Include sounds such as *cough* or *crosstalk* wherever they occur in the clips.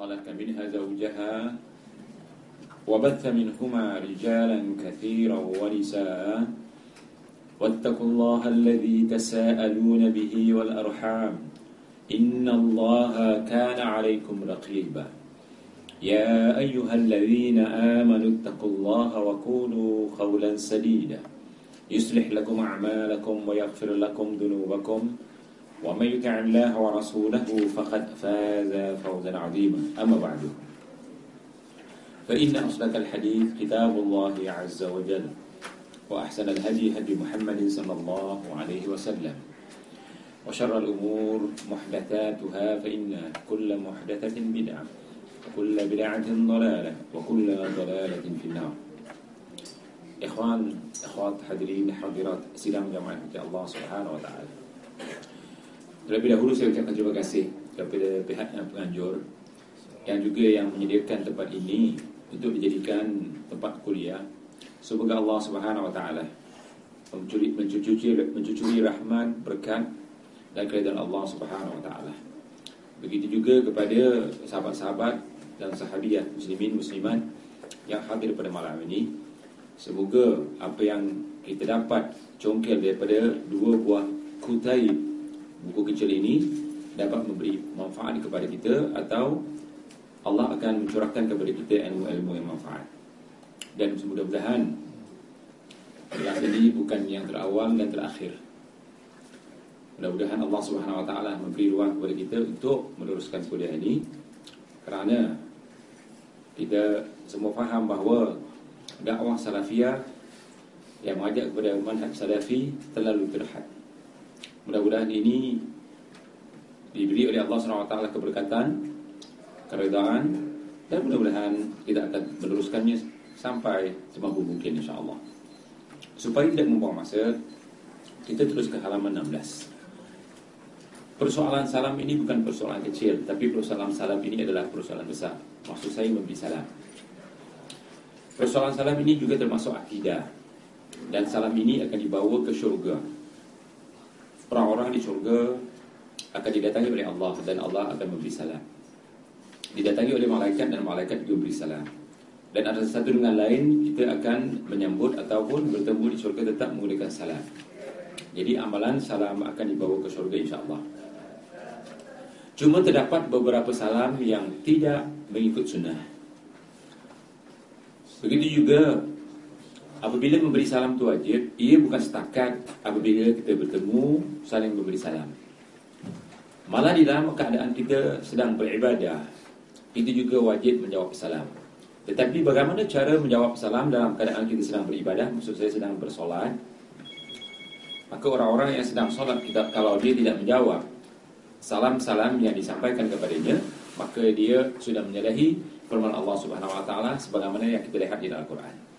خلق منها زوجها وبث منهما رجالا كثيرا ونساء. واتقوا الله الذي تساءلون به والأرحام. إن الله كان عليكم رقيبا. يا أيها الذين آمنوا اتقوا الله وقولوا قولا سديدا. يصلح لكم أعمالكم ويغفر لكم ذنوبكم. ومن يطع الله ورسوله فقد فاز فوزا عظيما. أما بعد. فإن أصدق الحديث كتاب الله عز وجل. وأحسن الهدي هدي محمد صلى الله عليه وسلم. وشر الأمور محدثاتها فإن كل محدثة بدعة. وكل بدعة ضلالة. وكل ضلالة في النار. hadirin, hadirat sidang jamaah hati Allah Subhanahu wa taala. Terlebih dahulu saya ucapkan terima kasih kepada pihak yang penganjur yang juga yang menyediakan tempat ini untuk dijadikan tempat kuliah. Semoga Allah Subhanahu wa taala mencucuri mencucuri mencucuri rahmat, berkat dan keridhaan Allah Subhanahu wa taala. Begitu juga kepada sahabat-sahabat dan sahabiat muslimin muslimat yang hadir pada malam ini. Semoga apa yang kita dapat congkel daripada dua buah kutai buku kecil ini dapat memberi manfaat kepada kita atau Allah akan mencurahkan kepada kita ilmu-ilmu yang manfaat. Dan mudah-mudahan kelas ini bukan yang terawal dan terakhir. Mudah-mudahan Allah Subhanahu Wa Taala memberi ruang kepada kita untuk meneruskan kuliah ini kerana kita semua faham bahawa dakwah salafiyah yang mengajak kepada manhaj salafi terlalu terhad. Mudah-mudahan ini diberi oleh Allah SWT keberkatan, keredaan dan mudah-mudahan kita akan meneruskannya sampai semampu mungkin insya-Allah. Supaya tidak membuang masa, kita terus ke halaman 16. Persoalan salam ini bukan persoalan kecil, tapi persoalan salam ini adalah persoalan besar. Maksud saya memberi salam. Persoalan salam ini juga termasuk akidah Dan salam ini akan dibawa ke syurga Orang-orang di syurga Akan didatangi oleh Allah Dan Allah akan memberi salam. Didatangi oleh malaikat dan malaikat juga memberi salam. Dan ada satu dengan lain Kita akan menyambut ataupun bertemu di syurga Tetap menggunakan salam. Jadi amalan salam akan dibawa ke syurga insyaAllah. Cuma terdapat beberapa salam yang tidak mengikut sunnah. Begitu juga apabila memberi salam itu wajib, ia bukan setakat apabila kita bertemu saling memberi salam. Malah di dalam keadaan kita sedang beribadah, kita juga wajib menjawab salam. Tetapi bagaimana cara menjawab salam dalam keadaan kita sedang beribadah, maksud saya sedang bersolat, maka orang-orang yang sedang solat kita kalau dia tidak menjawab salam-salam yang disampaikan kepadanya, maka dia sudah menyalahi firman Allah Subhanahu wa taala sebagaimana yang kita lihat di dalam Al-Quran.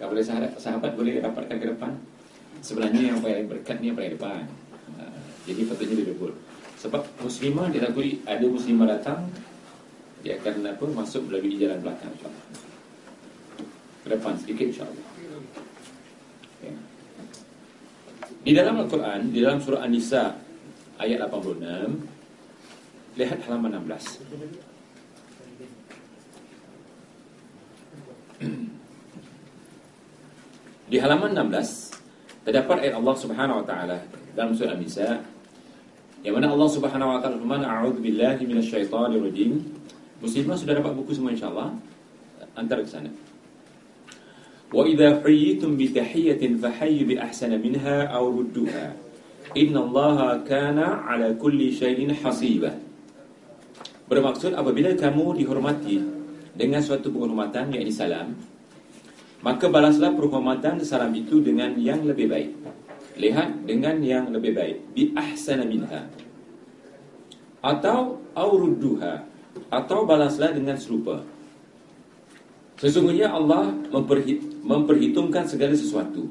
Kalau boleh sahabat, sahabat boleh dapatkan ke depan. Sebenarnya yang paling berkat ni yang paling depan. Ha, jadi patutnya duduk. Sebab muslimah dia takut ada muslimah datang dia akan apa masuk melalui jalan belakang insya-Allah. Ke depan sedikit insya-Allah. Ya. Di dalam Al-Quran, di dalam surah An-Nisa ayat 86 lihat halaman 16. Di halaman 16 terdapat ayat Allah Subhanahu wa taala dalam surah An-Nisa yang mana Allah Subhanahu wa taala berfirman a'udzu billahi minasyaitonir rajim. Muslimah sudah dapat buku semua insyaallah antar ke sana. Wa idza hayyitum bi tahiyatin fahayyu bi ahsana minha aw rudduha. Inna Allah kana ala kulli shay'in hasiba. Bermaksud apabila kamu dihormati dengan suatu penghormatan yakni salam Maka balaslah penghormatan salam itu dengan yang lebih baik. Lihat dengan yang lebih baik. Bi ahsana minha. Atau aurudduha. Atau balaslah dengan serupa. Sesungguhnya Allah memperhitungkan segala sesuatu.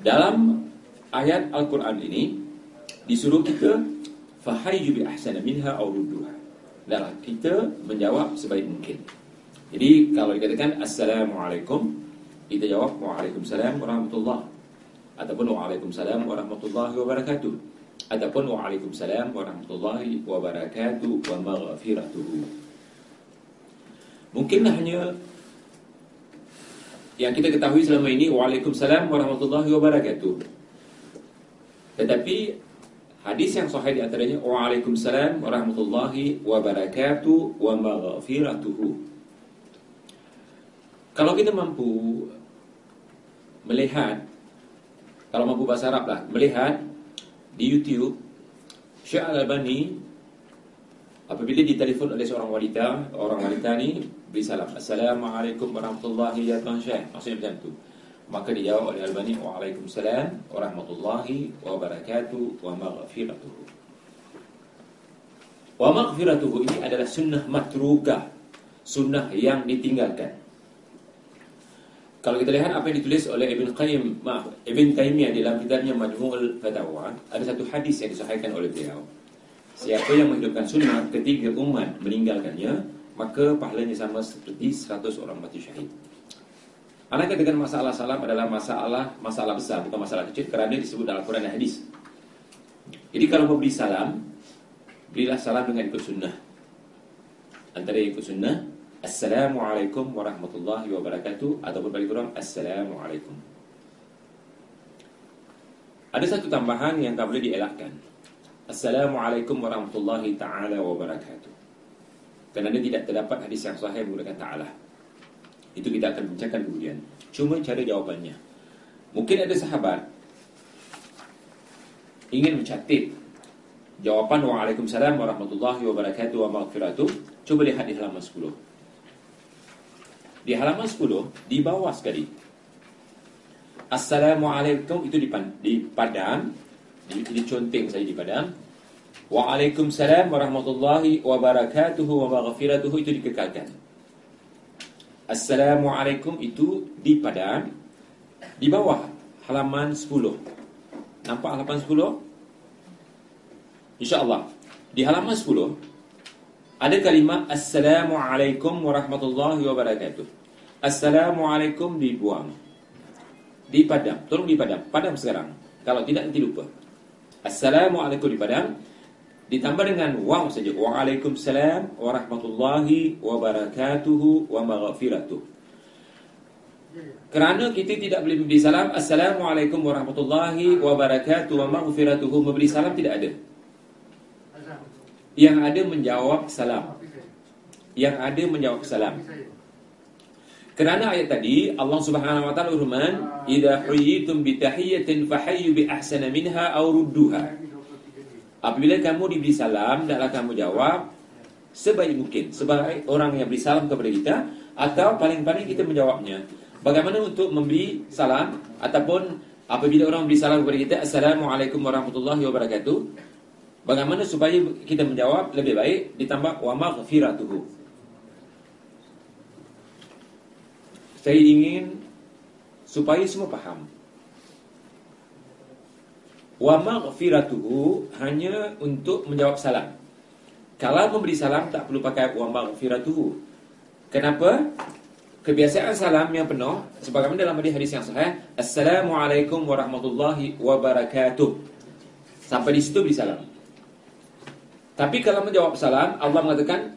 Dalam ayat Al-Quran ini disuruh kita fahayyu bi ahsana minha aurudduha. Dan kita menjawab sebaik mungkin. Jadi kalau dikatakan Assalamualaikum Kita jawab Waalaikumsalam warahmatullahi Ataupun Waalaikumsalam warahmatullahi wabarakatuh ataupun waalaikumsalam warahmatullahi wabarakatuh wa maghfiratuhu. Mungkin hanya yang kita ketahui selama ini waalaikumsalam warahmatullahi wabarakatuh. Tetapi hadis yang sahih di antaranya waalaikumsalam warahmatullahi wabarakatuh wa maghfiratuhu. Kalau kita mampu melihat kalau mampu bahasa Arab lah, melihat di YouTube Syekh Al-Albani apabila ditelefon oleh seorang wanita, orang wanita ni beri salam. Assalamualaikum warahmatullahi wabarakatuh. Maksudnya macam tu. Maka dijawab oleh Al-Albani Waalaikumsalam warahmatullahi wabarakatuh wa maghfiratuhu. Wa maghfiratuhu ini adalah sunnah matrukah, sunnah yang ditinggalkan. Kalau kita lihat apa yang ditulis oleh Ibn Qayyim, maaf, Ibn Taimiyah dalam kitabnya Majmu'ul Fatawa, ada satu hadis yang disahihkan oleh beliau. Siapa yang menghidupkan sunnah ketika umat meninggalkannya, maka pahalanya sama seperti 100 orang mati syahid. Anak katakan masalah salam adalah masalah masalah besar, bukan masalah kecil kerana disebut dalam Quran dan hadis. Jadi kalau mau beri salam, berilah salam dengan ikut sunnah. Antara ikut sunnah, Assalamualaikum warahmatullahi wabarakatuh. Ataupun bagi kurang Assalamualaikum. Ada satu tambahan yang tak boleh dielakkan. Assalamualaikum warahmatullahi ta'ala wabarakatuh. Kerana tidak terdapat hadis yang sahih menggunakan ta'ala. Itu kita akan bincangkan kemudian. Cuma cara jawapannya. Mungkin ada sahabat Ingin mencatat Jawapan Waalaikumsalam warahmatullahi wabarakatuh wa maghfiratuh. Cuba lihat di halaman 10 di halaman 10 di bawah sekali. Assalamualaikum itu di, di padam, di, di conteng saya di padam. Waalaikumsalam warahmatullahi wabarakatuh wa maghfiratuhu itu dikekalkan. Assalamualaikum itu di padam di bawah halaman 10. Nampak halaman 10? Insya-Allah. Di halaman 10 ada kalimat Assalamualaikum warahmatullahi wabarakatuh. Assalamualaikum dibuang Dipadam Tolong dipadam Padam sekarang Kalau tidak nanti lupa. Assalamualaikum dipadam Ditambah dengan waw saja. Waalaikumsalam warahmatullahi wabarakatuh wa maghfiratuh. Kerana kita tidak boleh memberi salam Assalamualaikum warahmatullahi wabarakatuh wa maghfiratuh. Memberi salam tidak ada yang ada menjawab salam. Yang ada menjawab salam. Kerana ayat tadi Allah Subhanahu wa taala firman idza huyitum bi tahiyatin fahayyu bi ahsana minha aw rudduha. Apabila kamu diberi salam hendaklah kamu jawab sebaik mungkin sebaik orang yang beri salam kepada kita atau paling-paling kita menjawabnya. Bagaimana untuk memberi salam ataupun apabila orang beri salam kepada kita assalamualaikum warahmatullahi wabarakatuh Bagaimana supaya kita menjawab lebih baik ditambah wa maghfiratuhu. Saya ingin supaya semua faham. Wa maghfiratuhu hanya untuk menjawab salam. Kalau memberi salam tak perlu pakai wa maghfiratuhu. Kenapa? Kebiasaan salam yang penuh sebagaimana dalam hadis yang sahih, Assalamualaikum warahmatullahi wabarakatuh. Sampai di situ beri salam. Tapi kalau menjawab salam, Allah mengatakan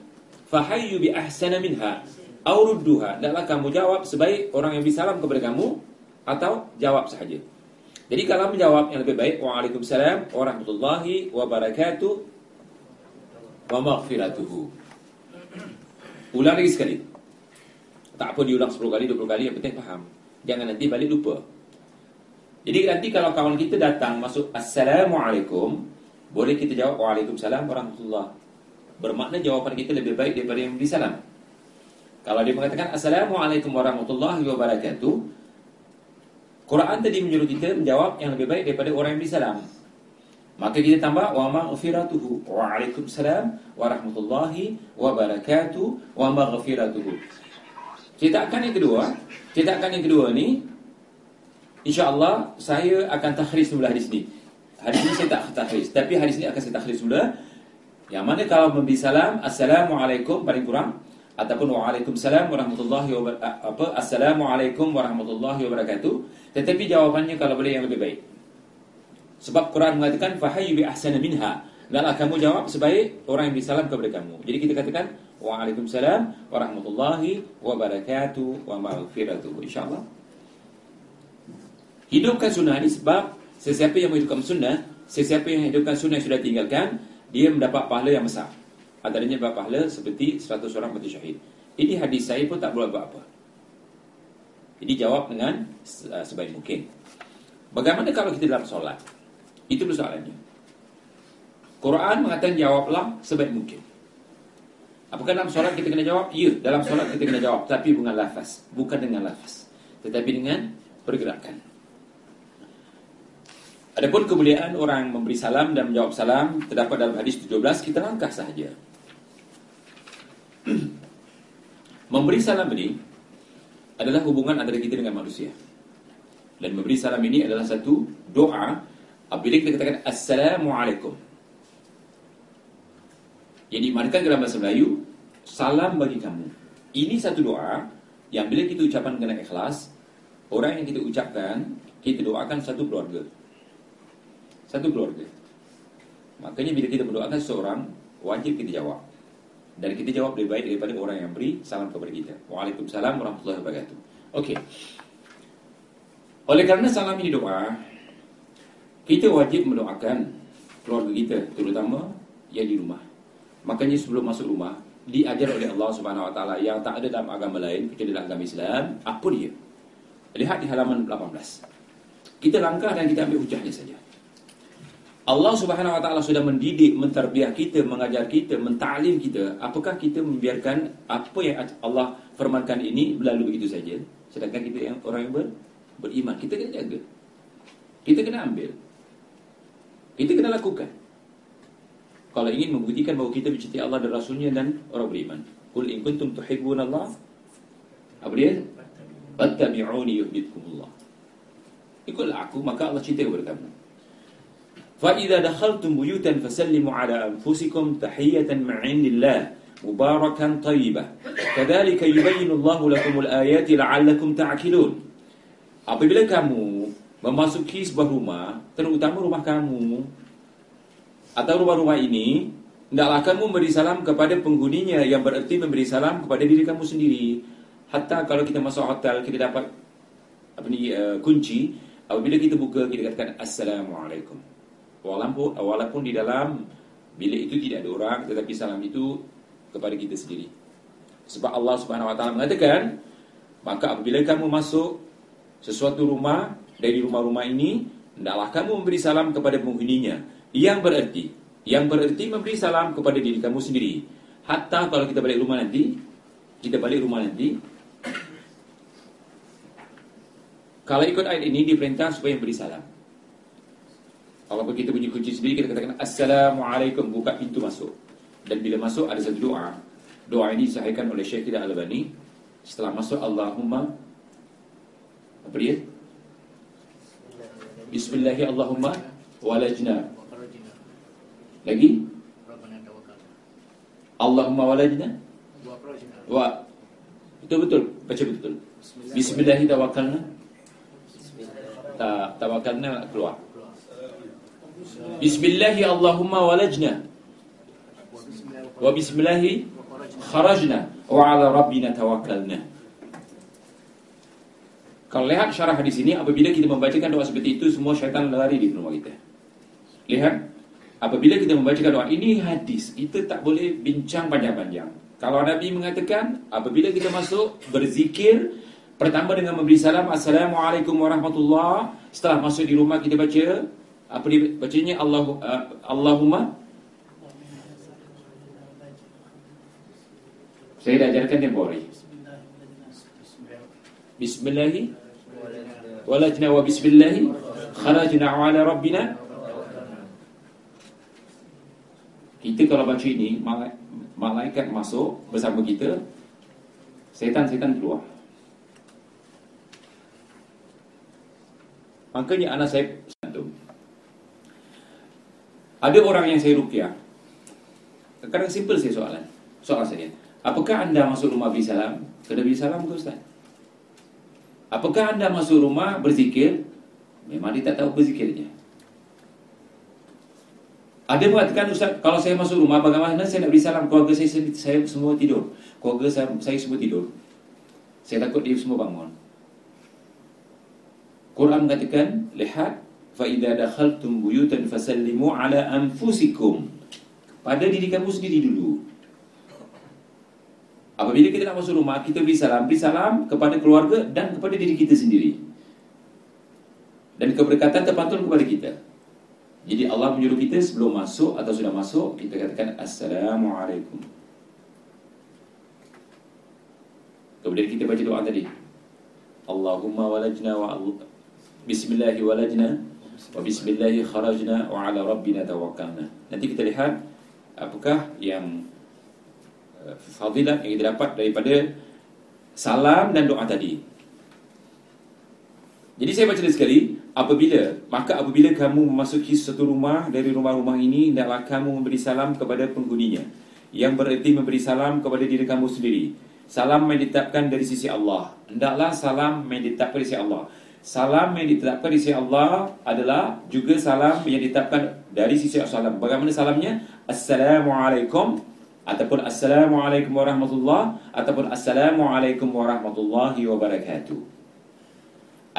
fahayyu bi ahsana minha aw rudduha. Hendaklah kamu jawab sebaik orang yang bisalam kepada kamu atau jawab sahaja. Jadi kalau menjawab yang lebih baik Waalaikumsalam warahmatullahi wabarakatuh wa maghfiratuhu. Ulang lagi sekali. Tak apa diulang 10 kali, 20 kali, yang penting faham. Jangan nanti balik lupa. Jadi nanti kalau kawan kita datang masuk Assalamualaikum boleh kita jawab Waalaikumsalam warahmatullahi Bermakna jawapan kita lebih baik daripada yang beri salam. Kalau dia mengatakan Assalamualaikum warahmatullahi wabarakatuh Quran tadi menyuruh kita menjawab yang lebih baik daripada orang yang beri salam. Maka kita tambah Wa maghfiratuhu. Waalaikumsalam warahmatullahi wabarakatuh. Wa maghfiratuhu. Cetakan yang kedua Cetakan yang kedua ni InsyaAllah saya akan takhris sebelah di sini Hadis ini saya tak takhris Tapi hadis ini akan saya takhris pula Yang mana kalau memberi salam Assalamualaikum paling kurang Ataupun Waalaikumsalam warahmatullahi wabarakatuh Assalamualaikum warahmatullahi wabarakatuh Tetapi jawapannya kalau boleh yang lebih baik Sebab Quran mengatakan fahayyu bi ahsana minha. Hendaklah kamu jawab sebaik orang yang beri salam kepada kamu. Jadi kita katakan Waalaikumsalam warahmatullahi wabarakatuh wa maghfiratuh. Insyaallah. Hidupkan sunnah ini sebab sesiapa yang menghidupkan sunnah, sesiapa yang hidupkan sunnah yang sudah tinggalkan, dia mendapat pahala yang besar. Antaranya dapat pahala seperti 100 orang mati syahid. Ini hadis saya pun tak boleh buat apa. Jadi jawab dengan uh, sebaik mungkin. Bagaimana kalau kita dalam solat? Itu persoalannya. Quran mengatakan jawablah sebaik mungkin. Apakah dalam solat kita kena jawab? Ya, dalam solat kita kena jawab. Tapi bukan lafaz. Bukan dengan lafaz. Tetapi dengan pergerakan. Adapun kemuliaan orang memberi salam dan menjawab salam terdapat dalam hadis 17 kita langkah sahaja. *clears throat* memberi salam ini adalah hubungan antara kita dengan manusia. Dan memberi salam ini adalah satu doa apabila kita katakan Assalamualaikum. Yang dimaknkan dalam bahasa Melayu, salam bagi kamu. Ini satu doa yang bila kita ucapkan dengan ikhlas, orang yang kita ucapkan, kita doakan satu keluarga. Satu keluarga. Makanya bila kita mendoakan seorang, wajib kita jawab. Dan kita jawab lebih baik daripada orang yang beri salam kepada kita. Waalaikumsalam warahmatullahi wabarakatuh. Okey. Oleh kerana salam ini doa, kita wajib mendoakan keluarga kita, terutama yang di rumah. Makanya sebelum masuk rumah, diajar oleh Allah Subhanahu Wa Taala yang tak ada dalam agama lain kecuali dalam agama Islam, apa dia? Lihat di halaman 18. Kita langkah dan kita ambil hujahnya saja. Allah Subhanahu Wa Taala sudah mendidik, menterbiah kita, mengajar kita, mentaklim kita. Apakah kita membiarkan apa yang Allah firmankan ini berlalu begitu saja? Sedangkan kita yang orang yang ber, beriman, kita kena jaga. Kita kena ambil. Kita kena lakukan. Kalau ingin membuktikan bahawa kita mencintai Allah dan Rasulnya dan orang beriman. Qul in kuntum tuhibbun Allah. Apa dia? Fattabi'uni yuhibbukumullah. Ikutlah aku, maka Allah cintai kepada kamu. فإذا دخلتم بيوتا فسلموا على أنفسكم تحية من عند الله مباركا طيبة كذلك يبين الله لكم الآيات لعلكم تعقلون Apabila kamu memasuki sebuah rumah, terutama rumah kamu atau rumah-rumah ini, hendaklah kamu memberi salam kepada penghuninya yang bererti memberi salam kepada diri kamu sendiri. Hatta kalau kita masuk hotel, kita dapat apa ni uh, kunci, apabila kita buka kita katakan assalamualaikum. Walaupun, walaupun di dalam bilik itu tidak ada orang Tetapi salam itu kepada kita sendiri. Sebab Allah subhanahu wa ta'ala mengatakan Maka apabila kamu masuk sesuatu rumah Dari rumah-rumah ini Hendaklah kamu memberi salam kepada penghuninya. Yang bererti Yang bererti memberi salam kepada diri kamu sendiri. Hatta kalau kita balik rumah nanti Kita balik rumah nanti Kalau ikut ayat ini diperintah supaya beri salam kalau kita bunyi kunci sendiri Kita katakan Assalamualaikum. Buka pintu masuk. Dan bila masuk ada satu doa. Doa ini disahihkan oleh Syekh Tidak Al-Bani Setelah masuk Allahumma Apa dia? Bismillahi Allahumma Walajna. Lagi? Allahumma walajna. Wa. Betul-betul. Baca betul Bismillahi tawakalna tawakalna keluar Bismillahi Allahumma walajna. Wa bismillahi kharajna. Wa ala rabbina tawakkalna. Kalau lihat syarah hadis ini Apabila kita membacakan doa seperti itu Semua syaitan lari di rumah kita. Lihat Apabila kita membacakan doa ini hadis Kita tak boleh bincang panjang-panjang. Kalau Nabi mengatakan Apabila kita masuk berzikir Pertama dengan memberi salam Assalamualaikum warahmatullahi Setelah masuk di rumah kita baca apa dia bacanya? Allah uh, Allahumma. Saya dah ajarkan tempoh hari Bismillahi. Walajna wa bismillahi. Kharajna ala rabbina. Kita kalau baca ini Malaikat masuk bersama kita Setan-setan keluar. Makanya anak saya ada orang yang saya rukyah Kadang simple saya soalan Soalan saya Apakah anda masuk rumah beri salam? Kena beri salam ke Ustaz? Apakah anda masuk rumah berzikir? Memang dia tak tahu berzikirnya Ada mengatakan Ustaz, kalau saya masuk rumah bagaimana saya nak beri salam keluarga saya saya semua tidur. Keluarga saya, saya semua tidur. Saya takut dia semua bangun. Quran mengatakan, lihat fa idza dakhaltum buyutan fasallimu ala anfusikum. Pada diri kamu sendiri dulu. Apabila kita nak masuk rumah, kita beri salam, beri salam kepada keluarga dan kepada diri kita sendiri. Dan keberkatan terpantul kepada kita. Jadi Allah menyuruh kita sebelum masuk atau sudah masuk kita katakan assalamualaikum. Kemudian kita baca doa tadi. Allahumma walajna wa bismillahi walajna wa bismillahi kharajna wa ala rabbina tawakkalna. Nanti kita lihat apakah yang uh, fadilat yang kita dapat daripada salam dan doa tadi. Jadi saya baca sekali Apabila Maka apabila kamu memasuki satu rumah Dari rumah-rumah ini Hendaklah kamu memberi salam kepada penghuninya Yang bererti memberi salam kepada diri kamu sendiri Salam yang ditetapkan dari sisi Allah Hendaklah salam yang ditetapkan dari sisi Allah Salam yang ditetapkan dari sisi Allah Adalah juga salam yang ditetapkan dari sisi Allah Bagaimana salamnya? Assalamualaikum Ataupun Assalamualaikum warahmatullahi Ataupun Assalamualaikum warahmatullahi wabarakatuh.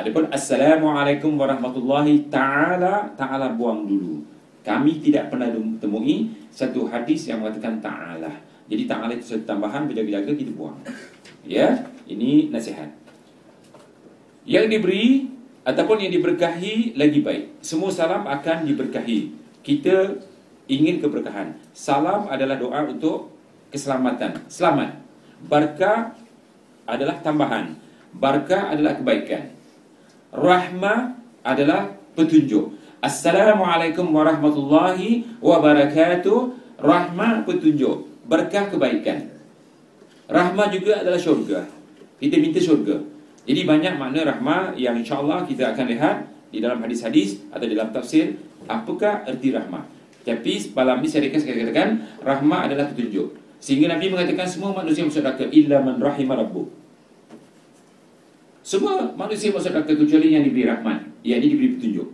Adapun Assalamualaikum warahmatullahi ta'ala Ta'ala buang dulu. Kami tidak pernah temui Satu hadis yang mengatakan ta'ala Jadi ta'ala itu satu tambahan Bila-bila kita buang. Ya, ini nasihat Yang diberi Ataupun yang diberkahi Lagi baik Semua salam akan diberkahi Kita ingin keberkahan Salam adalah doa untuk Keselamatan Selamat Barkah adalah tambahan Barkah adalah kebaikan rahmah adalah petunjuk. Assalamualaikum warahmatullahi wabarakatuh. Rahmah petunjuk, berkah kebaikan. Rahmah juga adalah syurga. Kita minta syurga. Jadi banyak makna rahmah yang insya-Allah kita akan lihat di dalam hadis-hadis atau di dalam tafsir apakah erti rahmah. Tapi malam ini saya katakan rahmah adalah petunjuk. Sehingga Nabi mengatakan semua manusia masuk neraka illa man rahimah rabbuh. Semua manusia masuk neraka kecuali yang diberi rahmat, yang diberi petunjuk.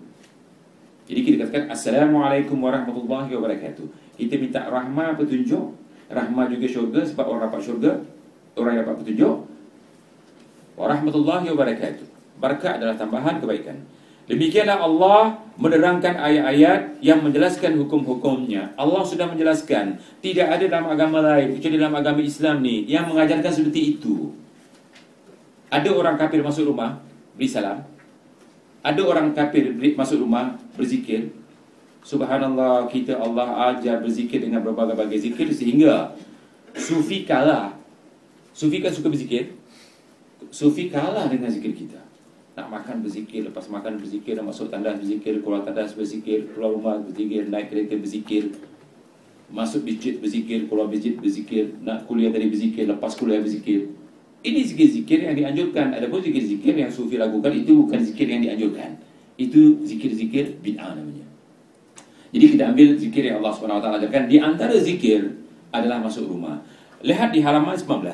Jadi kita katakan Assalamualaikum warahmatullahi wabarakatuh. Kita minta rahmat petunjuk, rahmat juga syurga sebab orang dapat syurga, orang dapat petunjuk. Warahmatullahi wabarakatuh. Berkat adalah tambahan kebaikan. Demikianlah Allah menerangkan ayat-ayat yang menjelaskan hukum-hukumnya. Allah sudah menjelaskan. Tidak ada dalam agama lain, kecuali dalam agama Islam ni, yang mengajarkan seperti itu. Ada orang kafir masuk rumah Beri salam Ada orang kafir masuk rumah Berzikir Subhanallah Kita Allah ajar berzikir Dengan berbagai-bagai zikir Sehingga Sufi kalah Sufi kan suka berzikir Sufi kalah dengan zikir kita Nak makan berzikir Lepas makan berzikir Nak masuk tandas berzikir Keluar tandas berzikir Keluar rumah berzikir Naik kereta berzikir Masuk masjid berzikir Keluar masjid berzikir Nak kuliah tadi berzikir Lepas kuliah berzikir ini zikir-zikir yang dianjurkan. Adapun zikir-zikir yang sufi lakukan itu bukan zikir yang dianjurkan. Itu zikir-zikir bid'ah namanya. Jadi kita ambil zikir yang Allah SWT ajarkan. Di antara zikir adalah masuk rumah. Lihat di halaman 19.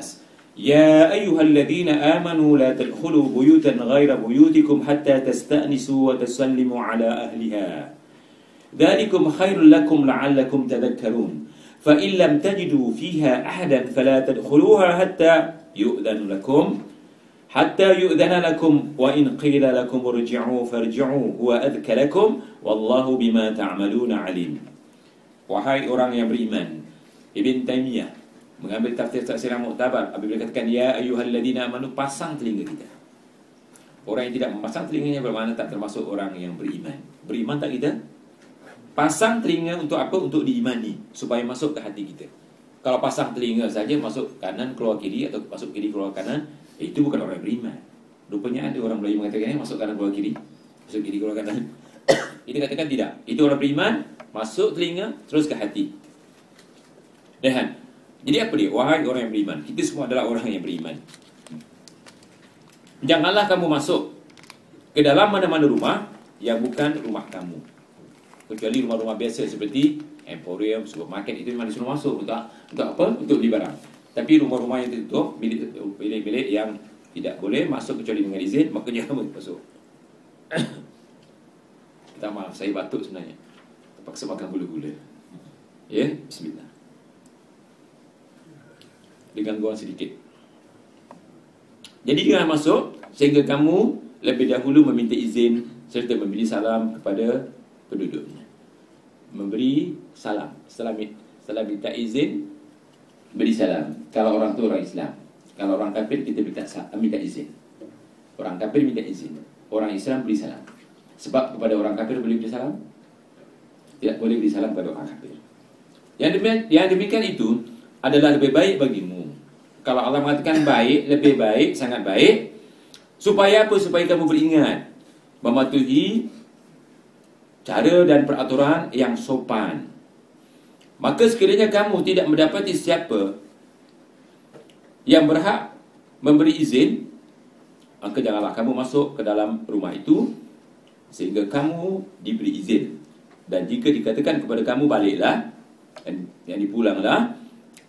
يا أيها الذين آمنوا لا تدخلوا بيوتا غير بيوتكم حتى تستأنسوا وتسلموا على أهلها. ذلكم خير لكم لعلكم تذكرون. فإن لم تجدوا فيها أحدا فلا تدخلوها حتى يؤذن لكم. حتى يؤذن لكم وإن قيل لكم ارجعوا فارجعوا هو أذكى لكم. والله بما تعملون عليم. وهاي أوران يا بريمان. ابن تيمية. Mengambil tafsir tafsir yang muktabar Apabila katakan Ya ayuhalladina amanu Pasang telinga kita Orang yang tidak memasang telinganya Bermakna tak termasuk orang yang beriman Beriman tak kita? Pasang telinga untuk apa? Untuk diimani Supaya masuk ke hati kita kalau pasang telinga saja masuk kanan keluar kiri atau masuk kiri keluar kanan, itu bukan orang beriman. Rupanya ada orang Melayu mengatakan masuk kanan keluar kiri, masuk kiri keluar kanan. *coughs* Ini katakan tidak. Itu orang beriman, masuk telinga terus ke hati. Dan jadi apa dia? Wahai orang yang beriman, kita semua adalah orang yang beriman. Janganlah kamu masuk ke dalam mana-mana rumah yang bukan rumah kamu. Kecuali rumah-rumah biasa seperti emporium, supermarket itu memang disuruh masuk untuk untuk apa? Untuk beli barang. Tapi rumah-rumah yang ditutup, bilik-bilik yang tidak boleh masuk kecuali dengan izin, maka jangan masuk. *coughs* Kita maaf, saya batuk sebenarnya. Terpaksa makan gula-gula. Ya, bismillah. Ada gangguan sedikit. Jadi jangan masuk sehingga kamu lebih dahulu meminta izin serta memberi salam kepada penduduknya. Memberi salam. Setelah, setelah minta izin, beri salam. Kalau orang tu orang Islam. Kalau orang kafir, kita minta, minta izin. Orang kafir minta izin. Orang Islam beri salam. Sebab kepada orang kafir boleh beri salam? Tidak boleh beri salam kepada orang kafir. Yang demikian, yang demikian itu adalah lebih baik bagimu. Kalau Allah mengatakan baik, lebih baik, sangat baik. Supaya apa? Supaya kamu beringat. Mematuhi cara dan peraturan yang sopan. Maka sekiranya kamu tidak mendapati siapa yang berhak memberi izin, maka janganlah kamu masuk ke dalam rumah itu sehingga kamu diberi izin. Dan jika dikatakan kepada kamu baliklah, yang dipulanglah,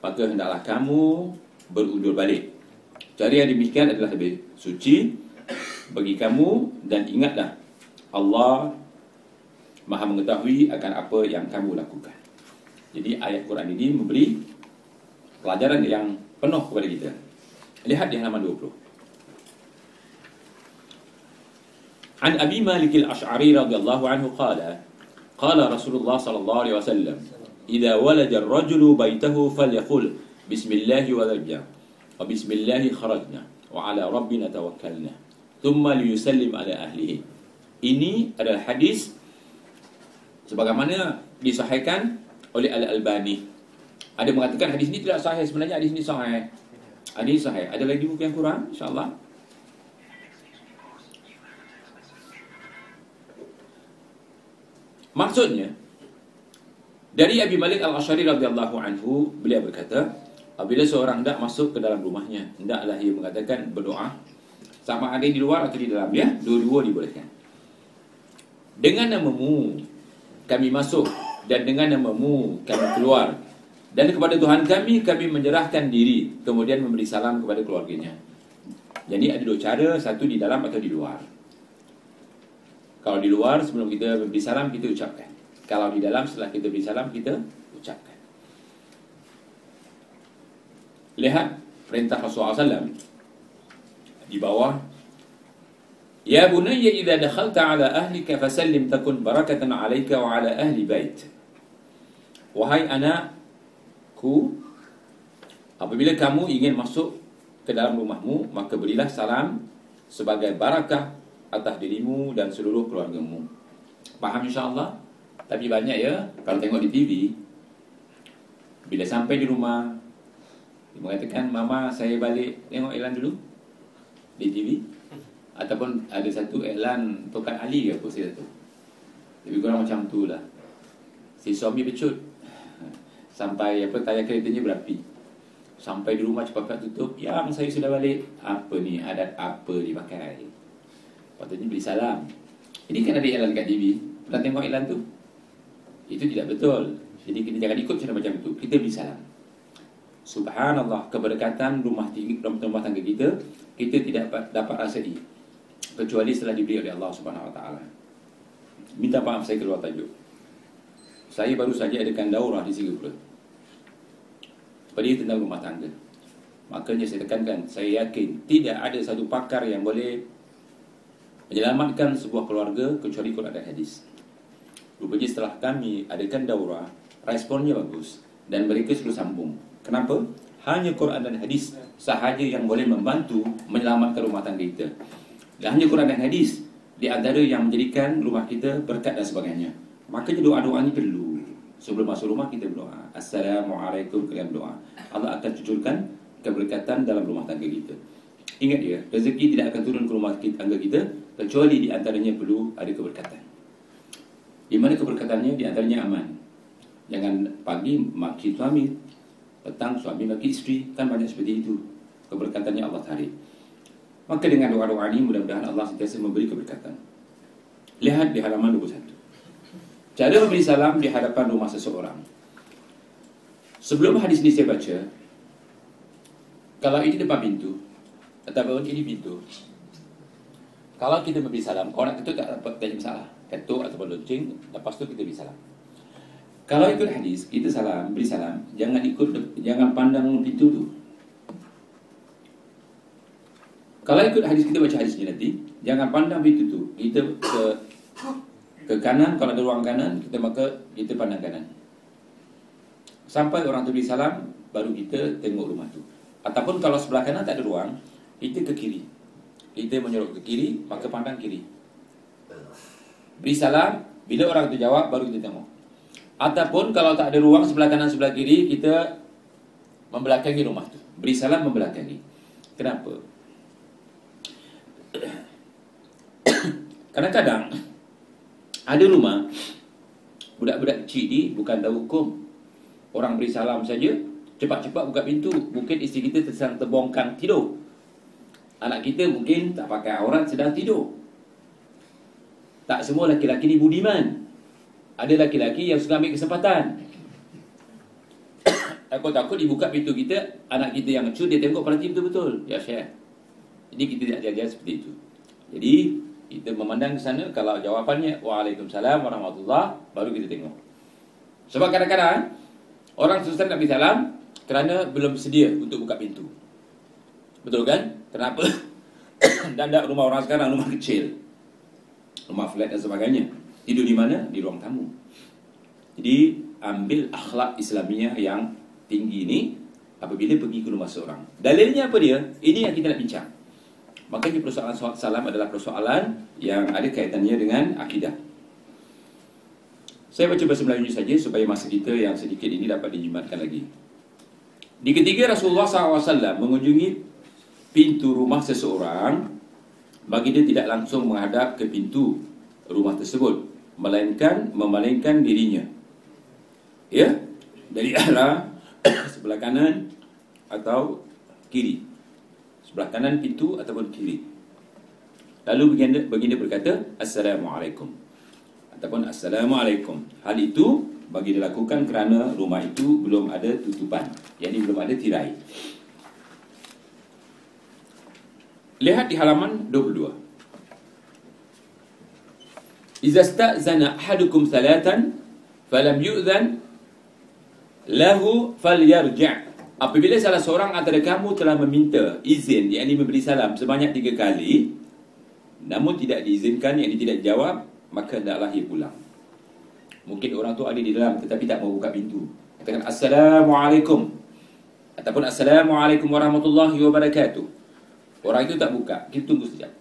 maka hendaklah kamu berundur balik. Cara yang demikian adalah lebih suci bagi kamu dan ingatlah Allah Maha mengetahui akan apa yang kamu lakukan. Jadi ayat Quran ini memberi pelajaran yang penuh kepada kita. Lihat di halaman 20. An Abi Malik al-Ash'ari radhiyallahu anhu qala qala Rasulullah sallallahu alaihi wasallam idza walada ar-rajulu baytahu falyaqul bismillah walajna wa bismillah kharajna wa ala rabbina tawakkalna. Thumma liyusallim ala ahlihi. Ini adalah hadis sebagaimana disahihkan oleh Al-Albani. Ada mengatakan hadis ini tidak sahih. Sebenarnya hadis ini sahih. Hadis sahih. Ada lagi buku yang kurang? Insyaallah. Maksudnya dari Abi Malik Al-Asy'ari radhiyallahu anhu beliau berkata apabila seorang hendak masuk ke dalam rumahnya hendaklah ia mengatakan berdoa. Sama ada di luar atau di dalam ya? Dua-dua dibolehkan. Dengan namamu kami masuk. Dan dengan namamu kami keluar. Dan kepada Tuhan kami kami menyerahkan diri. Kemudian memberi salam kepada keluarganya. Jadi ada dua cara satu di dalam atau di luar. Kalau di luar sebelum kita beri salam kita ucapkan. Kalau di dalam setelah kita beri salam kita ucapkan. Lihat perintah Rasulullah SAW di bawah Ya bunayya idza dakhalta ala ahlika fasallim takun barakatan alayka wa ala ahli bait. Wahai anakku apabila kamu ingin masuk ke dalam rumahmu maka berilah salam sebagai barakah atas dirimu dan seluruh keluargamu. Faham insya-Allah? Tapi banyak ya kalau tengok di TV bila sampai di rumah dia mengatakan mama saya balik tengok iklan dulu di TV ataupun ada satu iklan Tokat Ali ke apa saya tu. Lebih kurang macam tu lah. Si suami becut sampai apa tayar keretanya berapi. Sampai di rumah cepat-cepat tutup. Yang saya sudah balik. Apa ni adat apa dipakai? Patutnya beri salam Ini kan ada iklan kat TV Pernah tengok iklan tu? Itu tidak betul Jadi kita jangan ikut cara macam itu Kita beri salam Subhanallah Keberkatan rumah tinggi rumah tangga kita Kita tidak dapat rasai Kecuali setelah diberi oleh Allah Subhanahu Wa Taala. Minta maaf saya keluar tajuk Saya baru saja adakan daurah di Singapura Pada tentang rumah tangga Makanya saya tekankan Saya yakin Tidak ada satu pakar yang boleh menyelamatkan sebuah keluarga kecuali Quran dan hadis. Rupanya setelah kami adakan daurah, responnya bagus dan mereka selalu sambung. Kenapa? Hanya Quran dan hadis sahaja yang boleh membantu menyelamatkan rumah tangga kita. Dan hanya Quran dan hadis di antara yang menjadikan rumah kita berkat dan sebagainya. Makanya doa-doa ini perlu. Sebelum masuk rumah kita berdoa. Assalamualaikum kalian berdoa. Allah akan cucurkan keberkatan dalam rumah tangga kita. Ingat ya, rezeki tidak akan turun ke rumah tangga kita kecuali di antaranya perlu ada keberkatan. Di mana keberkatannya? Di antaranya aman. Jangan pagi maki suami, petang suami maki isteri, kan banyak seperti itu. Keberkatannya Allah tarik. Maka dengan doa-doa ini mudah-mudahan Allah sentiasa memberi keberkatan. Lihat di halaman 21. Cara memberi salam di hadapan rumah seseorang. Sebelum hadis ini saya baca, kalau ini depan pintu, ataupun ini pintu, kalau kita memberi salam, orang itu tak dapat jadi masalah. Ketuk ataupun lonceng, lepas tu kita beri salam. Kalau ikut hadis, kita salam, beri salam, jangan ikut jangan pandang pintu tu. Kalau ikut hadis kita baca hadis ni nanti, jangan pandang pintu tu. Kita ke ke kanan kalau ada ruang kanan, kita maka kita pandang kanan. Sampai orang tu beri salam, baru kita tengok rumah tu. Ataupun kalau sebelah kanan tak ada ruang, kita ke kiri. Kita menyorok ke kiri, maka pandang kiri. Beri salam, bila orang tu jawab, baru kita tengok. Ataupun kalau tak ada ruang sebelah kanan sebelah kiri kita membelakangi rumah tu. Beri salam membelakangi. Kenapa? *coughs* Kadang-kadang ada rumah budak-budak kecil ni bukan tahu hukum. Orang beri salam saja, cepat-cepat buka pintu. Mungkin isteri kita sedang terbongkang tidur. Anak kita mungkin tak pakai aurat sedang tidur. Tak semua laki-laki ni budiman ada laki-laki yang suka ambil kesempatan. *coughs* Aku takut dibuka pintu kita, anak kita yang cu dia tengok parti betul-betul. Ya share. Jadi kita tidak jaga seperti itu. Jadi kita memandang ke sana kalau jawapannya Waalaikumsalam warahmatullah baru kita tengok. Sebab kadang-kadang orang susah nak beri salam kerana belum sedia untuk buka pintu. Betul kan? Kenapa? *coughs* Dan rumah orang sekarang rumah kecil. Rumah flat dan sebagainya. Tidur di mana? Di ruang tamu. Jadi ambil akhlak Islamiah yang tinggi ini apabila pergi ke rumah seorang. Dalilnya apa dia? Ini yang kita nak bincang. Makanya persoalan salam adalah persoalan yang ada kaitannya dengan akidah. Saya baca bahasa Melayu saja supaya masa kita yang sedikit ini dapat dijimatkan lagi. Di ketiga Rasulullah SAW mengunjungi pintu rumah seseorang bagi dia tidak langsung menghadap ke pintu rumah tersebut melainkan memalingkan dirinya. Ya? Dari *coughs* arah sebelah kanan atau kiri. Sebelah kanan pintu ataupun kiri. Lalu baginda baginda berkata assalamualaikum. Ataupun assalamualaikum. Hal itu bagi dilakukan kerana rumah itu belum ada tutupan. Yakni belum ada tirai. Lihat di halaman 22 Iza sta'zana ahadukum thalathan falam yu'dhan lahu falyarji' Apabila salah seorang antara kamu telah meminta izin yakni memberi salam sebanyak tiga kali namun tidak diizinkan yakni tidak jawab maka hendaklah ia pulang. Mungkin orang tu ada di dalam tetapi tak mau buka pintu. Katakan assalamualaikum ataupun assalamualaikum warahmatullahi wabarakatuh. Orang itu tak buka, kita tunggu sekejap.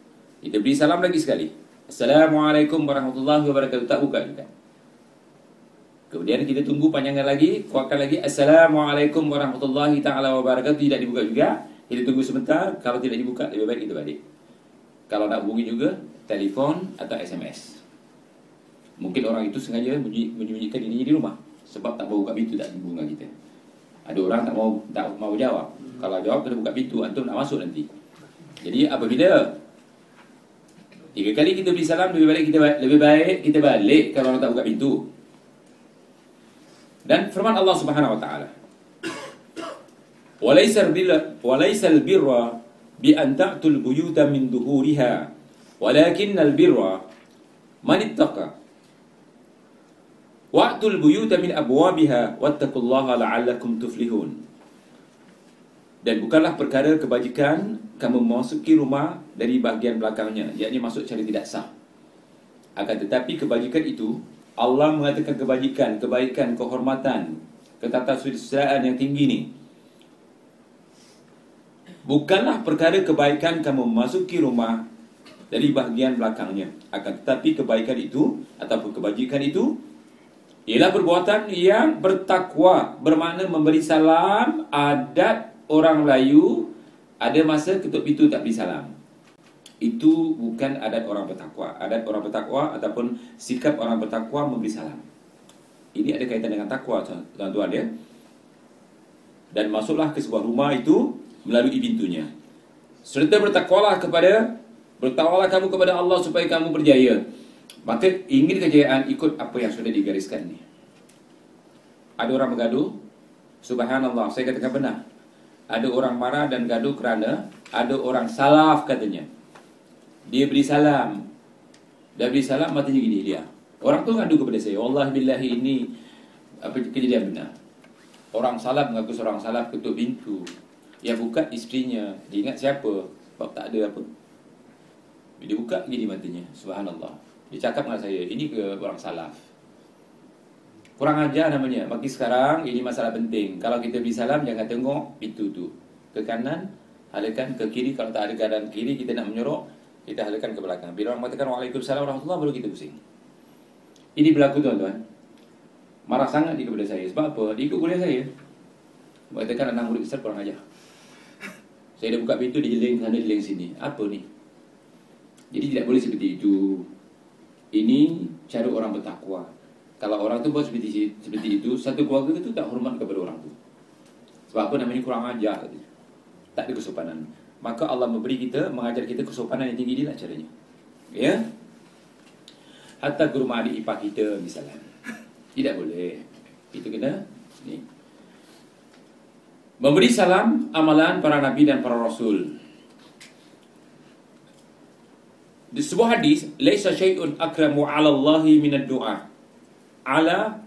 Kita beri salam lagi sekali. Assalamualaikum warahmatullahi wabarakatuh. Tak buka juga. Kemudian kita tunggu panjangkan lagi, kuatkan lagi. Assalamualaikum warahmatullahi taala wabarakatuh. Tidak dibuka juga. Kita tunggu sebentar. Kalau tidak dibuka, lebih baik kita balik. Kalau nak hubungi juga, telefon atau SMS. Mungkin orang itu sengaja menyembunyikan dirinya di rumah. Sebab tak mau buka pintu tak bunga kita. Ada orang tak mau tak mau jawab. Kalau jawab kena buka pintu, antum nak masuk nanti. Jadi apabila Tiga kali kita beri salam lebih baik kita lebih baik kita balik kalau orang tak buka pintu. Dan firman Allah Subhanahu wa taala. Al-birra walaysa al-birra bi an ta'tul buyuta min duhuriha walakin al-birra man ittaqa. Wa'tul buyuta min abwabiha wattaqullaha la'allakum tuflihun. Dan bukanlah perkara kebajikan kamu memasuki rumah dari bahagian belakangnya, yakni masuk cara tidak sah. Akan tetapi kebajikan itu, Allah mengatakan kebajikan, kebaikan, kehormatan, ketatasusraan yang tinggi ini. Bukanlah perkara kebaikan kamu memasuki rumah dari bahagian belakangnya. Akan tetapi kebaikan itu, ataupun kebajikan itu, ialah perbuatan yang bertakwa, bermakna memberi salam, adat orang Melayu ada masa ketuk pintu tak beri salam. Itu bukan adat orang bertakwa. Adat orang bertakwa ataupun sikap orang bertakwa memberi salam. Ini ada kaitan dengan takwa tuan-tuan ya. Dan masuklah ke sebuah rumah itu melalui pintunya. Serta bertakwalah kepada bertakwalah kamu kepada Allah supaya kamu berjaya. Maka ingin kejayaan ikut apa yang sudah digariskan ni. Ada orang bergaduh, subhanallah, saya katakan benar ada orang marah dan gaduh kerana ada orang salaf katanya. Dia beri salam. Dia beri salam matanya gini dia. Orang tu ngadu kepada saya, Allah billahi ini apa kejadian benar. Orang salaf mengaku seorang salaf ketuk pintu. Yang buka isterinya. Dia ingat siapa? Sebab tak ada apa. Dia buka gini matanya. Subhanallah. Dia cakap dengan saya, ini ke orang salaf. Kurang ajar namanya. Bagi sekarang, ini masalah penting. Kalau kita beri salam, jangan tengok pintu tu. Ke kanan, halakan ke kiri. Kalau tak ada keadaan kiri, kita nak menyorok, kita halakan ke belakang. Bila orang mengatakan Waalaikumsalam warahmatullahi baru kita pusing. Ini berlaku tuan-tuan. Marah sangat dia kepada saya. Sebab apa? Dia ikut kuliah saya. Mengatakan anak murid besar kurang ajar. *laughs* Saya dah buka pintu, dia jeling sana, jeling sini. Apa ni? Jadi tidak boleh seperti itu. Ini cara orang bertakwa. Kalau orang tu buat seperti seperti itu, satu keluarga itu tak hormat kepada orang tu. Sebab apa namanya kurang ajar. Tak ada kesopanan. Maka Allah memberi kita, mengajar kita kesopanan yang tinggi inilah caranya. Ya? Hatta guru adik ipar kita misalnya. Tidak boleh. Itu kena ni. Memberi salam amalan para nabi dan para rasul. Di sebuah hadis, laisa syai'un akramu 'ala Allah min ad-du'a ala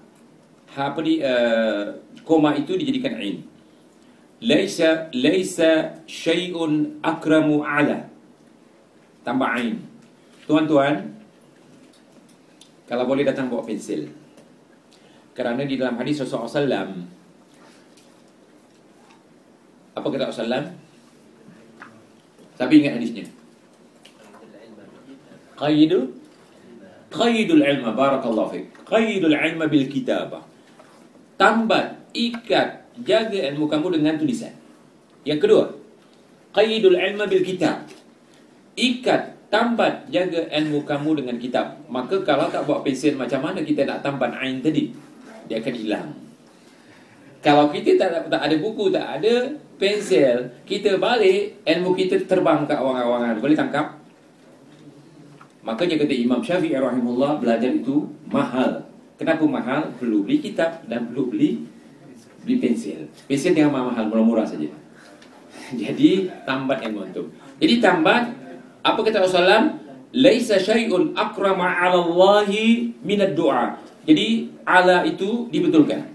apa di uh, koma itu dijadikan ain. Laisa laisa syai'un akramu ala. Tambah ain. Tuan-tuan kalau boleh datang bawa pensil. Kerana di dalam hadis Rasulullah SAW apa kata Rasulullah tapi ingat hadisnya. Qaidu qaidul ilma. Barakallahu fiik qaidul ilma bil kitabah. Tambat ikat jaga ilmu kamu dengan tulisan. Yang kedua qaidul ilma bil kitab. Ikat tambat jaga ilmu kamu dengan kitab. Maka kalau tak bawa pensil macam mana kita nak tambat ain tadi? Dia akan hilang. Kalau kita tak, tak ada buku tak ada pensil kita balik ilmu kita terbang ke awang-awangan. Boleh tangkap Makanya kata Imam Syafi'i rahimahullah belajar itu mahal. Kenapa mahal? Perlu beli kitab dan perlu beli beli pensil. Pensil yang mahal, murah-murah saja. *laughs* Jadi tambat yang antum. Jadi tambat apa kata Rasulullah? Laisa syai'un akrama 'ala Allah min ad-du'a. Jadi ala itu dibetulkan.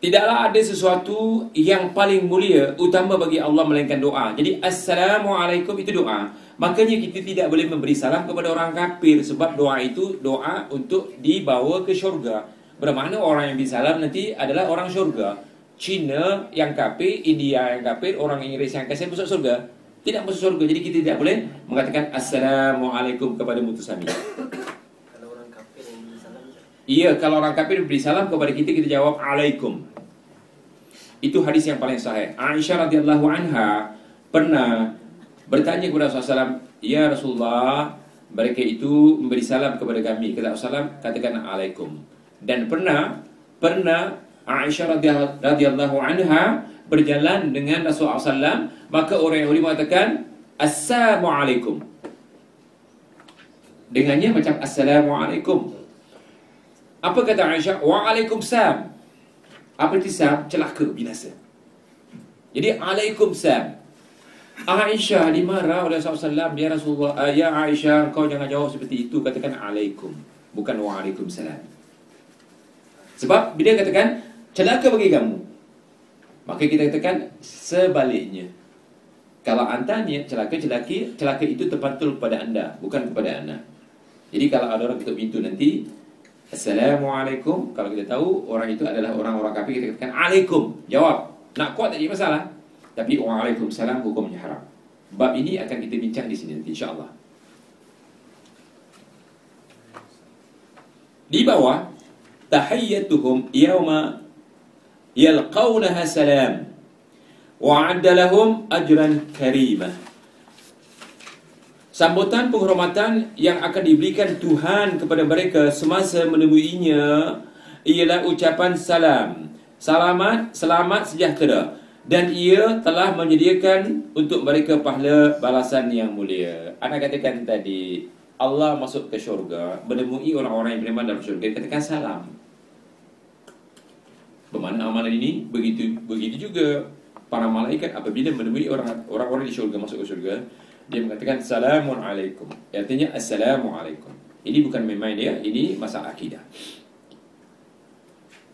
Tidaklah ada sesuatu yang paling mulia utama bagi Allah melainkan doa. Jadi assalamualaikum itu doa. Makanya kita tidak boleh memberi salam kepada orang kafir sebab doa itu doa untuk dibawa ke syurga. Bermakna orang yang disalam nanti adalah orang syurga. Cina yang kafir, India yang kafir, orang Inggeris yang kafir masuk syurga. Tidak masuk syurga. Jadi kita tidak boleh mengatakan Assalamualaikum kepada mutusami. Kalau orang kafir yang beri salam? Iya, kalau orang kafir beri salam kepada kita, kita jawab Alaikum. Itu hadis yang paling sahih. Aisyah radhiyallahu anha pernah bertanya kepada Rasulullah SAW, Ya Rasulullah, mereka itu memberi salam kepada kami. Kata Rasulullah, katakan Alaikum. Dan pernah, pernah Aisyah radhiyallahu anha berjalan dengan Rasulullah SAW, maka orang Yahudi mengatakan, Assalamualaikum. Dengannya macam Assalamualaikum. Apa kata Aisyah? Waalaikumsalam. Apa itu sam? Celaka, binasa. Jadi Alaikumsalam. Aisyah dimarah oleh Rasulullah Ya Rasulullah uh, Ya Aisyah Kau jangan jawab seperti itu Katakan Alaikum. Bukan Waalaikumsalam. Sebab bila katakan Celaka bagi kamu Maka kita katakan Sebaliknya. Kalau anda niat celaka-celaki Celaka itu terpantul kepada anda Bukan kepada anda. Jadi kalau ada orang ketuk pintu nanti Assalamualaikum Kalau kita tahu Orang itu adalah orang-orang kafir Kita katakan Alaikum. Jawab. Nak kuat tak jadi masalah tapi waalaikumsalam hukumnya haram. Bab ini akan kita bincang di sini nanti insya-Allah. Di bawah tahiyyatuhum yauma yalqawnaha salam wa 'adda lahum ajran karimah. Sambutan penghormatan yang akan diberikan Tuhan kepada mereka semasa menemuinya ialah ucapan salam. Selamat, selamat sejahtera dan ia telah menyediakan untuk mereka pahala balasan yang mulia. Anak katakan tadi, Allah masuk ke syurga, menemui orang-orang yang beriman dalam syurga, katakan salam. Bermakna amalan ini begitu begitu juga para malaikat apabila menemui orang orang-orang di syurga masuk ke syurga, dia mengatakan salamun alaikum. Artinya assalamu alaikum. Ini bukan main-main ya, ini masalah akidah.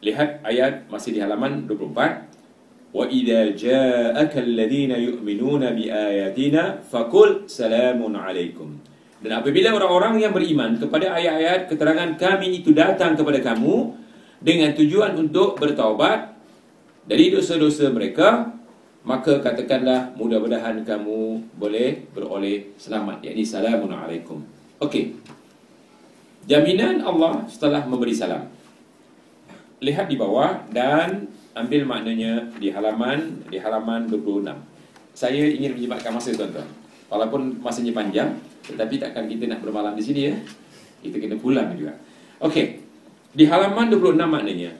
Lihat ayat masih di halaman 24. Ja'aka alladhina yu'minuna bi ayatina faqul salamun alaikum. Dan apabila orang-orang yang beriman kepada ayat-ayat keterangan kami itu datang kepada kamu dengan tujuan untuk bertaubat dari dosa-dosa mereka, maka katakanlah mudah-mudahan kamu boleh beroleh selamat. Yakni alaikum. Okey. Jaminan Allah setelah memberi salam. Lihat di bawah dan ambil maknanya di halaman di halaman 26. Saya ingin menyempatkan masa tuan-tuan. Walaupun masanya panjang, tetapi takkan kita nak bermalam di sini ya. Kita kena pulang juga. Okey. Di halaman 26 maknanya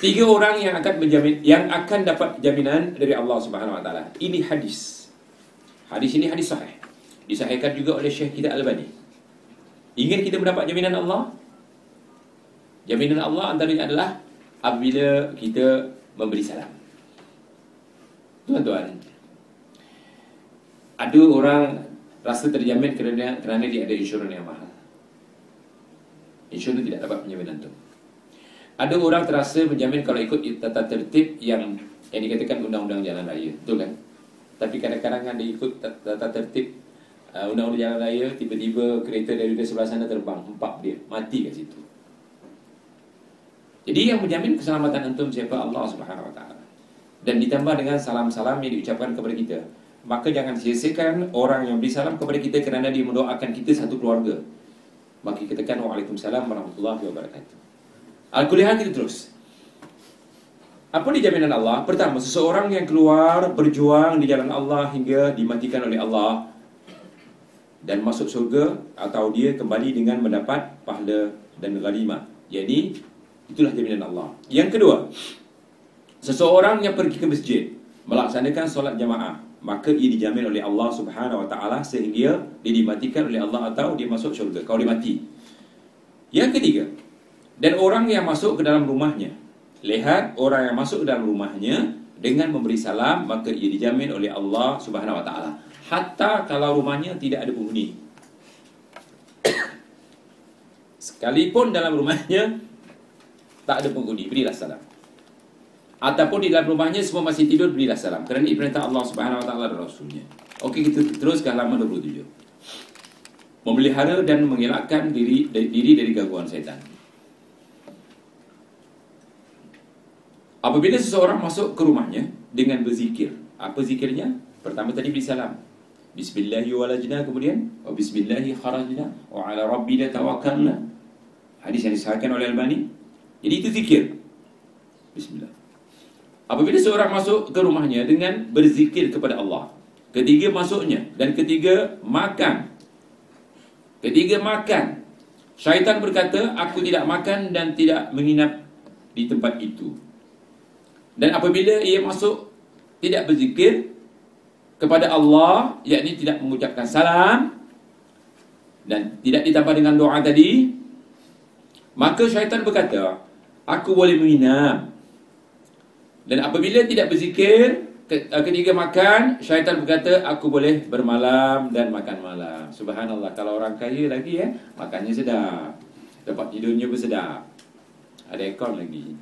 tiga orang yang akan menjamin yang akan dapat jaminan dari Allah Subhanahu Wa Taala. Ini hadis. Hadis ini hadis sahih. Disahihkan juga oleh Syekh kita Al-Albani. Ingin kita mendapat jaminan Allah? Jaminan Allah antaranya adalah apabila kita memberi salam. Tuan-tuan, ada orang rasa terjamin kerana kerana dia ada insurans yang mahal. Insurans tidak dapat penjaminan itu. Ada orang terasa menjamin kalau ikut tata tertib yang yang dikatakan undang-undang jalan raya. Betul kan? Tapi kadang-kadang dia ikut tata tertib uh, undang-undang jalan raya, tiba-tiba kereta dari sebelah sana terbang, empat dia, mati kat situ. Jadi yang menjamin keselamatan antum siapa Allah Subhanahu Wa Taala. Dan ditambah dengan salam-salam yang diucapkan kepada kita. Maka jangan sia-siakan orang yang beri salam kepada kita kerana dia mendoakan kita satu keluarga. Maka kita katakan Waalaikumsalam warahmatullahi wabarakatuh. Al-Kuliah kita terus. Apa di jaminan Allah? Pertama, seseorang yang keluar berjuang di jalan Allah hingga dimatikan oleh Allah dan masuk surga atau dia kembali dengan mendapat pahala dan ghanimah. Jadi Itulah jaminan Allah. Yang kedua, seseorang yang pergi ke masjid melaksanakan solat jamaah, maka ia dijamin oleh Allah Subhanahu wa taala sehingga dia dimatikan oleh Allah atau dia masuk syurga kalau dia mati. Yang ketiga, dan orang yang masuk ke dalam rumahnya. Lihat orang yang masuk ke dalam rumahnya dengan memberi salam maka ia dijamin oleh Allah Subhanahu wa taala. Hatta kalau rumahnya tidak ada penghuni. *coughs* Sekalipun dalam rumahnya tak ada penghuni, berilah salam. Ataupun di dalam rumahnya semua masih tidur, berilah salam. Kerana ini perintah Allah Subhanahu Wa Taala dan Rasulnya. Okey, kita teruskan halaman 27. Memelihara dan mengelakkan diri diri dari gangguan syaitan. Apabila seseorang masuk ke rumahnya dengan berzikir, apa zikirnya? Pertama tadi beri salam. Bismillahirrahmanirrahim kemudian wa bismillahi kharajna wa ala rabbina tawakkalna. Hadis yang disahkan oleh Al-Albani jadi itu zikir. Bismillah. Apabila seorang masuk ke rumahnya dengan berzikir kepada Allah. Ketiga masuknya dan ketiga makan. Ketiga makan. Syaitan berkata, aku tidak makan dan tidak menginap di tempat itu. Dan apabila ia masuk tidak berzikir kepada Allah, yakni tidak mengucapkan salam dan tidak ditambah dengan doa tadi, maka syaitan berkata, aku boleh menginap. Dan apabila tidak berzikir, uh, ketika makan, syaitan berkata, aku boleh bermalam dan makan malam. Subhanallah, kalau orang kaya lagi ya, makannya sedap. Tempat tidurnya pun sedap. Ada ekor lagi.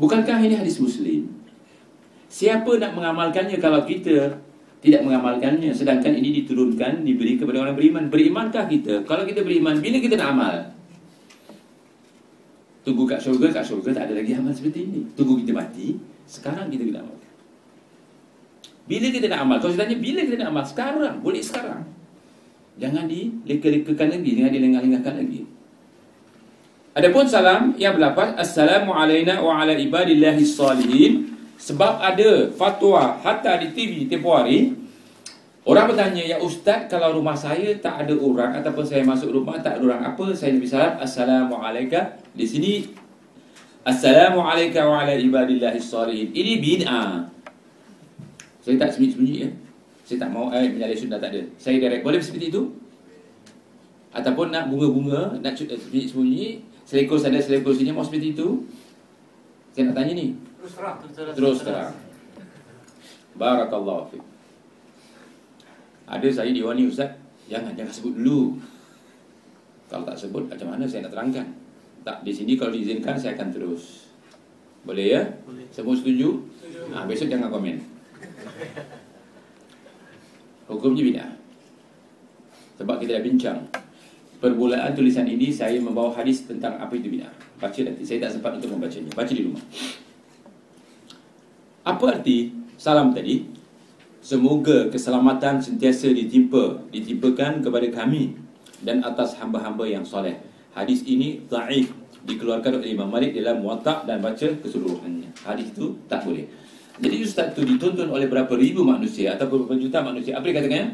Bukankah ini hadis Muslim? Siapa nak mengamalkannya kalau kita tidak mengamalkannya sedangkan ini diturunkan diberi kepada orang beriman berimankah kita kalau kita beriman bila kita nak amal Tunggu kat syurga, kat syurga tak ada lagi amal seperti ini. Tunggu kita mati, sekarang kita kena amal. Bila kita nak amal? Kalau saya tanya, bila kita nak amal? Sekarang, boleh sekarang. Jangan dileka-lekakan lagi, jangan dilengah-lengahkan lagi. Adapun salam yang berlapas Assalamu alayna wa ala ibadillahi salihin Sebab ada fatwa hatta di TV tempoh hari Orang bertanya, ya Ustaz, kalau rumah saya tak ada orang ataupun saya masuk rumah tak ada orang apa, saya Nabi salam, Assalamualaikum. Di sini, Assalamualaikum wa ala ibadillahi salihin. Ini bid'ah. Saya tak sembunyi-sembunyi ya. Saya tak mau, eh, menyalih sunnah tak ada. Saya direct. Boleh seperti itu? Ataupun nak bunga-bunga, nak sembunyi-sembunyi, selekor sana, selekor sini, mau seperti itu? Saya nak tanya ni. Terus terang. Terus terang. Barakallahu fiqh. Ada saya diwani Ustaz Jangan, jangan sebut dulu Kalau tak sebut macam mana saya nak terangkan Tak, di sini kalau diizinkan saya akan terus. Boleh ya? Boleh. Semua setuju? Ha, besok jangan komen. Hukumnya bid'ah. Sebab kita dah bincang. Permulaan tulisan ini saya membawa hadis tentang apa itu bid'ah. Baca nanti. Saya tak sempat untuk membacanya. Baca di rumah. Apa arti salam tadi? Semoga keselamatan sentiasa ditimpa, ditimpakan kepada kami dan atas hamba-hamba yang soleh. Hadis ini dhaif dikeluarkan oleh Imam Malik dalam Muwatta dan baca keseluruhannya. Hadis itu tak boleh. Jadi ustaz itu ditonton oleh berapa ribu manusia atau berapa juta manusia. Apa dia katakan?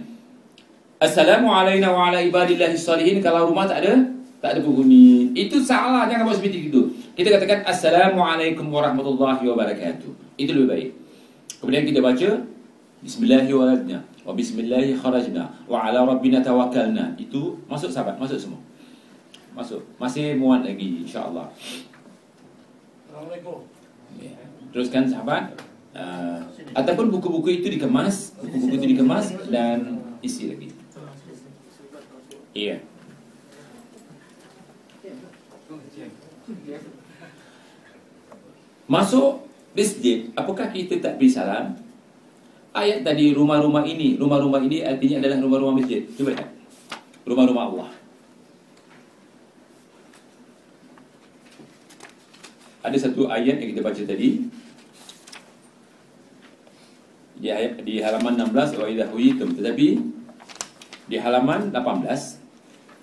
Assalamualaikum wa ala ibadillahi salihin kalau rumah tak ada tak ada penghuni. Itu salah jangan buat seperti itu. Kita katakan Assalamualaikum warahmatullahi wabarakatuh. Itu lebih baik. Kemudian kita baca Bismillahirrahmanirrahim. Wa bismillahi kharajna wa ala rabbina tawakkalna. Itu masuk sahabat, masuk semua. Masuk. Masih muat lagi insya-Allah. Assalamualaikum. Ya. Teruskan sahabat. Uh, ataupun buku-buku itu dikemas, buku-buku itu dikemas dan isi lagi. Iya. Masuk masjid, apakah kita tak beri salam? Ayat tadi rumah-rumah ini, rumah-rumah ini artinya adalah rumah-rumah masjid. Cuba lihat. Rumah-rumah Allah. Ada satu ayat yang kita baca tadi di ayat di halaman 16 wa idza huyitum tetapi di halaman 18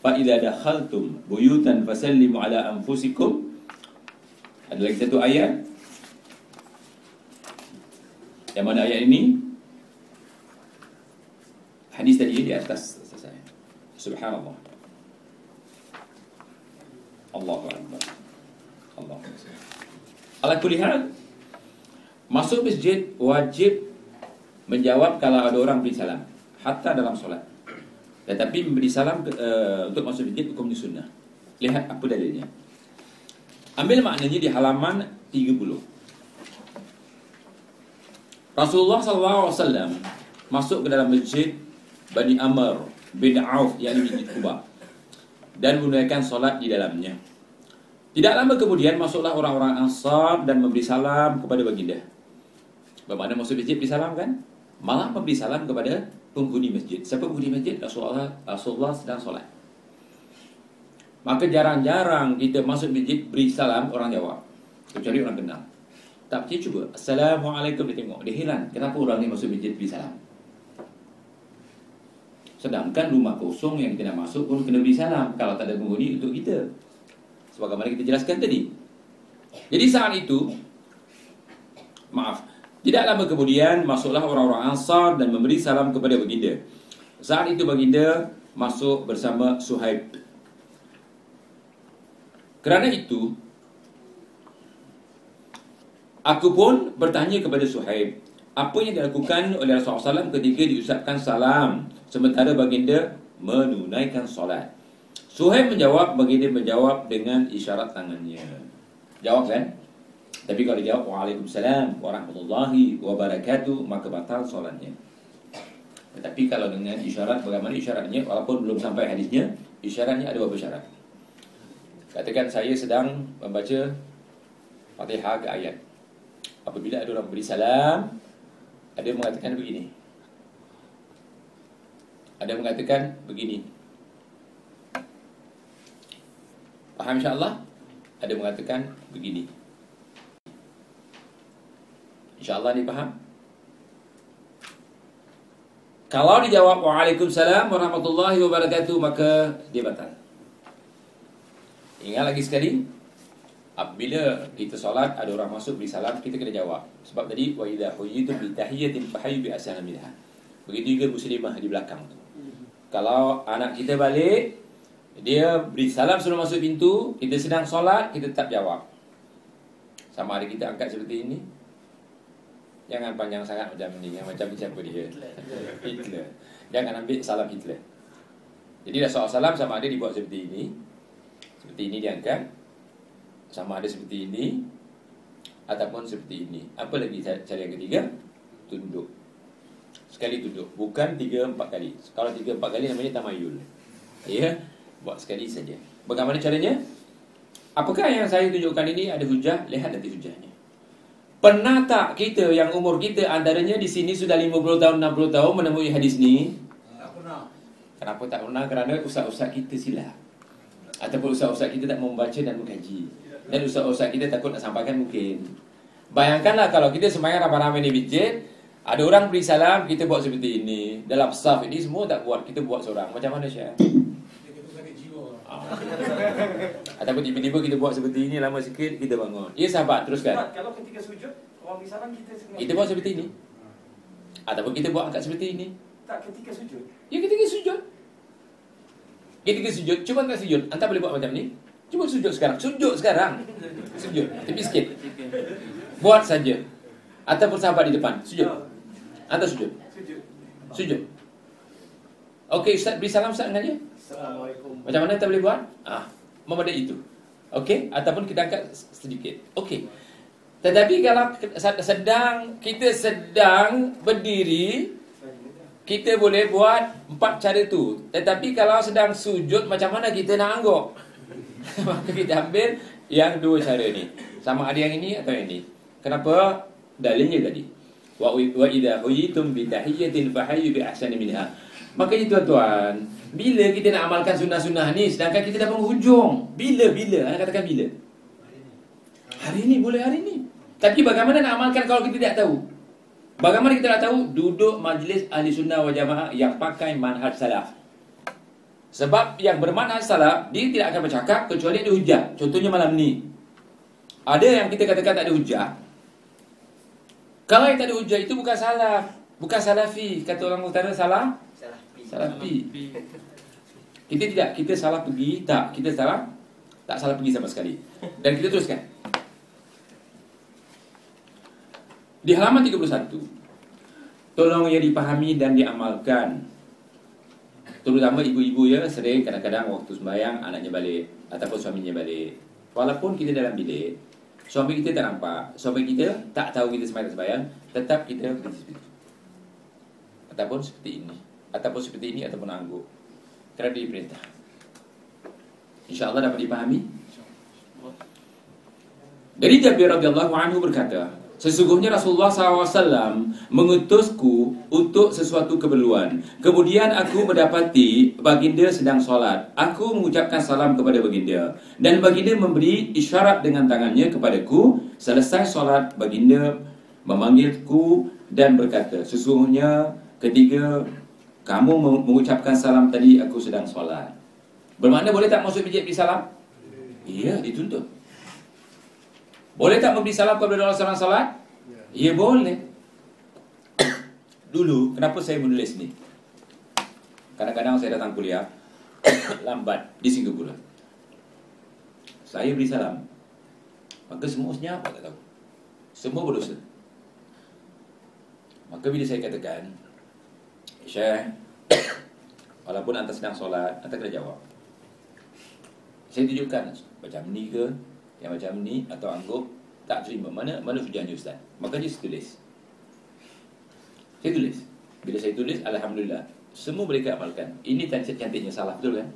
fa idza dakhaltum buyutan fasallimu ala anfusikum ada lagi satu ayat yang mana ayat ini hadis tadi di atas saya subhanallah. Allahu akbar. Allahu akbar ala kulli hal masuk masjid wajib menjawab kalau ada orang beri salam hatta dalam solat. Tetapi memberi salam uh, untuk masuk masjid hukum di sunnah. Lihat apa dalilnya. Ambil maknanya di halaman 30 Rasulullah SAW masuk ke dalam masjid Bani Amr bin Auf yang di Kuba dan menunaikan solat di dalamnya. Tidak lama kemudian masuklah orang-orang Ansar dan memberi salam kepada baginda. Bagaimana masuk masjid salam kan? Malah memberi salam kepada penghuni masjid. Siapa penghuni masjid? Rasulullah, Rasulullah sedang solat. Maka jarang-jarang kita masuk masjid beri salam orang jawab. Kecuali orang kenal. Tak dia cuba. Assalamualaikum dia tengok. Dia heran. Kenapa orang ni masuk masjid beri salam? Sedangkan rumah kosong yang kita nak masuk pun kena beri salam. Kalau tak ada penghuni untuk kita. Sebagaimana kita jelaskan tadi. Jadi saat itu, maaf, tidak lama kemudian masuklah orang-orang Ansar dan memberi salam kepada baginda. Saat itu baginda masuk bersama Suhaib. Kerana itu, aku pun bertanya kepada Suhaib, apa yang dilakukan oleh Rasulullah SAW ketika diucapkan salam sementara baginda menunaikan solat? Suhaib menjawab, baginda menjawab dengan isyarat tangannya. Jawab kan? Tapi kalau dia jawab Waalaikumsalam warahmatullahi wabarakatuh Maka batal solatnya Tetapi kalau dengan isyarat Bagaimana isyaratnya Walaupun belum sampai hadisnya Isyaratnya ada beberapa syarat Katakan saya sedang membaca Fatihah ke ayat Apabila ada orang beri salam Ada yang mengatakan begini Ada yang mengatakan begini Faham insyaAllah? Ada yang mengatakan begini InsyaAllah ni faham? Kalau dijawab Waalaikumsalam warahmatullahi wabarakatuh Maka dia batal Ingat lagi sekali Apabila kita solat Ada orang masuk beri salam Kita kena jawab. Sebab tadi Wa idha huyitum bi tahiyatin Fahayu bi asanamilha Begitu juga muslimah di belakang tu. Kalau anak kita balik Dia beri salam sebelum masuk pintu Kita sedang solat Kita tetap jawab. Sama ada kita angkat seperti ini. Jangan panjang sangat macam ni yang Macam ni siapa dia? Hitler. Jangan ambil salam Hitler. Jadi dah soal salam sama ada dibuat seperti ini. Seperti ini diangkat Sama ada seperti ini Ataupun seperti ini Apa lagi cara yang ketiga Tunduk Sekali tunduk Bukan tiga empat kali Kalau tiga empat kali namanya tamayul Ya Buat sekali saja Bagaimana caranya Apakah yang saya tunjukkan ini ada hujah? Lihat nanti hujahnya. Pernah tak kita yang umur kita antaranya di sini sudah 50 tahun, 60 tahun menemui hadis ni? Tak pernah. Kenapa tak pernah? Kerana ustaz-ustaz kita silap. Ataupun ustaz-ustaz kita tak membaca dan mengkaji. Dan ustaz-ustaz kita takut nak sampaikan mungkin. Bayangkanlah kalau kita semayang ramai-ramai di masjid, ada orang beri salam, kita buat seperti ini. Dalam staff ini semua tak buat, kita buat seorang. Macam mana Syekh? Jiwa. Ah. Ataupun tiba-tiba kita buat seperti ini, lama sikit kita bangun. Ya sahabat, teruskan. Kalau ketika sujud, orang beri salam kita sengaja. Kita buat seperti ini. Ataupun kita buat angkat seperti ini. Tak ketika sujud. Ya ketika sujud. Ketika sujud, cuba tak sujud. Anda boleh buat macam ni. Cuba sujud sekarang. Sujud sekarang. Sujud. Tepi sikit. Buat saja. Ataupun sahabat di depan. Sujud. Anda sujud. Sujud. Sujud. Okey, Ustaz beri salam Ustaz dengan dia. Assalamualaikum. Macam mana kita boleh buat? Ah, memadai itu. Okey, ataupun kita angkat sedikit. Okey. Tetapi kalau sedang kita sedang berdiri, kita boleh buat empat cara tu. Tetapi kalau sedang sujud macam mana kita nak angguk? Maka kita ambil yang dua cara ni. Sama ada yang ini atau yang ini. Kenapa? Dalilnya tadi. Wa wa idza huyitum bi tahiyyatin fahayyu bi ahsani minha. Makanya tuan-tuan, bila kita nak amalkan sunnah-sunnah ni sedangkan kita dah penghujung. Bila bila? Anda katakan bila? Hari ini boleh hari ini. Tapi bagaimana nak amalkan kalau kita tidak tahu? Bagaimana kita nak tahu? Duduk majlis ahli sunnah wal jamaah yang pakai manhaj salaf. Sebab yang bermanhaj salaf, dia tidak akan bercakap kecuali ada hujah. Contohnya malam ni. Ada yang kita katakan tak ada hujah. Kalau yang tak ada hujah itu bukan salaf. Bukan salafi. Kata orang utara salah. Salafi. Kita tidak. Kita salah pergi. Tak. Kita salah. Tak salah pergi sama sekali. Dan kita teruskan. Di halaman 31 Tolong ia dipahami dan diamalkan Terutama ibu-ibu ya Sering kadang-kadang waktu sembahyang Anaknya balik Ataupun suaminya balik. Walaupun kita dalam bilik Suami kita tak nampak Suami kita tak tahu kita sembahyang Tetap kita Ataupun seperti ini Ataupun seperti ini Ataupun angguk. Kerana diperintah InsyaAllah dapat dipahami. Dari Jabir radhiyallahu anhu berkata Sesungguhnya Rasulullah SAW mengutusku untuk sesuatu keperluan. Kemudian aku mendapati baginda sedang solat. Aku mengucapkan salam kepada baginda. Dan baginda memberi isyarat dengan tangannya kepadaku. Selesai solat, baginda memanggilku dan berkata, Sesungguhnya ketika kamu mengucapkan salam tadi, aku sedang solat. Bermakna boleh tak masuk masjid beri salam? Iya, dituntut. Boleh tak memberi salam kepada orang seorang salat? Ya boleh. Dulu, kenapa saya menulis ni? Kadang-kadang saya datang kuliah *coughs* lambat di Singapura. Saya beri salam. Maka semua senyap, tak tahu. Semua berdosa. Maka bila saya katakan, Syekh, *coughs* walaupun anda sedang solat, anda kena jawab. Saya tunjukkan macam ni ke, yang macam ni atau angguk tak terima. Mana mana hujahnya ustaz? Maka dia tulis saya tulis. Bila saya tulis alhamdulillah semua mereka amalkan ini cantiknya. Salah betul kan?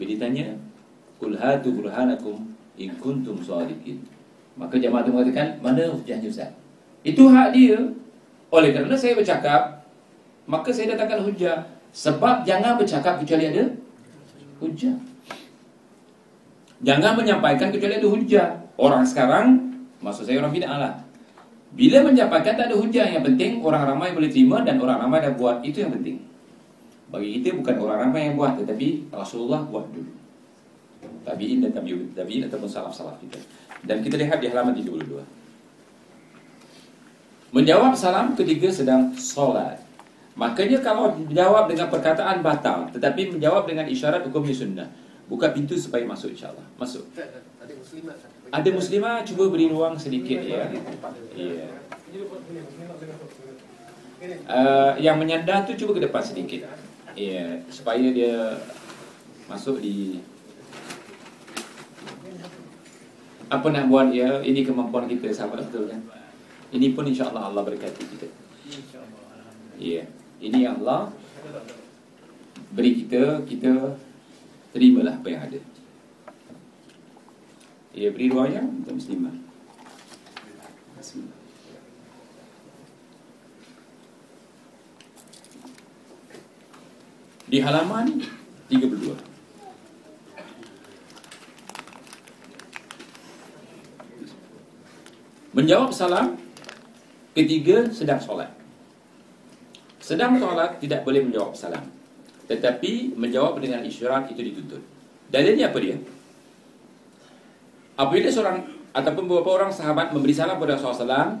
Bila ditanya kul hatu burhanakum in kuntum shadiqin maka jemaah tu mengatakan mana hujahnya ustaz? Itu hak dia. Oleh kerana saya bercakap maka saya datangkan hujah. Sebab jangan bercakap kecuali ada hujah Jangan menyampaikan kecuali ada hujah. Orang sekarang, maksud saya orang bid'ah lah. Bila menyampaikan tak ada hujah, yang penting orang ramai boleh terima dan orang ramai dah buat. Itu yang penting. Bagi kita bukan orang ramai yang buat, tetapi Rasulullah buat dulu. Tabi'in dan tabi'in, tabi'in ataupun salaf-salaf kita. Dan kita lihat di halaman 32. Menjawab salam ketika sedang solat. Makanya kalau menjawab dengan perkataan batal, tetapi menjawab dengan isyarat hukumnya sunnah. Buka pintu supaya masuk insyaAllah. Masuk. Ada muslimat. Ada muslimah Cuba beri ruang sedikit ya. Ya uh, Yang menyandar tu cuba ke depan sedikit. Ya Supaya dia Masuk di Apa nak buat ya? Ini kemampuan kita Sahabat betul kan? Ini pun insyaAllah Allah berkati kita. Ya Ini yang Allah Beri kita Kita terimalah apa yang ada. Ia beri riwayat untuk muslimah. Di halaman 32. Menjawab salam ketiga sedang solat. Sedang solat tidak boleh menjawab salam. Tetapi menjawab dengan isyarat itu dituntut. Dalilnya apa dia? Apabila seorang ataupun beberapa orang sahabat memberi salam kepada Rasulullah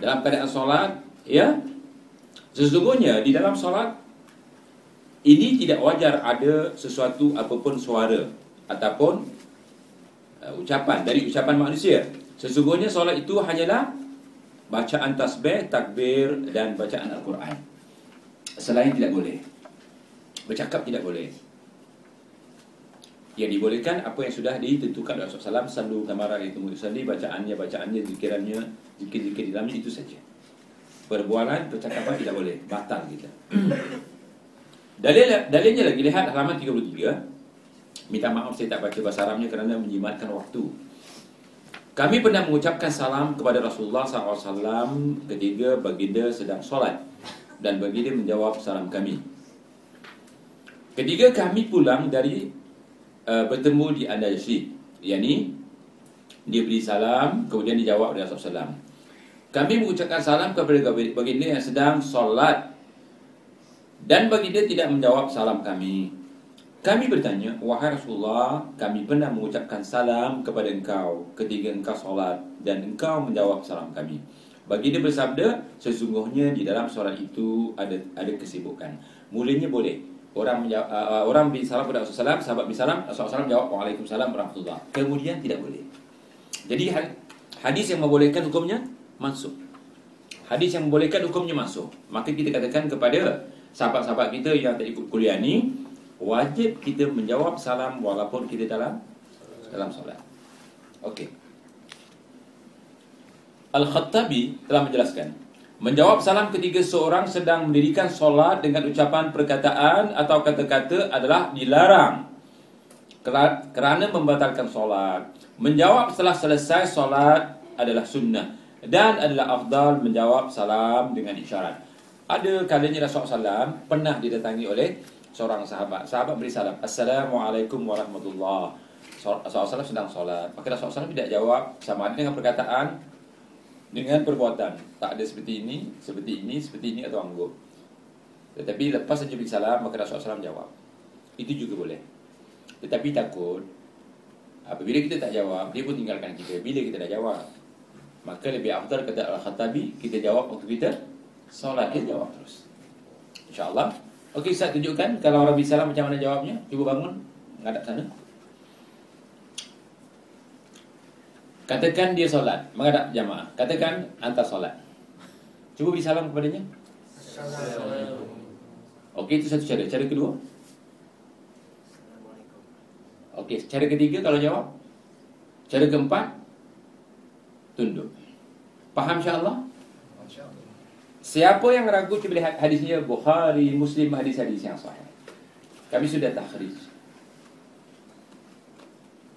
dalam keadaan solat, ya, sesungguhnya di dalam solat ini tidak wajar ada sesuatu apapun suara ataupun uh, ucapan dari ucapan manusia. Sesungguhnya solat itu hanyalah bacaan tasbih, takbir dan bacaan Al-Quran. Selain tidak boleh. Bercakap tidak boleh. Yang dibolehkan apa yang sudah ditentukan oleh Rasulullah SAW Sallu kamara itu musalli Bacaannya, bacaannya, zikirannya Zikir-zikir di dalamnya itu saja. Perbualan, percakapan tidak boleh Batal kita. Dalil, Dalilnya lagi lihat halaman 33 Minta maaf saya tak baca bahasa Arabnya Kerana menjimatkan waktu. Kami pernah mengucapkan salam kepada Rasulullah SAW Ketika baginda sedang solat Dan baginda menjawab salam kami Ketika kami pulang dari uh, bertemu di Andalusia. Yang ni dia beri salam kemudian dijawab oleh Rasulullah SAW. Kami mengucapkan salam kepada baginda yang sedang solat dan baginda tidak menjawab salam kami. Kami bertanya, wahai Rasulullah, kami pernah mengucapkan salam kepada engkau ketika engkau solat dan engkau menjawab salam kami. Baginda bersabda, sesungguhnya di dalam solat itu ada ada kesibukan. Mulanya boleh, orang menjawab, uh, orang beri salam kepada Rasulullah SAW, sahabat beri salam, Rasulullah SAW jawab Waalaikumsalam warahmatullahi Kemudian tidak boleh. Jadi hadis yang membolehkan hukumnya masuk. Hadis yang membolehkan hukumnya masuk. Maka kita katakan kepada sahabat-sahabat kita yang tak ikut kuliah ni, wajib kita menjawab salam walaupun kita dalam dalam solat. Okey. Al-Khattabi telah menjelaskan Menjawab salam ketika seorang sedang mendirikan solat dengan ucapan perkataan atau kata-kata adalah dilarang kerana membatalkan solat. Menjawab setelah selesai solat adalah sunnah dan adalah afdal menjawab salam dengan isyarat. Ada kalanya Rasulullah SAW pernah didatangi oleh seorang sahabat. Sahabat beri salam. Assalamualaikum warahmatullahi Rasulullah SAW sedang solat. Maka Rasulullah SAW tidak jawab sama ada dengan perkataan dengan perbuatan tak ada seperti ini, seperti ini, seperti ini atau angguk. Tetapi lepas saja beri salam maka Rasulullah SAW jawab. Itu juga boleh. Tetapi takut apabila kita tak jawab, dia pun tinggalkan kita. Bila kita dah jawab, maka lebih afdal kata Al-Khattabi kita jawab waktu kita solat dia jawab terus. Insya-Allah. Okey, saya tunjukkan kalau orang beri salam macam mana jawabnya. Cuba bangun menghadap sana. Katakan dia solat Menghadap jamaah. Katakan antar solat. Cuba beri salam kepadanya? Okey itu satu cara. Cara kedua? Okey cara ketiga kalau jawab? Cara keempat? Tunduk. Faham insyaAllah? Siapa yang ragu cuba lihat hadisnya Bukhari, Muslim hadis-hadis yang sahih. Kami sudah takhrij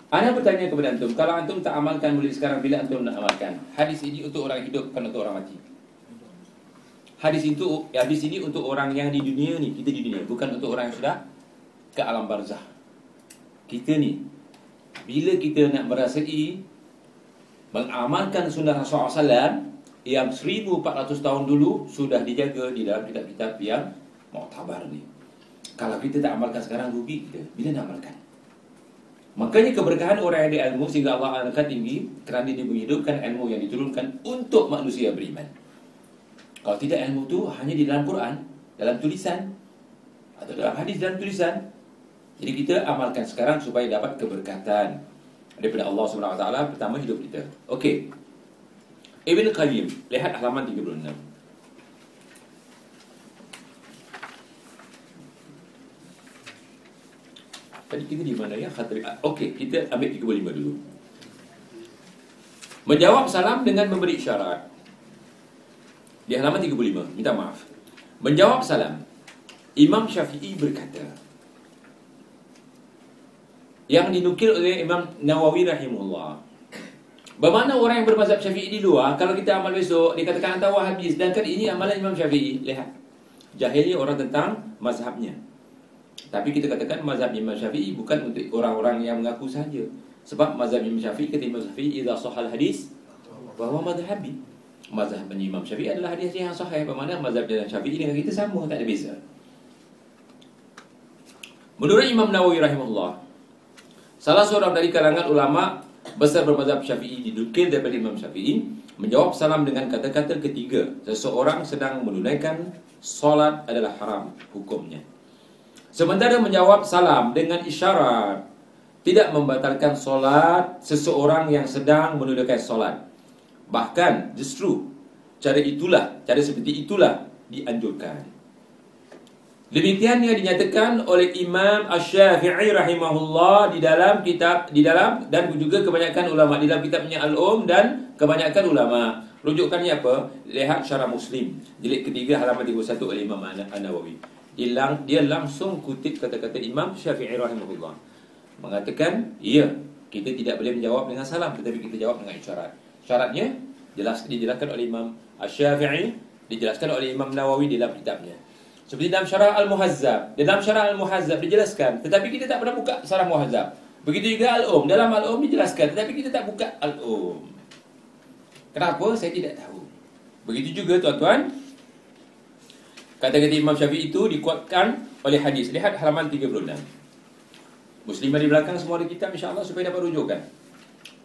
Ana bertanya kepada antum, kalau antum tak amalkan mulai sekarang bila antum nak amalkan? Hadis ini untuk orang hidup bukan untuk orang mati. Hadis itu hadis ini untuk orang yang di dunia ni, kita di dunia, bukan untuk orang yang sudah ke alam barzah. Kita ni bila kita nak merasai mengamalkan sunnah Rasulullah SAW yang 1400 tahun dulu sudah dijaga di dalam kitab-kitab yang muktabar ni. Kalau kita tak amalkan sekarang rugi kita. Bila nak amalkan? Makanya keberkahan orang yang ada ilmu sehingga Allah angkat tinggi kerana dia menghidupkan ilmu yang diturunkan untuk manusia beriman. Kalau tidak ilmu itu hanya di dalam Quran, dalam tulisan atau dalam hadis dalam tulisan. Jadi kita amalkan sekarang supaya dapat keberkatan daripada Allah Subhanahu Wa Taala pertama hidup kita. Okey. Ibn Qayyim, lihat halaman 36. Tadi kita di mana ya? Khatri. Okey, kita ambil 35 dulu. Menjawab salam dengan memberi isyarat. Di halaman 35, minta maaf. Menjawab salam. Imam Syafi'i berkata, yang dinukil oleh Imam Nawawi rahimahullah. Bermakna orang yang bermazhab Syafi'i di luar, kalau kita amal besok, dikatakan hantar Wahabi, sedangkan ini amalan Imam Syafi'i. Lihat. Jahili orang tentang mazhabnya. Tapi kita katakan mazhab Imam Syafi'i bukan untuk orang-orang yang mengaku saja. Sebab mazhab Imam Syafi'i kata Imam Syafi'i idza sahal hadis bahwa madhabi. Mazhab Imam Syafi'i adalah hadis yang sahih. Bermakna mazhab Imam Syafi'i dengan kita sama, tak ada beza. Menurut Imam Nawawi rahimahullah, salah seorang dari kalangan ulama besar bermazhab Syafi'i didukil daripada Imam Syafi'i menjawab salam dengan kata-kata ketiga, seseorang sedang menunaikan solat adalah haram hukumnya. Sementara menjawab salam dengan isyarat tidak membatalkan solat seseorang yang sedang menunaikan solat. Bahkan justru cara itulah, cara seperti itulah dianjurkan. Demikian yang dinyatakan oleh Imam Asy-Syafi'i rahimahullah di dalam kitab di dalam dan juga kebanyakan ulama di dalam kitabnya Al-Um dan kebanyakan ulama. Rujukannya apa? Lihat syarah Muslim jilid ketiga halaman 31 oleh Imam An-Nawawi. Dia, dia langsung kutip kata-kata Imam Syafi'i rahimahullah. Mengatakan, ya, kita tidak boleh menjawab dengan salam tetapi kita jawab dengan isyarat. Syaratnya jelas dijelaskan oleh Imam Asy-Syafi'i, dijelaskan oleh Imam Nawawi dalam kitabnya. Seperti dalam syarah Al-Muhazzab. Dalam syarah Al-Muhazzab dijelaskan. Tetapi kita tak pernah buka syarah Muhazzab. Begitu juga Al-Um. Dalam Al-Um dijelaskan. Tetapi kita tak buka Al-Um. Kenapa? Saya tidak tahu. Begitu juga tuan-tuan. Kata-kata Imam Syafi'i itu dikuatkan oleh hadis. Lihat halaman 36. Muslimah di belakang semua ada kitab insyaAllah supaya dapat rujukan.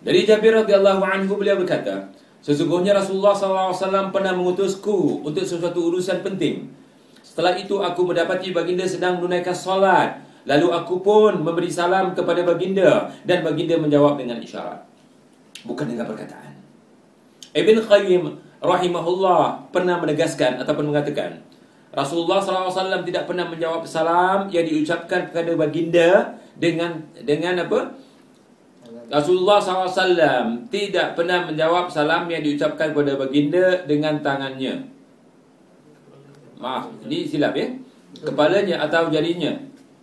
Dari Jabir radhiyallahu anhu beliau berkata, Sesungguhnya Rasulullah SAW pernah mengutusku untuk sesuatu urusan penting. Setelah itu aku mendapati baginda sedang menunaikan solat. Lalu aku pun memberi salam kepada baginda dan baginda menjawab dengan isyarat. Bukan dengan perkataan. Ibn Qayyim rahimahullah pernah menegaskan ataupun mengatakan Rasulullah SAW tidak pernah menjawab salam yang diucapkan kepada baginda dengan dengan apa? Rasulullah SAW tidak pernah menjawab salam yang diucapkan kepada baginda dengan tangannya. Maaf, ini silap ya. Kepalanya atau jarinya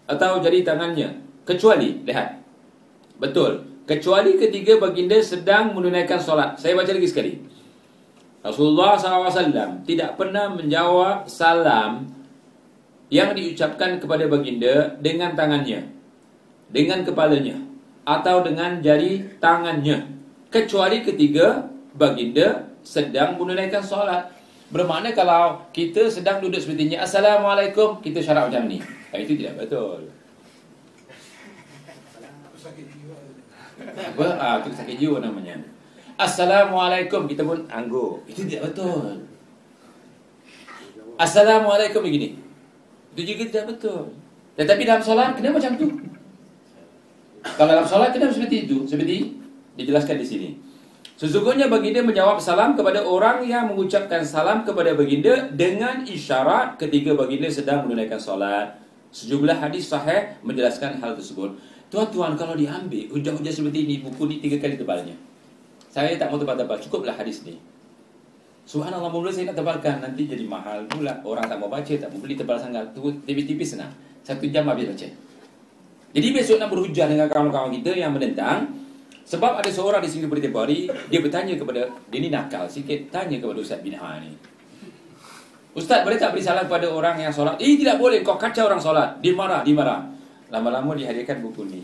atau jari tangannya. Kecuali, lihat. Betul. Kecuali ketika baginda sedang menunaikan solat. Saya baca lagi sekali. Rasulullah SAW tidak pernah menjawab salam yang diucapkan kepada baginda dengan tangannya, dengan kepalanya, atau dengan jari tangannya. Kecuali ketika baginda sedang menunaikan solat. Bermakna kalau kita sedang duduk seperti ini, Assalamualaikum, kita syarat macam ni. Itu tidak betul. Apa? Ah, itu sakit jiwa namanya. Assalamualaikum, kita pun anggur. Itu tidak betul. Assalamualaikum begini. Itu juga tidak betul. Tetapi dalam solat, kena macam tu. Kalau dalam solat, kena seperti itu. Seperti dijelaskan di sini. Sesungguhnya baginda menjawab salam kepada orang yang mengucapkan salam kepada baginda dengan isyarat ketika baginda sedang menunaikan solat. Sejumlah hadis sahih menjelaskan hal tersebut. Tuan-tuan, kalau diambil hujah-hujah seperti ini, buku ini tiga kali tebalnya. Saya tak mau tebal-tebal, cukuplah hadis ni. Subhanallah, mula saya nak tebalkan, nanti jadi mahal pula. Orang tak mau baca, tak mau beli tebal sangat. Tu tipis-tipis senang. Satu jam habis baca. Jadi besok nak berhujah dengan kawan-kawan kita yang menentang, sebab ada seorang di sini beberapa hari Dia bertanya kepada Dia ni nakal sikit Tanya kepada Ustaz bin Ha ni Ustaz boleh tak beri salam kepada orang yang solat Eh tidak boleh Kau kacau orang solat Dia marah Dia marah Lama-lama dihadirkan buku ni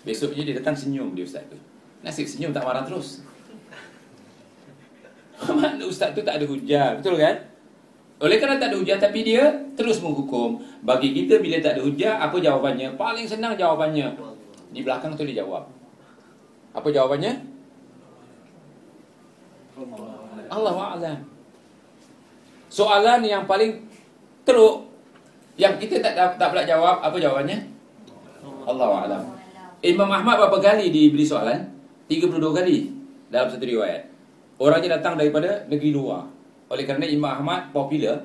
Besoknya dia datang senyum dia Ustaz tu Nasib senyum tak marah terus Mana Ustaz tu tak ada hujah Betul kan oleh kerana tak ada hujah tapi dia terus menghukum. Bagi kita bila tak ada hujah, apa jawapannya? Paling senang jawapannya. Di belakang tu dia jawab. Apa jawabannya? Allah a'lam. Soalan yang paling teruk yang kita tak tak pula jawab, apa jawabannya? Allah a'lam. Imam Ahmad berapa kali diberi soalan? 32 kali dalam satu riwayat. Orangnya datang daripada negeri luar. Oleh kerana Imam Ahmad popular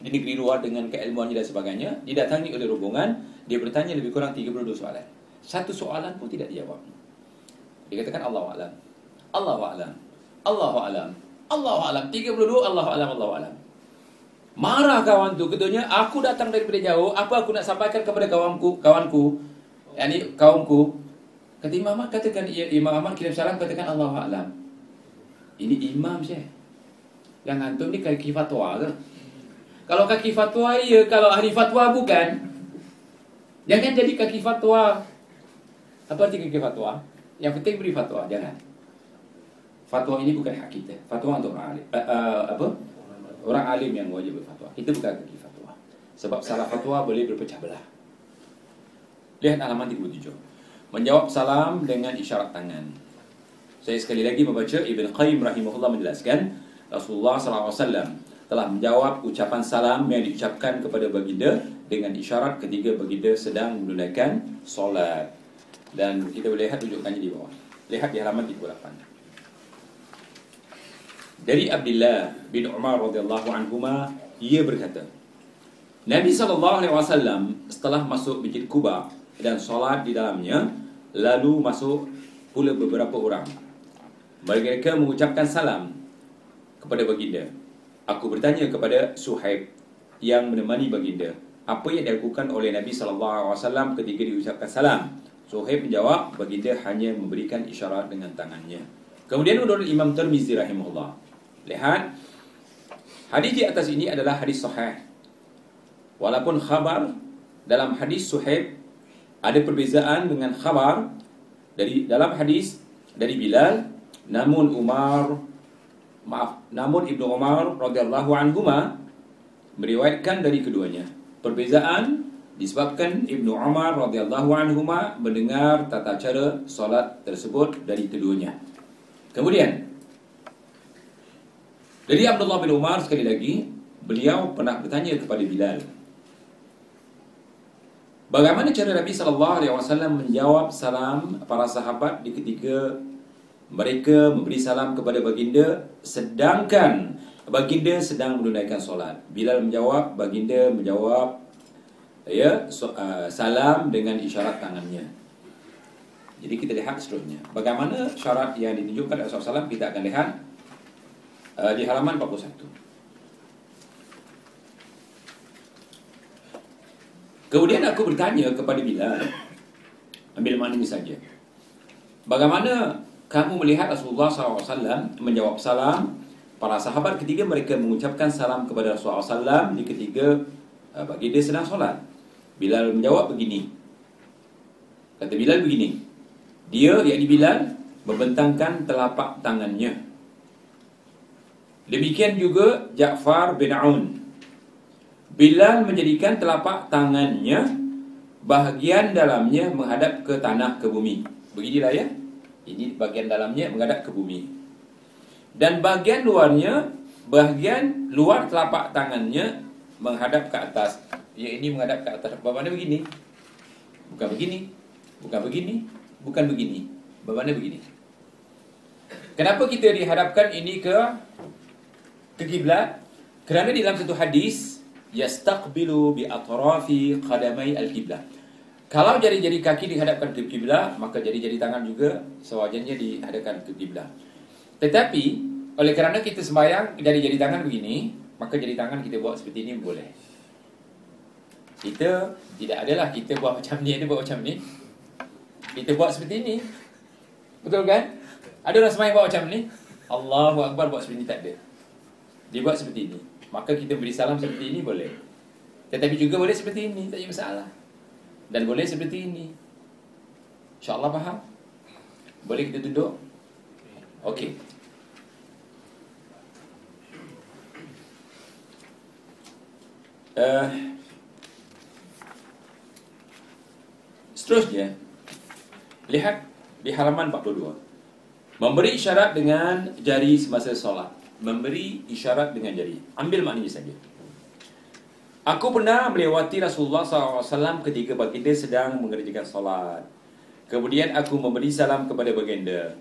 di negeri luar dengan keilmuannya dan sebagainya, didatangi oleh rombongan, dia bertanya lebih kurang 32 soalan. Satu soalan pun tidak dijawab. Dia katakan Allah alam. Allah alam. Allah alam. Allah alam. 32 Allah alam Allah alam. Marah kawan tu katanya, aku datang daripada jauh, apa aku nak sampaikan kepada kawanku, kawanku, yakni kaumku, Kata Imam Ahmad katakan ya, Imam Ahmad kirim salam katakan Allah Alam. Ini imam Syekh. Yang antum ni kaki fatwa ke? Kalau kaki fatwa ya, kalau ahli fatwa bukan. Jangan jadi kaki fatwa. Apa arti kaki fatwa? Yang penting beri fatwa, jangan. Fatwa ini bukan hak kita. Fatwa untuk orang alim. Uh, uh, apa? Orang alim yang wajib berfatwa. Kita bukan kaki fatwa. Sebab salah fatwa boleh berpecah belah. Lihat halaman 37. Menjawab salam dengan isyarat tangan. Saya sekali lagi membaca Ibn Qayyim rahimahullah menjelaskan Rasulullah SAW telah menjawab ucapan salam yang diucapkan kepada baginda dengan isyarat ketika baginda sedang menunaikan solat. Dan kita boleh lihat rujukannya di bawah. Lihat di halaman 38. Dari Abdullah bin Umar radhiyallahu anhuma ia berkata Nabi wasallam setelah masuk Masjid Kuba dan solat di dalamnya lalu masuk pula beberapa orang. Mereka mengucapkan salam kepada baginda. Aku bertanya kepada Suhaib yang menemani baginda apa yang dilakukan oleh Nabi sallallahu alaihi wasallam ketika diucapkan salam? Suhaib menjawab baginda hanya memberikan isyarat dengan tangannya. Kemudian menurut Imam Tirmizi rahimahullah. Lihat Hadis di atas ini adalah hadis sahih. Walaupun khabar Dalam hadis suhaib Ada perbezaan dengan khabar dari Dalam hadis Dari Bilal Namun Umar Maaf Namun Ibnu Umar radhiyallahu anhuma Meriwayatkan dari keduanya. Perbezaan Disebabkan Ibnu Umar radhiyallahu anhuma Mendengar tata cara solat tersebut Dari keduanya. Kemudian jadi Abdullah bin Umar sekali lagi beliau pernah bertanya kepada Bilal Bagaimana cara Nabi sallallahu alaihi wasallam menjawab salam para sahabat di ketika mereka memberi salam kepada baginda sedangkan baginda sedang menunaikan solat. Bilal menjawab, baginda menjawab ya so, uh, salam dengan isyarat tangannya. Jadi kita lihat seterusnya. Bagaimana syarat yang ditunjukkan oleh Rasulullah SAW kita akan lihat uh, di halaman 41. Kemudian aku bertanya kepada Bilal Ambil makna ini saja. Bagaimana kamu melihat Rasulullah SAW menjawab salam? Para sahabat ketika mereka mengucapkan salam kepada Rasulullah SAW Di ketika uh, bagi dia sedang solat. Bilal menjawab begini. Kata Bilal begini. Dia, yakni Bilal Membentangkan telapak tangannya. Demikian juga Ja'far bin Aun. Bilal menjadikan telapak tangannya bahagian dalamnya menghadap ke tanah ke bumi. Beginilah ya. Ini bahagian dalamnya menghadap ke bumi. Dan bahagian luarnya bahagian luar telapak tangannya menghadap ke atas. Ya ini menghadap ke atas. Bagaimana begini? Bukan begini. Bukan begini. Bukan begini. Bagaimana begini? Kenapa kita dihadapkan ini ke ke kiblat kerana di dalam satu hadis yastaqbilu bi atrafi qadamai al-qiblah. Kalau jari-jari kaki dihadapkan ke kiblat, maka jari-jari tangan juga sewajarnya dihadapkan ke kiblat. Tetapi oleh kerana kita sembahyang dari jari tangan begini, maka jari tangan kita buat seperti ini boleh. Kita tidak adalah kita buat macam ni, ada buat macam ni. Kita buat seperti ini. Betul kan? Ada orang sembahyang buat macam ni? Allahu akbar buat seperti ini tak ada. Dia buat seperti ini Maka kita beri salam seperti ini boleh. Tetapi juga boleh seperti ini Tak ada masalah. Dan boleh seperti ini. InsyaAllah faham? Boleh kita duduk? Okey. Uh, Seterusnya Lihat di halaman 42 Memberi isyarat dengan jari semasa solat memberi isyarat dengan jari. Ambil maknanya saja. Aku pernah melewati Rasulullah SAW ketika baginda sedang mengerjakan solat. Kemudian aku memberi salam kepada baginda.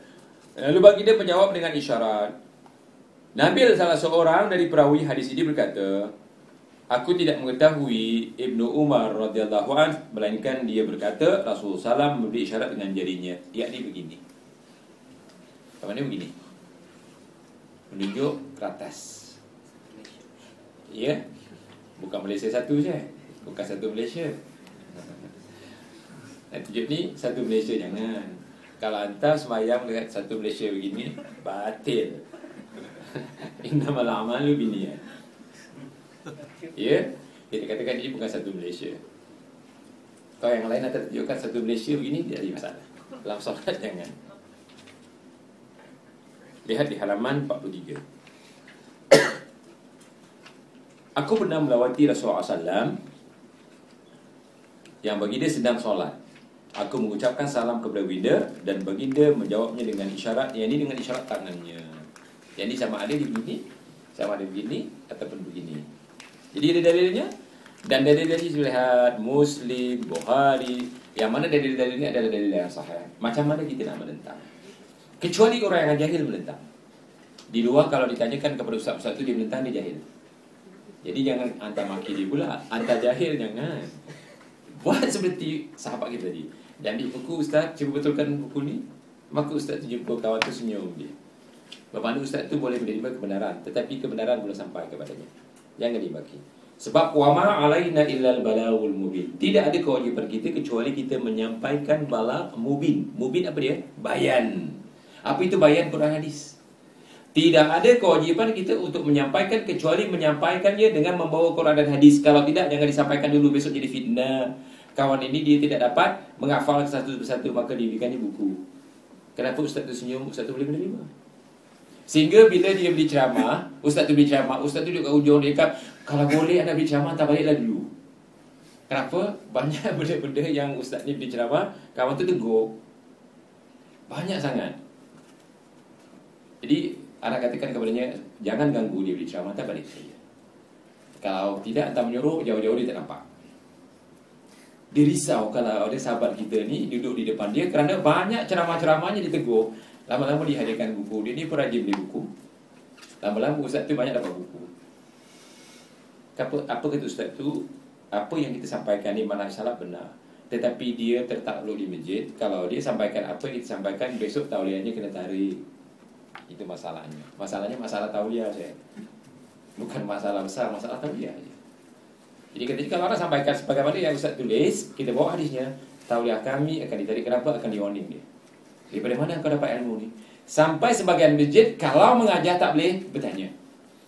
Lalu baginda menjawab dengan isyarat. Nabil salah seorang dari perawi hadis ini berkata, Aku tidak mengetahui Ibnu Umar radhiyallahu an melainkan dia berkata Rasulullah SAW memberi isyarat dengan jarinya, yakni begini. Bagaimana begini? Menunjuk ke atas. Ya. Bukan Malaysia satu je. Bukan satu Malaysia. Dan tunjuk ni satu Malaysia jangan. Kalau anda semayang melihat satu Malaysia begini, batil. *laughs* Innamal amalu biniyat. Ya? Kita katakan ini bukan satu Malaysia. Kalau yang lain ada tunjukkan satu Malaysia begini, tidak ada masalah. Dalam solat *laughs* jangan. Lihat di halaman 43. Aku pernah melawati Rasulullah SAW yang baginda sedang solat. Aku mengucapkan salam kepada baginda dan baginda menjawabnya dengan isyarat. Yang ini dengan isyarat tangannya. Yang ini sama ada di begini, sama ada begini ataupun begini. Jadi ada dalilnya dan dalil-dalil lihat Muslim, Bukhari, yang mana dalil-dalil ini adalah dalil yang sahih. Macam mana kita nak menentang? Kecuali orang yang jahil menentang. Di luar kalau ditanyakan kepada ustaz-ustaz itu dia menentang dia jahil. Jadi jangan hantar maki dia pula. Hantar jahil jangan. Buat seperti sahabat kita tadi. Dan di buku ustaz cuba betulkan buku ni. Maka ustaz tu jumpa kawan tu senyum dia. Bermakna ustaz tu boleh menerima kebenaran, tetapi kebenaran belum sampai kepadanya. Jangan dibagi. Sebab wama alaina illal balawul mubin. Tidak ada kewajipan kita kecuali kita menyampaikan bala mubin. Mubin apa dia? Bayan. Apa itu bayan Quran hadis? Tidak ada kewajipan kita untuk menyampaikan kecuali menyampaikannya dengan membawa Quran dan hadis. Kalau tidak, jangan disampaikan dulu besok jadi fitnah. Kawan ini dia tidak dapat menghafal satu persatu maka diberikannya buku. Kenapa ustaz tu senyum? Ustaz tu boleh menerima. Sehingga bila dia beri ceramah, ustaz tu beri ceramah, ustaz tu duduk kat ujung dia kata, kalau boleh anda beri ceramah, tak baliklah dulu. Kenapa? Banyak *laughs* benda-benda yang ustaz ni beri ceramah, kawan tu tegur. Banyak sangat. Jadi, anak katakan kepadanya, jangan ganggu dia beri ceramah, tak balik saja. Kalau tidak, anda menyuruh, jauh-jauh dia tak nampak. Dia risau kalau ada sahabat kita ni duduk di depan dia kerana banyak ceramah-ceramahnya ditegur. Lama-lama dihadirkan buku. Dia ni pun rajin beli buku. Lama-lama ustaz tu banyak dapat buku. Apa, apa kata ustaz tu? Apa yang kita sampaikan ni mana salah benar. Tetapi dia tertakluk di masjid. Kalau dia sampaikan apa yang kita sampaikan, besok tauliahnya kena tarik. Itu masalahnya. Masalahnya masalah tauliah saya. Bukan masalah besar, masalah tauliah saja. Jadi ketika orang sampaikan sebagaimana yang Ustaz tulis, kita bawa hadisnya, tauliah kami akan ditarik kenapa akan diwarning dia. Daripada mana kau dapat ilmu ni? Sampai sebagian masjid kalau mengajar tak boleh bertanya.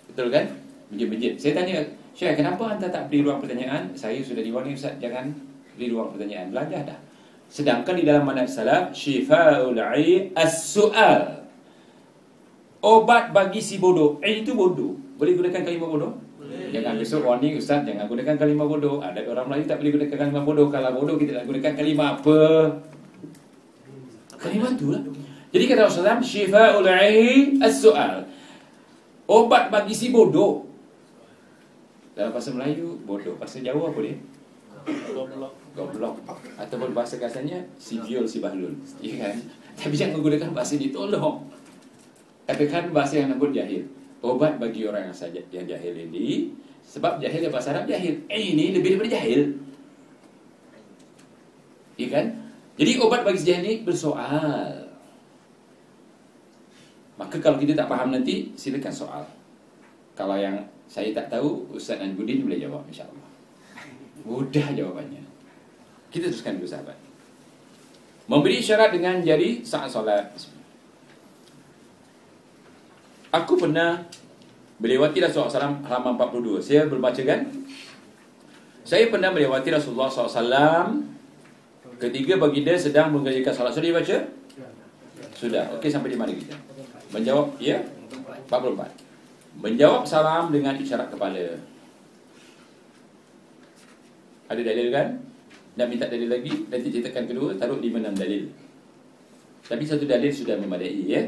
Betul kan? Masjid-masjid. Saya tanya, Syekh, kenapa anda tak beri ruang pertanyaan? Saya sudah diwarning Ustaz, jangan beri ruang pertanyaan. Belajar dah. Sedangkan di dalam manhaj salaf, syifa'ul 'ai as-su'al. Obat bagi si bodoh. Eh itu bodoh. Boleh gunakan kalimah bodoh? Boleh. Jangan besok warning Ustaz, jangan gunakan kalimah bodoh. Ada orang Melayu tak boleh gunakan kalimah bodoh. Kalau bodoh kita nak gunakan kalimah apa? Kalimah tu lah. Jadi kata Rasulullah, syifa'ul 'ai as-su'al. Obat bagi si bodoh. Dalam bahasa Melayu, bodoh. Bahasa Jawa apa dia? Goblok. Goblok. Ataupun bahasa kasarnya, si viol, si bahlul. Ya kan? Tapi jangan menggunakan bahasa ini, tolong. Katakan bahasa yang lembut jahil. Obat bagi orang yang saja yang jahil ini. Sebab jahil bahasa Arab jahil. Eh ini lebih daripada jahil. Ya kan? Jadi obat bagi jahil ini bersoal. Maka kalau kita tak faham nanti, silakan soal. Kalau yang saya tak tahu, Ustaz dan Budin boleh jawab insyaAllah. Mudah jawabannya. Kita teruskan dulu sahabat. Memberi syarat dengan jari saat solat. Aku pernah melewati Rasulullah SAW halaman 42. Saya berbaca kan? Saya pernah melewati Rasulullah SAW ketika baginda sedang mengerjakan solat. Sudah dibaca? Sudah. Okey sampai di mana kita? Menjawab, ya? 44. Menjawab salam dengan isyarat kepala. Ada dalil kan? Nak minta dalil lagi? Nanti ceritakan kedua, taruh 5-6 dalil. Tapi satu dalil sudah memadai, ya?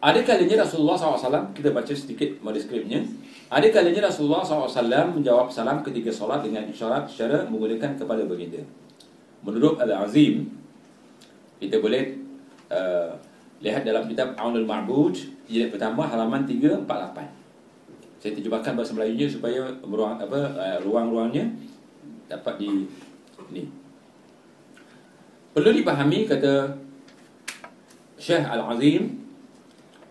Ada kalanya Rasulullah SAW, kita baca sedikit manuskripnya. Ada kalanya Rasulullah SAW menjawab salam ketika solat dengan isyarat secara menggunakan kepala baginda. Menurut Al-Azim, kita boleh uh, lihat dalam kitab Aunul Ma'bud, jilid pertama halaman 348. Saya terjemahkan bahasa Melayunya supaya ruang apa uh, ruang-ruangnya dapat di ini. Perlu dipahami kata Syekh Al-Azim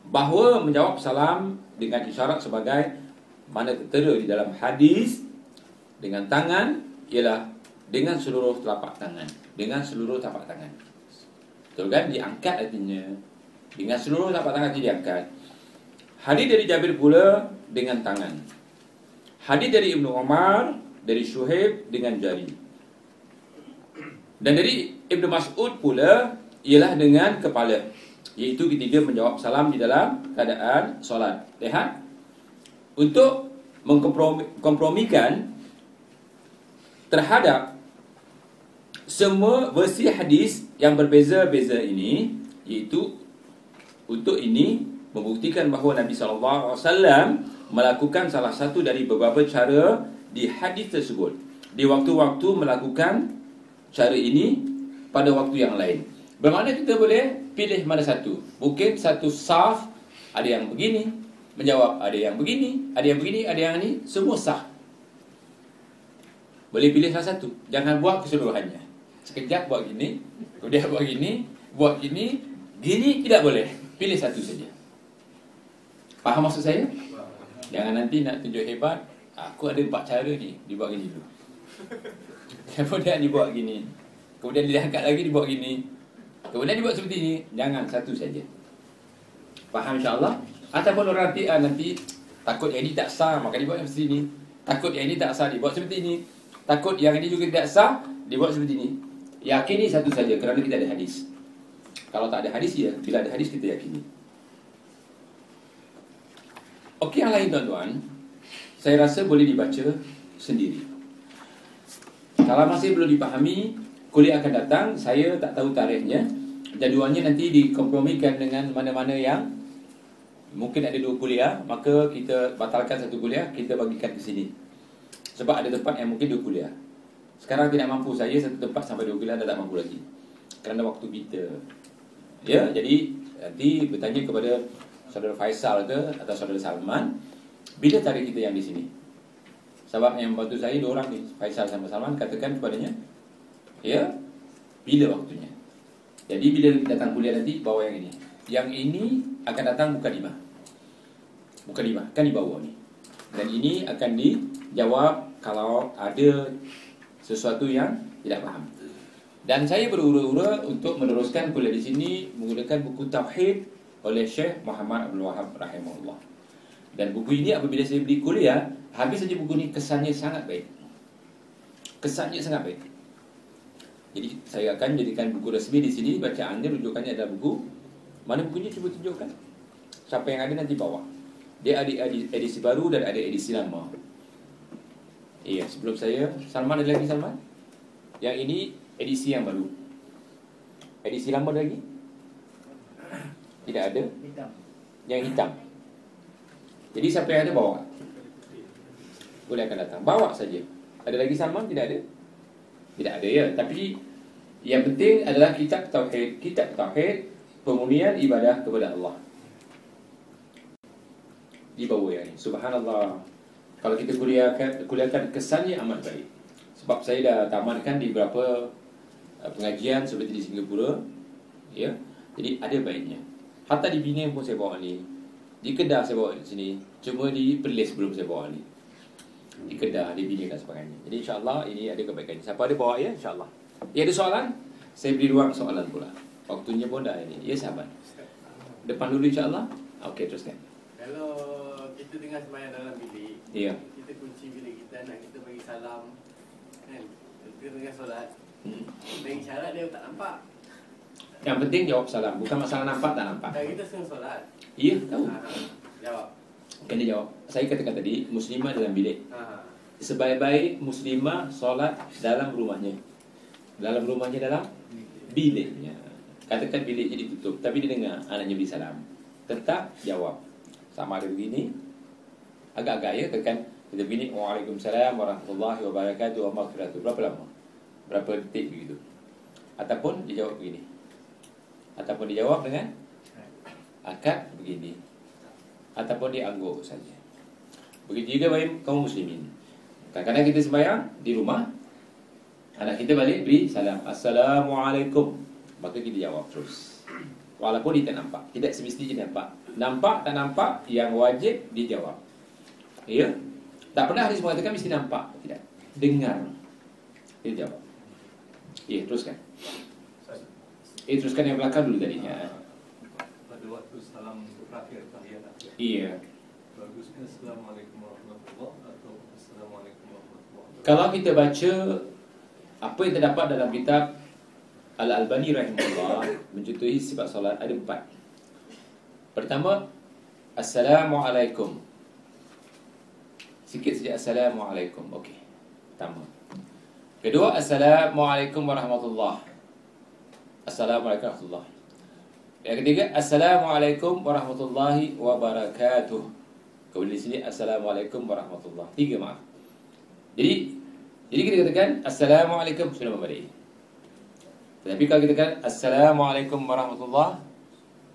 bahawa menjawab salam dengan isyarat sebagai mana tertera di dalam hadis dengan tangan ialah dengan seluruh telapak tangan. Dengan seluruh telapak tangan. Betul kan? Diangkat artinya. Dengan seluruh telapak tangan itu diangkat. Hadis dari Jabir pula dengan tangan. Hadis dari Ibnu Umar, dari Syuhaib dengan jari. Dan dari Ibnu Mas'ud pula ialah dengan kepala. Iaitu ketika menjawab salam di dalam keadaan solat. Lihat. Untuk mengkompromikan terhadap semua versi hadis yang berbeza-beza ini iaitu untuk ini membuktikan bahawa Nabi sallallahu alaihi wasallam melakukan salah satu dari beberapa cara di hadis tersebut di waktu-waktu melakukan cara ini pada waktu yang lain. Bermakna kita boleh pilih mana satu. Mungkin satu saf ada yang begini, menjawab ada yang begini, ada yang begini, ada yang ini, semua sah. Boleh pilih salah satu. Jangan buat keseluruhannya. Sekejap buat gini, kemudian buat gini, buat gini, gini tidak boleh. Pilih satu saja. Faham maksud saya? Jangan nanti nak tunjuk hebat, aku ada empat cara ni, dibuat gini dulu. *laughs* Kemudian dibuat gini. Kemudian diangkat lagi dibuat gini. Kemudian dibuat seperti ini. Jangan satu saja. Faham insyaAllah? Ataupun orang nanti, ah, nanti takut yang ini tak sah, maka dibuat seperti ini. Takut yang ini tak sah, dibuat seperti ini. Takut yang ini juga tidak sah, dibuat seperti ini. Yakini satu saja kerana kita ada hadis. Kalau tak ada hadis ya, bila ada hadis kita yakini. Okey yang lain tuan-tuan, saya rasa boleh dibaca sendiri. Kalau masih belum dipahami, kuliah akan datang, saya tak tahu tarikhnya. Jadualnya nanti dikompromikan dengan mana-mana yang mungkin ada dua kuliah, maka kita batalkan satu kuliah, kita bagikan ke sini. Sebab ada tempat yang mungkin dua kuliah. Sekarang tidak mampu saya satu tempat sampai dua kuliah dah tak mampu lagi. Kerana waktu kita. Ya, jadi nanti bertanya kepada saudara Faisal ke atau saudara Salman, bila tarik kita yang di sini? Sebab yang bantu saya dua orang ni, Faisal sama Salman katakan kepadanya, ya, bila waktunya? Jadi bila datang kuliah nanti bawa yang ini. Yang ini akan datang bukan lima Bukan lima, kan di bawah ni. Dan ini akan dijawab kalau ada sesuatu yang tidak faham. Dan saya berura-ura untuk meneruskan kuliah di sini Menggunakan buku Tauhid oleh Syekh Muhammad Abdul Wahab rahimahullah. Dan buku ini apabila saya beli kuliah Habis saja buku ini kesannya sangat baik. Kesannya sangat baik jadi saya akan jadikan buku resmi di sini bacaannya rujukannya adalah buku mana bukunya cuba tunjukkan. Siapa yang ada nanti bawa. Dia ada edisi baru dan ada edisi lama. Iya, sebelum saya Salman ada lagi Salman? Yang ini edisi yang baru. Edisi lama ada lagi? Tidak ada. Hitam. Yang hitam. Jadi siapa yang ada bawa. Boleh akan datang. Bawa saja. Ada lagi Salman? Tidak ada. Tidak ada ya, tapi yang penting adalah kitab tauhid. Kitab tauhid pemurnian ibadah kepada Allah. Di bawah ini. Subhanallah. Kalau kita kuliahkan, kuliahkan kesannya amat baik. Sebab saya dah tamatkan di beberapa uh, pengajian seperti di Singapura. Ya. Jadi ada baiknya. Hatta di Penang pun saya bawa ni. Di Kedah saya bawa di sini. Cuma di Perlis belum saya bawa ni. Di Kedah, di Penang dan sebagainya. Jadi insyaAllah ini ada kebaikan. Siapa ada bawa ya? InsyaAllah. Ya ada soalan? Saya beri ruang soalan pula. Waktunya pun dah ini. Ya sahabat. Depan dulu insyaAllah. Okey teruskan. Kalau kita dengar semayang dalam bilik, Ya. kita kunci bilik kita nak kita bagi salam, kan? Kita dengar solat, Hmm. bagi syarat dia tak nampak. Yang penting jawab salam. Bukan masalah nampak tak nampak. Dan kita sedang solat. Ya, tahu. Ha, jawab. Kena jawab. Saya katakan tadi, muslimah dalam bilik. Ha. Sebaik-baik muslimah solat dalam rumahnya. Dalam rumahnya dalam biliknya. Katakan biliknya ditutup. Tapi dia dengar anaknya beri salam. Tetap jawab. Sama ada begini. Agak-agak ya. Tekan kita begini. Waalaikumsalam warahmatullahi wabarakatuh wa maghfiratuh. Berapa lama? Berapa detik begitu. Ataupun dia jawab begini. Ataupun dia jawab dengan akad begini. Ataupun dia angguk saja. Begitu juga bagi kaum muslimin. Kadang-kadang kita sembahyang di rumah Anak kita balik beri salam Assalamualaikum Maka kita jawab terus Walaupun dia tak nampak Tidak semestinya dia nampak Nampak tak nampak Yang wajib dijawab Ya Tak pernah hadis mengatakan mesti nampak Tidak Dengar Kita jawab. Ya, teruskan. Eh, teruskan yang belakang dulu tadi. Ya. pada waktu salam terakhir. Iya. Bagusnya Assalamualaikum warahmatullahi atau Assalamualaikum warahmatullahi wabarakatuh. Kalau kita baca apa yang terdapat dalam kitab Al-Albani rahimahullah *coughs* mencontohi sifat solat ada empat. Pertama, Assalamualaikum. Sikit saja Assalamualaikum. Okey. Pertama. Kedua, Assalamualaikum warahmatullahi. Assalamualaikum warahmatullahi. Yang ketiga, Assalamualaikum warahmatullahi wabarakatuh. Kemudian di sini Assalamualaikum warahmatullahi. Tiga maaf. Jadi jadi kita katakan Assalamualaikum sudah memberi. Tetapi kalau kita katakan Assalamualaikum warahmatullahi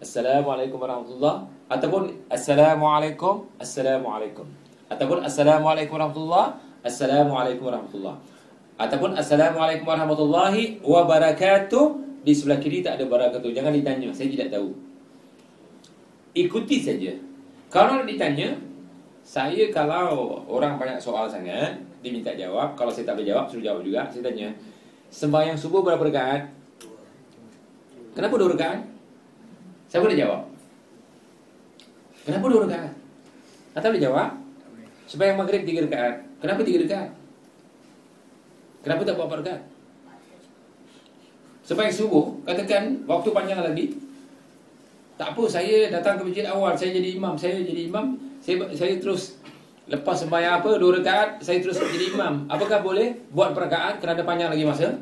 Assalamualaikum warahmatullahi ataupun Assalamualaikum Assalamualaikum ataupun Assalamualaikum warahmatullahi Assalamualaikum warahmatullahi ataupun Assalamualaikum warahmatullahi wabarakatuh di sebelah kiri tak ada barakatuh jangan ditanya saya tidak tahu. Ikuti saja. Kalau ditanya saya kalau orang banyak soal sangat diminta jawab. Kalau saya tak boleh jawab suruh jawab juga. Saya tanya sembahyang subuh berapa rakaat? Kenapa dua rakaat? Saya boleh jawab. Kenapa dua rakaat? Atau boleh jawab. Sembahyang maghrib tiga rakaat. Kenapa tiga rakaat? Kenapa tak buat empat rakaat sembahyang subuh katakan waktu panjang lagi. Tak apa saya datang ke masjid awal saya jadi imam saya jadi imam saya saya terus lepas sembahyang apa dua rakaat saya terus jadi imam. Apakah boleh buat perakaat kerana panjang lagi masa?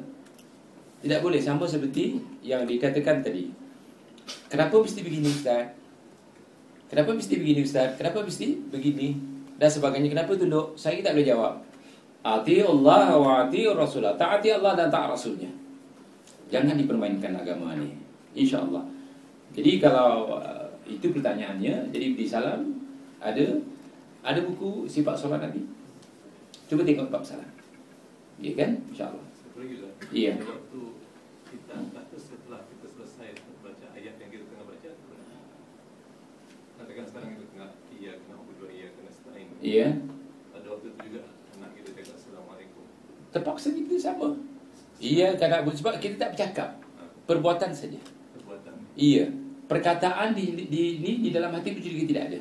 Tidak boleh sama seperti yang dikatakan tadi. Kenapa mesti begini ustaz? Kenapa mesti begini ustaz? Kenapa mesti begini? Dan sebagainya. Kenapa tunduk? Saya tak boleh jawab. Ati Allah wa ati Rasulullah taati Allah dan taat Rasulnya jangan dipermainkan agama ni insyaallah jadi kalau uh, itu pertanyaannya jadi di salam ada ada buku sifat solat Nabi. Cuba tengok bab salam. Ya kan? Insya-Allah. Iya. Waktu kita kata setelah kita selesai baca ayat yang kita tengah baca Katakan sekarang kita tengah Iya kena berdua iya kena setain Iya. Pada waktu itu juga anak kita cakap Assalamualaikum Terpaksa kita sama. Iya kadang sebab kita tak bercakap. Perbuatan saja. Perbuatan Iya. Perkataan di di ni di dalam hati itu juga tidak ada.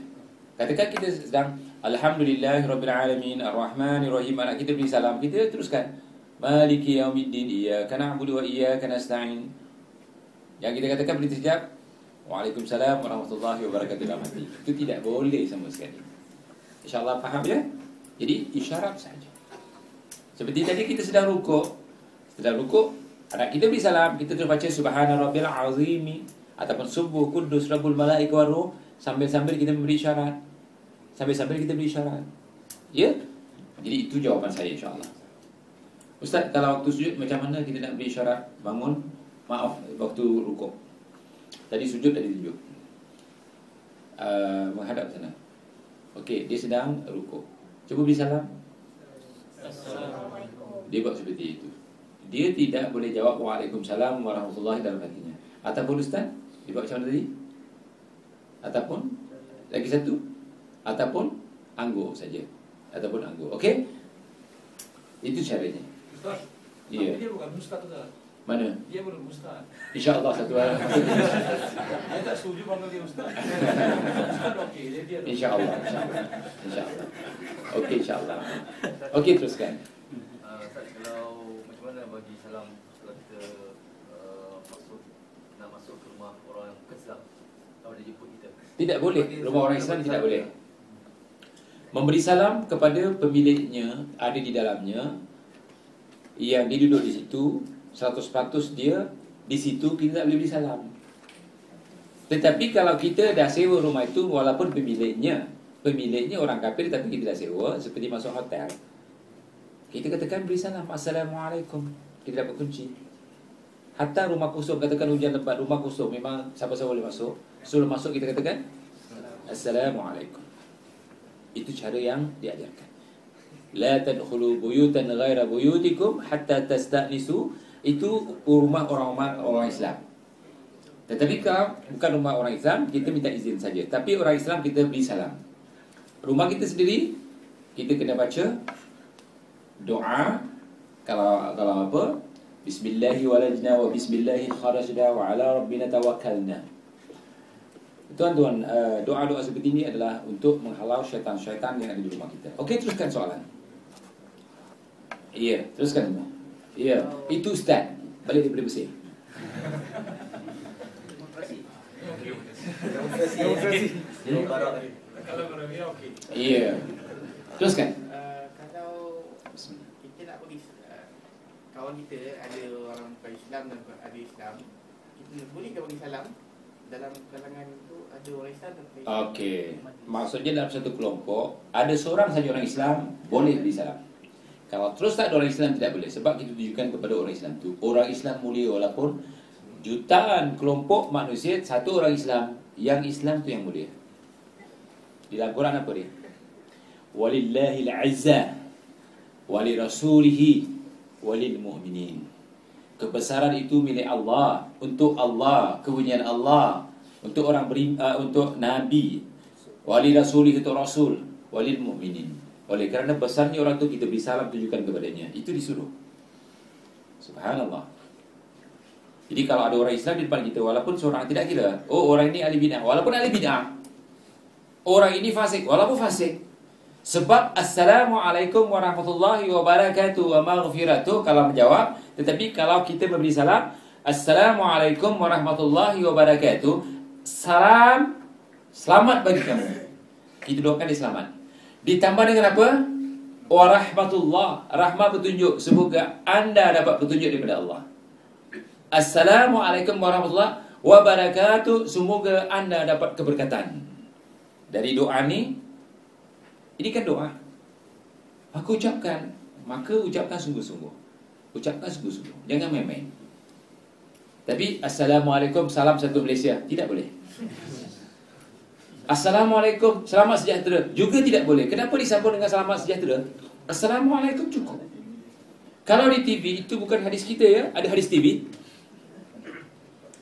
Katakan kita sedang Alhamdulillahirabbil alamin arrahmanir rahim anak kita beri salam kita teruskan Maliki yaumiddin iyyaka na'budu wa iyyaka nasta'in. Yang kita katakan beri terjawab Waalaikumsalam warahmatullahi wabarakatuh dalam hati. Itu tidak boleh sama sekali. InsyaAllah faham ya? Jadi isyarat saja. Seperti tadi kita sedang rukuk. Sedang rukuk, anak kita beri salam, kita terus baca Subhana Rabbil Azimi ataupun Subuh Kudus Rabbul Malaika Waruh sambil-sambil kita memberi isyarat. Sambil-sambil kita beri isyarat. Ya? Jadi itu jawapan saya insyaAllah. Ustaz, kalau waktu sujud macam mana kita nak beri isyarat? Bangun, maaf, waktu rukuk. Tadi sujud, tadi tunjuk. Uh, menghadap sana. Okey, dia sedang rukuk. Cuba beri salam. Dia buat seperti itu. Dia tidak boleh jawab Waalaikumsalam warahmatullahi dalam hatinya. Ataupun Ustaz, dia buat macam mana tadi? Ataupun lagi satu, ataupun anggur saja. Ataupun anggur. Okey? Itu caranya. Ustaz, Ya. tapi dia bukan ustaz Ustaz. Mana? Dia belum ustaz. InsyaAllah satu hari. Saya tak setuju panggil dia ustaz. Ustaz okey, dia dia. InsyaAllah. InsyaAllah. InsyaAllah. Okey, insyaAllah. Okey, teruskan. Uh, Ustaz, kalau mana bagi salam kalau kita uh, masuk nak masuk ke rumah orang yang bukan Islam kalau dia jemput kita Tidak boleh. Rumah orang Islam tidak boleh. Memberi salam kepada pemiliknya ada di dalamnya yang dia duduk di situ 100% dia di situ kita tak boleh beri salam. Tetapi kalau kita dah sewa rumah itu walaupun pemiliknya pemiliknya orang kafir tapi kita dah sewa seperti masuk hotel. Kita katakan beri salam Assalamualaikum. Kita dapat kunci. Hatta rumah kosong katakan hujan lebat rumah kosong memang siapa-siapa boleh masuk. Sebelum masuk kita katakan Assalamualaikum. Itu cara yang diajarkan. La tadkhulu buyutan ghaira buyutikum hatta tasta'nisu. Itu rumah orang-orang orang Islam. Tetapi kalau bukan rumah orang Islam, kita minta izin saja. Tapi orang Islam kita beri salam. Rumah kita sendiri, kita kena baca doa Kalau kalau apa? Bismillahi walajna wa bismillahi kharajna wa ala rabbina tawakkalna. Tuan-tuan, uh, doa-doa seperti ini adalah untuk menghalau syaitan-syaitan yang ada di rumah kita. Okey, teruskan soalan. Iya, teruskan semua. Iya, itu Ustaz. Balik daripada bersih. Demokrasi. Kalau Korea okey. Iya. Teruskan. Uh, kalau kita nak pergi uh, kawan kita ada orang bukan Islam dan ada Islam, kita boleh bagi salam dalam kalangan itu ada orang Islam dan Islam. Okey. Maksudnya dalam satu kelompok ada seorang saja orang Islam boleh beri salam. Kalau terus tak ada orang Islam tidak boleh sebab kita tujukan kepada orang Islam tu. Orang Islam mulia walaupun jutaan kelompok manusia satu orang Islam yang Islam tu yang mulia. Di dalam Quran apa dia? Walillahil azza wali rasulihi walil mu'minin. Kebesaran itu milik Allah, untuk Allah, kepunyaan Allah, untuk orang berim, uh, untuk nabi, wali rasulihi untuk rasul, walil mu'minin. Oleh kerana besarnya orang tu kita beri salam tunjukkan kepadanya. Itu disuruh. Subhanallah. Jadi kalau ada orang Islam di depan kita walaupun seorang tidak kira, oh orang ini ahli bid'ah, walaupun ahli bid'ah. Orang ini fasik, walaupun fasik. Sebab Assalamualaikum warahmatullahi wabarakatuh wa maghfiratuh kalau menjawab, tetapi kalau kita memberi salam, Assalamualaikum warahmatullahi wabarakatuh. Salam selamat bagi kamu. Kita doakan dia selamat. Ditambah dengan apa? Warahmatullah. Rahmat petunjuk. Semoga anda dapat petunjuk daripada Allah. Assalamualaikum warahmatullahi wabarakatuh. Semoga anda dapat keberkatan. Dari doa ni, ini kan doa. Maka ucapkan. Maka ucapkan sungguh-sungguh. Ucapkan sungguh-sungguh. Jangan main-main. Tapi Assalamualaikum, salam satu Malaysia. Tidak boleh. Assalamualaikum, selamat sejahtera. Juga tidak boleh. Kenapa disambung dengan selamat sejahtera? Assalamualaikum cukup. Kalau di TV, itu bukan hadis kita ya. Ada hadis TV.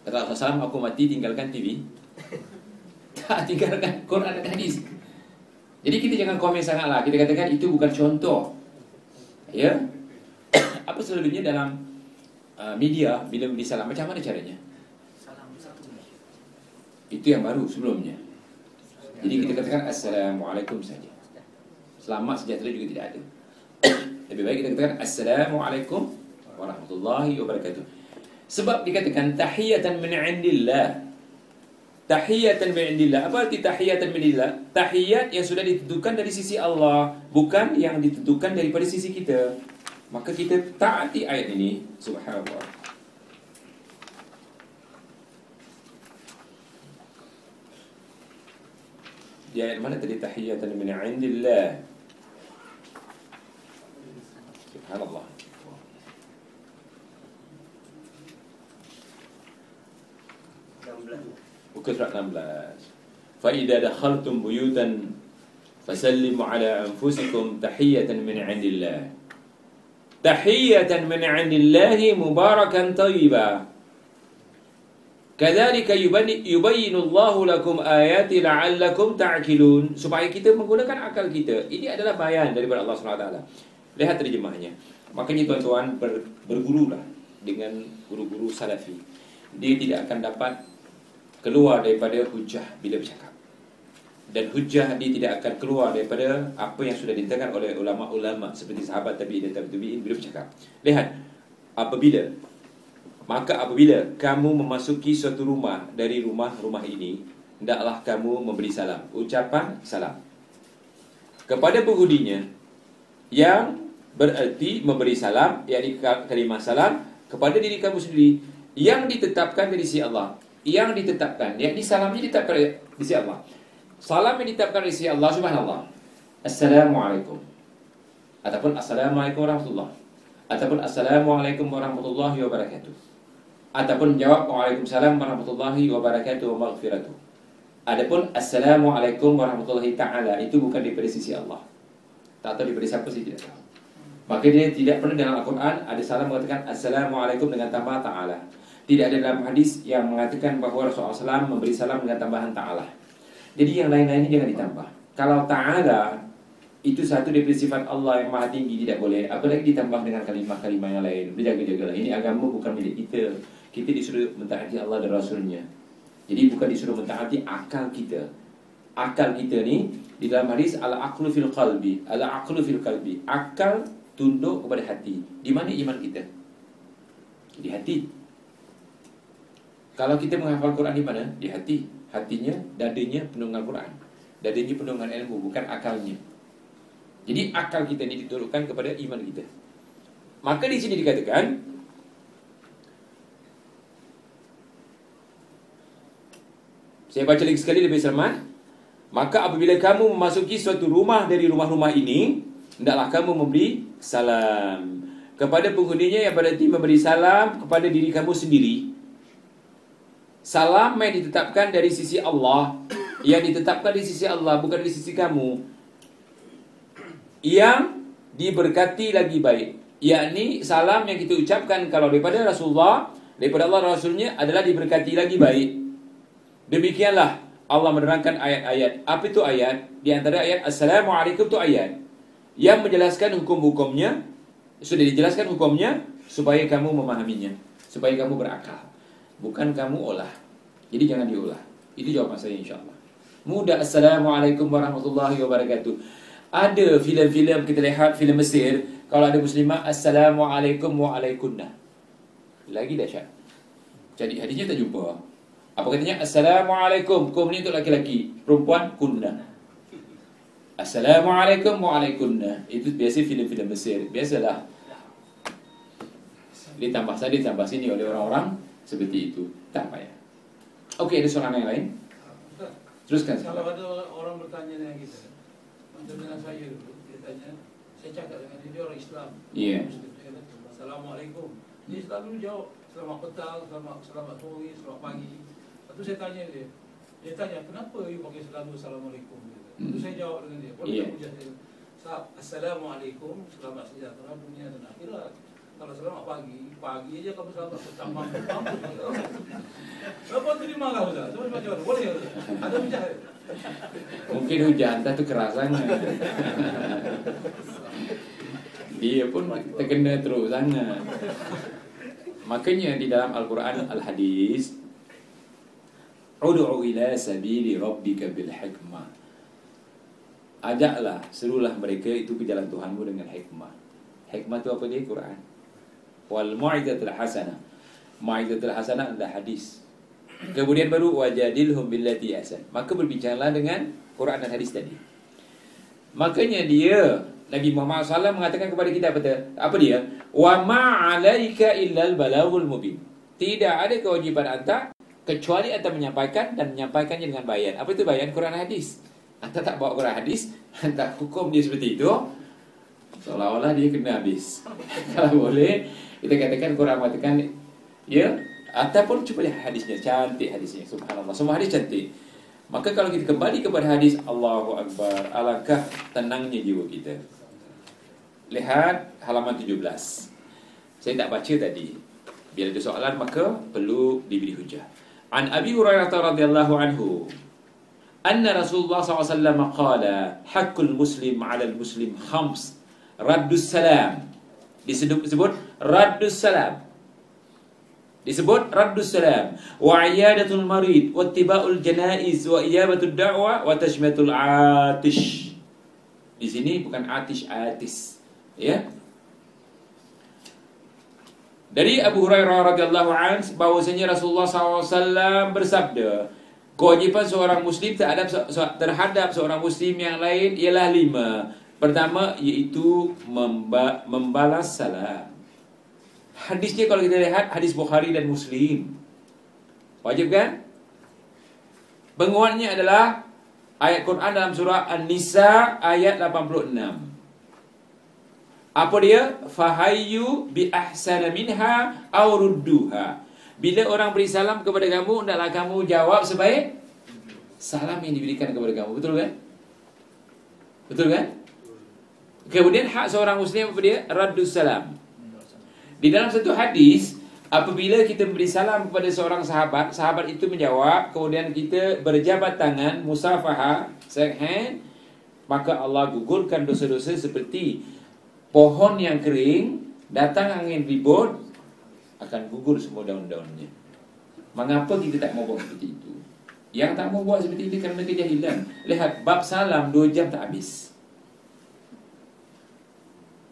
Kata Rasulullah aku mati tinggalkan TV. *laughs* Tak tinggalkan Quran dan hadis. Jadi kita jangan komen sangatlah. Kita katakan itu bukan contoh. Ya. *coughs* Apa selalunya dalam uh, media bila beri salam macam mana caranya? Itu yang baru sebelumnya. Jadi kita katakan Assalamualaikum saja. Selamat sejahtera juga tidak ada. *coughs* Lebih baik kita katakan Assalamualaikum warahmatullahi wabarakatuh. Sebab dikatakan tahiyatan min indillah. Tahiyatan min indillah. Apa arti tahiyatan min indillah? Tahiyat yang sudah ditentukan dari sisi Allah, bukan yang ditentukan daripada sisi kita. Maka kita taati ayat ini. Subhanallah. Di ayat mana tadi tahiyatan min indillah? Subhanallah. Buka surat 16. Fa idza dakhaltum buyutan fasallimu ala anfusikum tahiyatan min indillah. Tahiyatan min indillahi mubarakan tayyiba. Kadzalika yubayyinu Allahu lakum ayati la'allakum ta'qilun supaya kita menggunakan akal kita. Ini adalah bayan daripada Allah Subhanahu taala. Lihat terjemahnya. Makanya tuan-tuan ber, bergurulah dengan guru-guru salafi. Dia tidak akan dapat keluar daripada hujah bila bercakap. Dan hujah dia tidak akan keluar daripada apa yang sudah diterangkan oleh ulama-ulama seperti sahabat tabi'in dan tabi'in bila bercakap. Lihat, apabila Maka apabila kamu memasuki suatu rumah dari rumah-rumah ini, hendaklah kamu memberi salam. Ucapan salam. Kepada penghuninya yang bererti memberi salam, yakni kalimah salam kepada diri kamu sendiri yang ditetapkan dari sisi Allah. Yang ditetapkan, yakni salamnya ditetapkan dari sisi Allah. Salam yang ditetapkan dari sisi Allah Subhanallah. Assalamualaikum. Ataupun Assalamualaikum warahmatullahi Ataupun Assalamualaikum warahmatullahi wabarakatuh ataupun menjawab Waalaikumsalam warahmatullahi wabarakatuh wa maghfiratuh. Adapun Assalamualaikum warahmatullahi taala itu bukan daripada sisi Allah. Tak tahu daripada siapa sih tidak tahu. Maka dia tidak pernah dalam Al-Quran ada salam mengatakan Assalamualaikum dengan tambah ta'ala Tidak ada dalam hadis yang mengatakan bahawa Rasulullah SAW memberi salam dengan tambahan ta'ala Jadi yang lain-lainnya jangan ditambah. Kalau ta'ala Itu satu daripada sifat Allah yang maha tinggi Tidak boleh. Apalagi ditambah dengan kalimah-kalimah yang lain. Berjaga-jagalah. Ini agama bukan milik kita. Kita disuruh mentaati Allah dan Rasulnya. Jadi bukan disuruh mentaati akal kita. Akal kita ni Di dalam hadis Al-aqlu fil qalbi. Al-aqlu fil qalbi. Akal tunduk kepada hati. Di mana iman kita? Di hati Kalau kita menghafal Quran di mana? Di hati. Hatinya, dadanya penuh dengan Quran. Dadanya penuh dengan ilmu Bukan akalnya. Jadi akal kita ni ditundukkan kepada iman kita. Maka di sini dikatakan Saya baca lagi sekali lebih selamat Maka apabila kamu memasuki suatu rumah dari rumah-rumah ini Hendaklah kamu memberi salam. Kepada penghuninya yang berarti memberi salam kepada diri kamu sendiri Salam yang ditetapkan dari sisi Allah Yang ditetapkan dari sisi Allah bukan dari sisi kamu Yang diberkati lagi baik Yakni salam yang kita ucapkan kalau daripada Rasulullah Daripada Allah Rasulnya adalah diberkati lagi baik Demikianlah Allah menerangkan ayat-ayat. Apa itu ayat? Di antara ayat Assalamualaikum itu ayat yang menjelaskan hukum-hukumnya. Sudah dijelaskan hukumnya supaya kamu memahaminya, supaya kamu berakal. Bukan kamu olah. Jadi jangan diolah. Itu jawaban saya insya-Allah. Mudah Assalamualaikum warahmatullahi wabarakatuh. Ada filem-filem kita lihat filem Mesir, kalau ada muslimah Assalamualaikum waalaikumna. Lagi dahsyat. Jadi hadisnya tak jumpa. Apa katanya? Assalamualaikum. Kum ni untuk laki-laki. Perempuan, kunna. Assalamualaikum waalaikumna. Itu biasa filem-filem Mesir. Biasalah. Ditambah sana, ditambah sini oleh orang-orang seperti itu. Tak payah. Okey, ada soalan yang lain? Teruskan. Kalau ada orang bertanya dengan kita, macam dengan saya dulu, dia tanya, saya cakap dengan dia, dia orang Islam. Ya. Kata, Assalamualaikum. Dia selalu jawab, selamat petang, selamat selamat sore, selamat pagi. Lepas tu saya tanya dia, dia tanya, kenapa you pakai selalu Assalamualaikum? Lepas tu saya jawab dengan dia, boleh Ya. tak puja saya? Sa- Assalamualaikum, selamat sejahtera dunia dan akhirat. Kalau selamat pagi, pagi aja kamu petang, mampus, mampus. Lepas tu dia marah Ustaz. Macam mana? Boleh Ustaz? Ada hujah? Mungkin hujan tu keras sangat. Dia pun terkena terus sangat. Makanya di dalam Al-Quran Al-Hadis Udu'u ila sabili rabbika bil hikmah Ajaklah, serulah mereka itu ke jalan Tuhanmu dengan hikmah Hikmah tu apa dia? Quran Wal mu'izatul hasanah Mu'izatul hasanah adalah hadis Kemudian baru wajadilhum billati ahsan. Maka berbicaralah dengan Quran dan hadis tadi. Makanya dia Nabi Muhammad SAW mengatakan kepada kita apa, apa dia? Wa ma'alaika illal balagul mubin. Tidak ada kewajipan anda kecuali anda menyampaikan dan menyampaikannya dengan bayan. Apa itu bayan? Quran dan hadis. Anda tak bawa Quran hadis, anda hukum dia seperti itu, seolah-olah dia kena habis. *laughs* Kalau boleh, kita katakan Quran mengatakan ya ataupun cuba lihat hadisnya. Cantik hadisnya subhanallah. Semua hadis cantik. Maka kalau kita kembali kepada hadis Allahu akbar alangkah tenangnya jiwa kita. Lihat halaman 17 saya tak baca tadi. Bila ada soalan maka perlu diberi hujah. An abi hurairah radhiyallahu anhu anna rasulullah SAW qala haqqul muslim 'ala al muslim khams raddus salam disebut raddus salam disebut raddus salam wa iyadatul marid wa ittiba'ul janaiz wa ijabatud da'wa wa tashmiyatul atish. Di sini bukan atish atis. Ya? Dari Abu Hurairah radhiyallahu an bahwasanya Rasulullah SAW bersabda kewajiban seorang muslim terhadap terhadap seorang muslim yang lain ialah lima pertama iaitu memba, membalas salam Hadisnya kalau kita lihat hadis Bukhari dan Muslim. Wajib kan? Penguatnya adalah ayat Quran dalam surah An-Nisa ayat 86. Apa dia? Fahayyu bi ahsana minha aw rudduha. Bila orang beri salam kepada kamu, hendaklah kamu jawab sebaik salam yang diberikan kepada kamu. Betul kan? Betul kan? Kemudian hak seorang muslim apa dia? Raddus salam. Di dalam satu hadis, apabila kita beri salam kepada seorang sahabat, sahabat itu menjawab, kemudian kita berjabat tangan, musafaha, shake hand, maka Allah gugurkan dosa-dosa seperti pohon yang kering, datang angin ribut, akan gugur semua daun-daunnya. Mengapa kita tak mau buat seperti itu? Yang tak mau buat seperti itu kerana kejahilan. Lihat, bab salam 2 jam tak habis.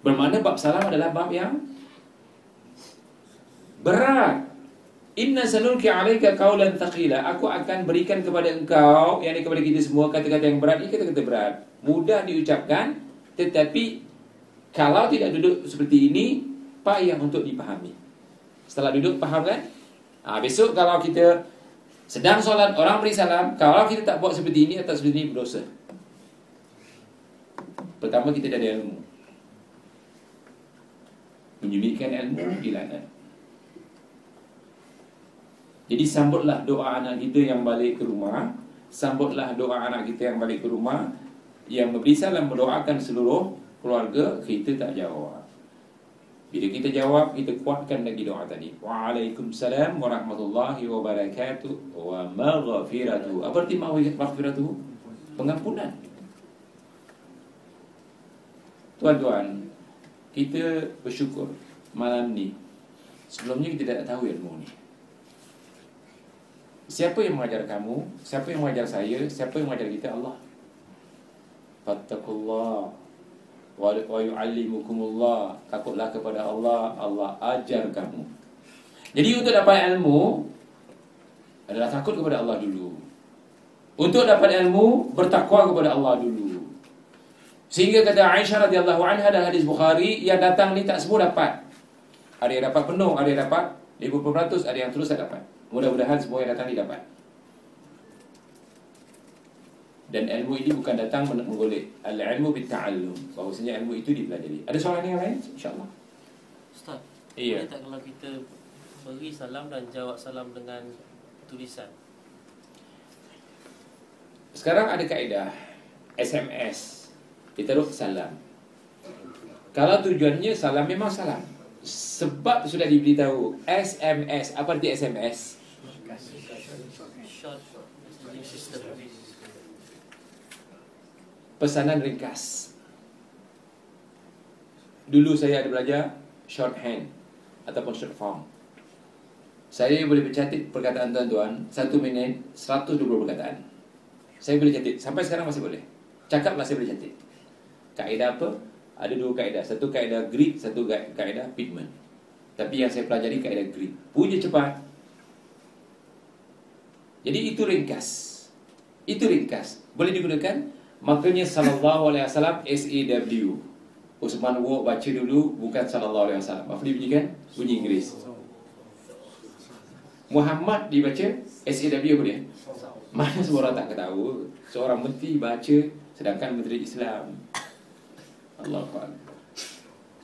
Bermakna bab salam adalah bab yang berat. Inna sanulki alaika qawlan thaqila. Aku akan berikan kepada engkau, yang kepada kita semua kata-kata yang berat. Ini kata-kata berat. Mudah diucapkan, tetapi kalau tidak duduk seperti ini, payah untuk dipahami. Setelah duduk, faham kan? Ha, besok kalau kita sedang solat, orang beri salam, kalau kita tak buat seperti ini atau seperti ini, berdosa. Pertama, kita dah ada ilmu. Menyubitkan ilmu, dilanat. Jadi sambutlah doa anak kita yang balik ke rumah Sambutlah doa anak kita yang balik ke rumah Yang memberi salam mendoakan seluruh keluarga Kita tak jawab. Bila kita jawab, kita kuatkan lagi doa tadi. Waalaikumsalam warahmatullahi wabarakatuh. Wa maghfiratuh Apa arti maghfiratuh? Pengampunan. Tuan-tuan Kita bersyukur malam ni Sebelumnya kita tak tahu ilmu ni Siapa yang mengajar kamu? Siapa yang mengajar saya? Siapa yang mengajar kita? Allah. Fattakullah wa yu'allimukumullah. Takutlah kepada Allah, Allah ajar kamu. Jadi untuk dapat ilmu adalah takut kepada Allah dulu. Untuk dapat ilmu bertakwa kepada Allah dulu. Sehingga kata Aisyah radhiyallahu anha dalam hadis Bukhari yang datang ni tak semua dapat. Ada yang dapat penuh, ada yang dapat 50%, ada yang terus tak dapat. Mudah-mudahan semua yang datang didapat Dan ilmu ini bukan datang menggolek. Al-ilmu bitta'allum. Bahawasanya ilmu itu dipelajari. Ada soalan yang lain? InsyaAllah. Ustaz Iya. Boleh tak kalau kita Beri salam dan jawab salam dengan Tulisan? Sekarang ada kaedah SMS Kita taruh salam. Kalau tujuannya salam memang salam. Sebab sudah diberitahu SMS Apa arti SMS? Pesanan ringkas. Dulu saya ada belajar Shorthand Ataupun short form. Saya boleh bercatat perkataan tuan-tuan Satu minit 120 perkataan. Saya boleh catat. Sampai sekarang masih boleh. Cakaplah saya boleh catat Kaedah apa? Ada dua kaedah Satu kaedah grid Satu kaedah pigment Tapi yang saya pelajari kaedah grid Punya cepat Jadi itu ringkas Itu ringkas Boleh digunakan Makanya sallallahu alaihi wasallam SAW Usman Wo baca dulu bukan sallallahu alaihi wasallam. Apa dia bunyikan? Bunyi Inggeris. Muhammad dibaca SAW dia? Mana semua orang tak tahu. Seorang menteri baca sedangkan menteri Islam. Allah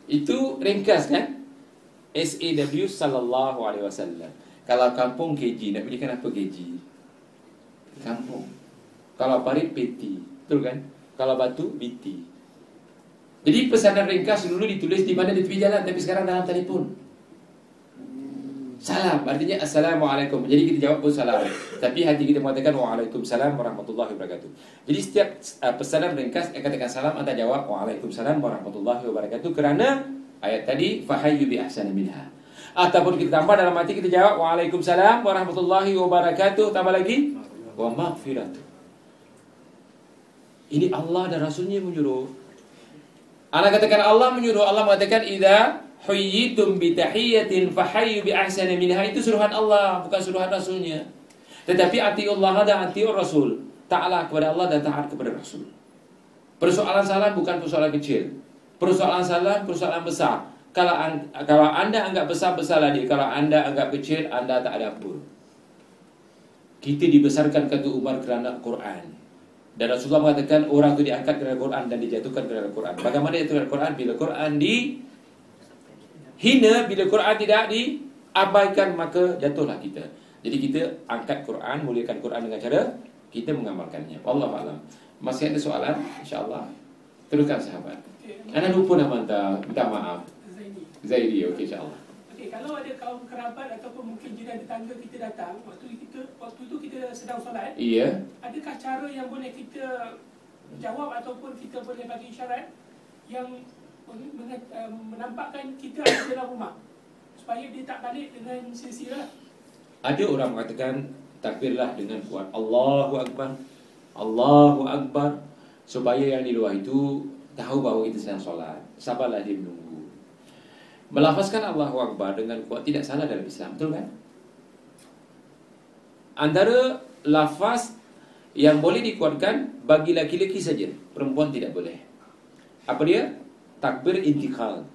Itu ringkas kan? SAW sallallahu alaihi wasallam. Kalau kampung KG nak bunyikan apa KG? Kampung. Kalau parit PT Betul kan? Kalau batu, BT. Jadi pesanan ringkas dulu ditulis di mana di tepi jalan tapi sekarang dalam telefon. Salam artinya assalamualaikum. Jadi kita jawab pun salam. Tapi hati kita mengatakan waalaikumsalam warahmatullahi wabarakatuh. Jadi setiap uh, pesanan ringkas yang katakan salam anda jawab waalaikumsalam warahmatullahi wabarakatuh kerana ayat tadi fahayyu bi ahsani minha. Ataupun kita tambah dalam hati kita jawab waalaikumsalam warahmatullahi wabarakatuh tambah lagi wa maghfiratuh. Ini Allah dan Rasulnya menyuruh. Anak katakan Allah menyuruh. Allah mengatakan idza huyyitum bi tahiyatin fahayyu bi ahsani minha itu suruhan Allah bukan suruhan Rasulnya. Tetapi ati Allah dan ati Rasul. Taatlah kepada Allah dan taat kepada Rasul. Persoalan salam bukan persoalan kecil. Persoalan salam persoalan besar. Kalau kalau anda anggap besar besarlah dia. Kalau anda anggap kecil anda tak ada apa. Kita dibesarkan kata Umar kerana Quran. Dan Rasulullah mengatakan orang itu diangkat kerana Quran dan dijatuhkan kerana Quran. Bagaimana dijatuhkan Quran? Bila Quran di hina, bila Quran tidak diabaikan, maka jatuhlah kita. Jadi kita angkat Quran, muliakan Quran dengan cara kita mengamalkannya. Allah alam. Masih ada soalan? InsyaAllah. Teruskan sahabat. Anda lupa nama anda. Minta maaf. Zaidi. Zaidi, okey insyaAllah. Okey, kalau ada kaum kerabat ataupun mungkin jiran tetangga kita datang, waktu kita waktu itu kita sedang solat, Iya. adakah cara yang boleh kita jawab ataupun kita boleh bagi isyarat yang menampakkan kita ada dalam rumah supaya dia tak balik dengan silsilah Ada orang mengatakan takbirlah dengan kuat Allahu Akbar Allahu Akbar supaya yang di luar itu tahu bahawa kita sedang solat. Sabarlah dia menunggu. Melafazkan Allahu Akbar dengan kuat tidak salah dalam Islam, betul kan? Antara lafaz yang boleh dikuatkan bagi laki-laki saja, perempuan tidak boleh. Apa dia? Takbir intikal.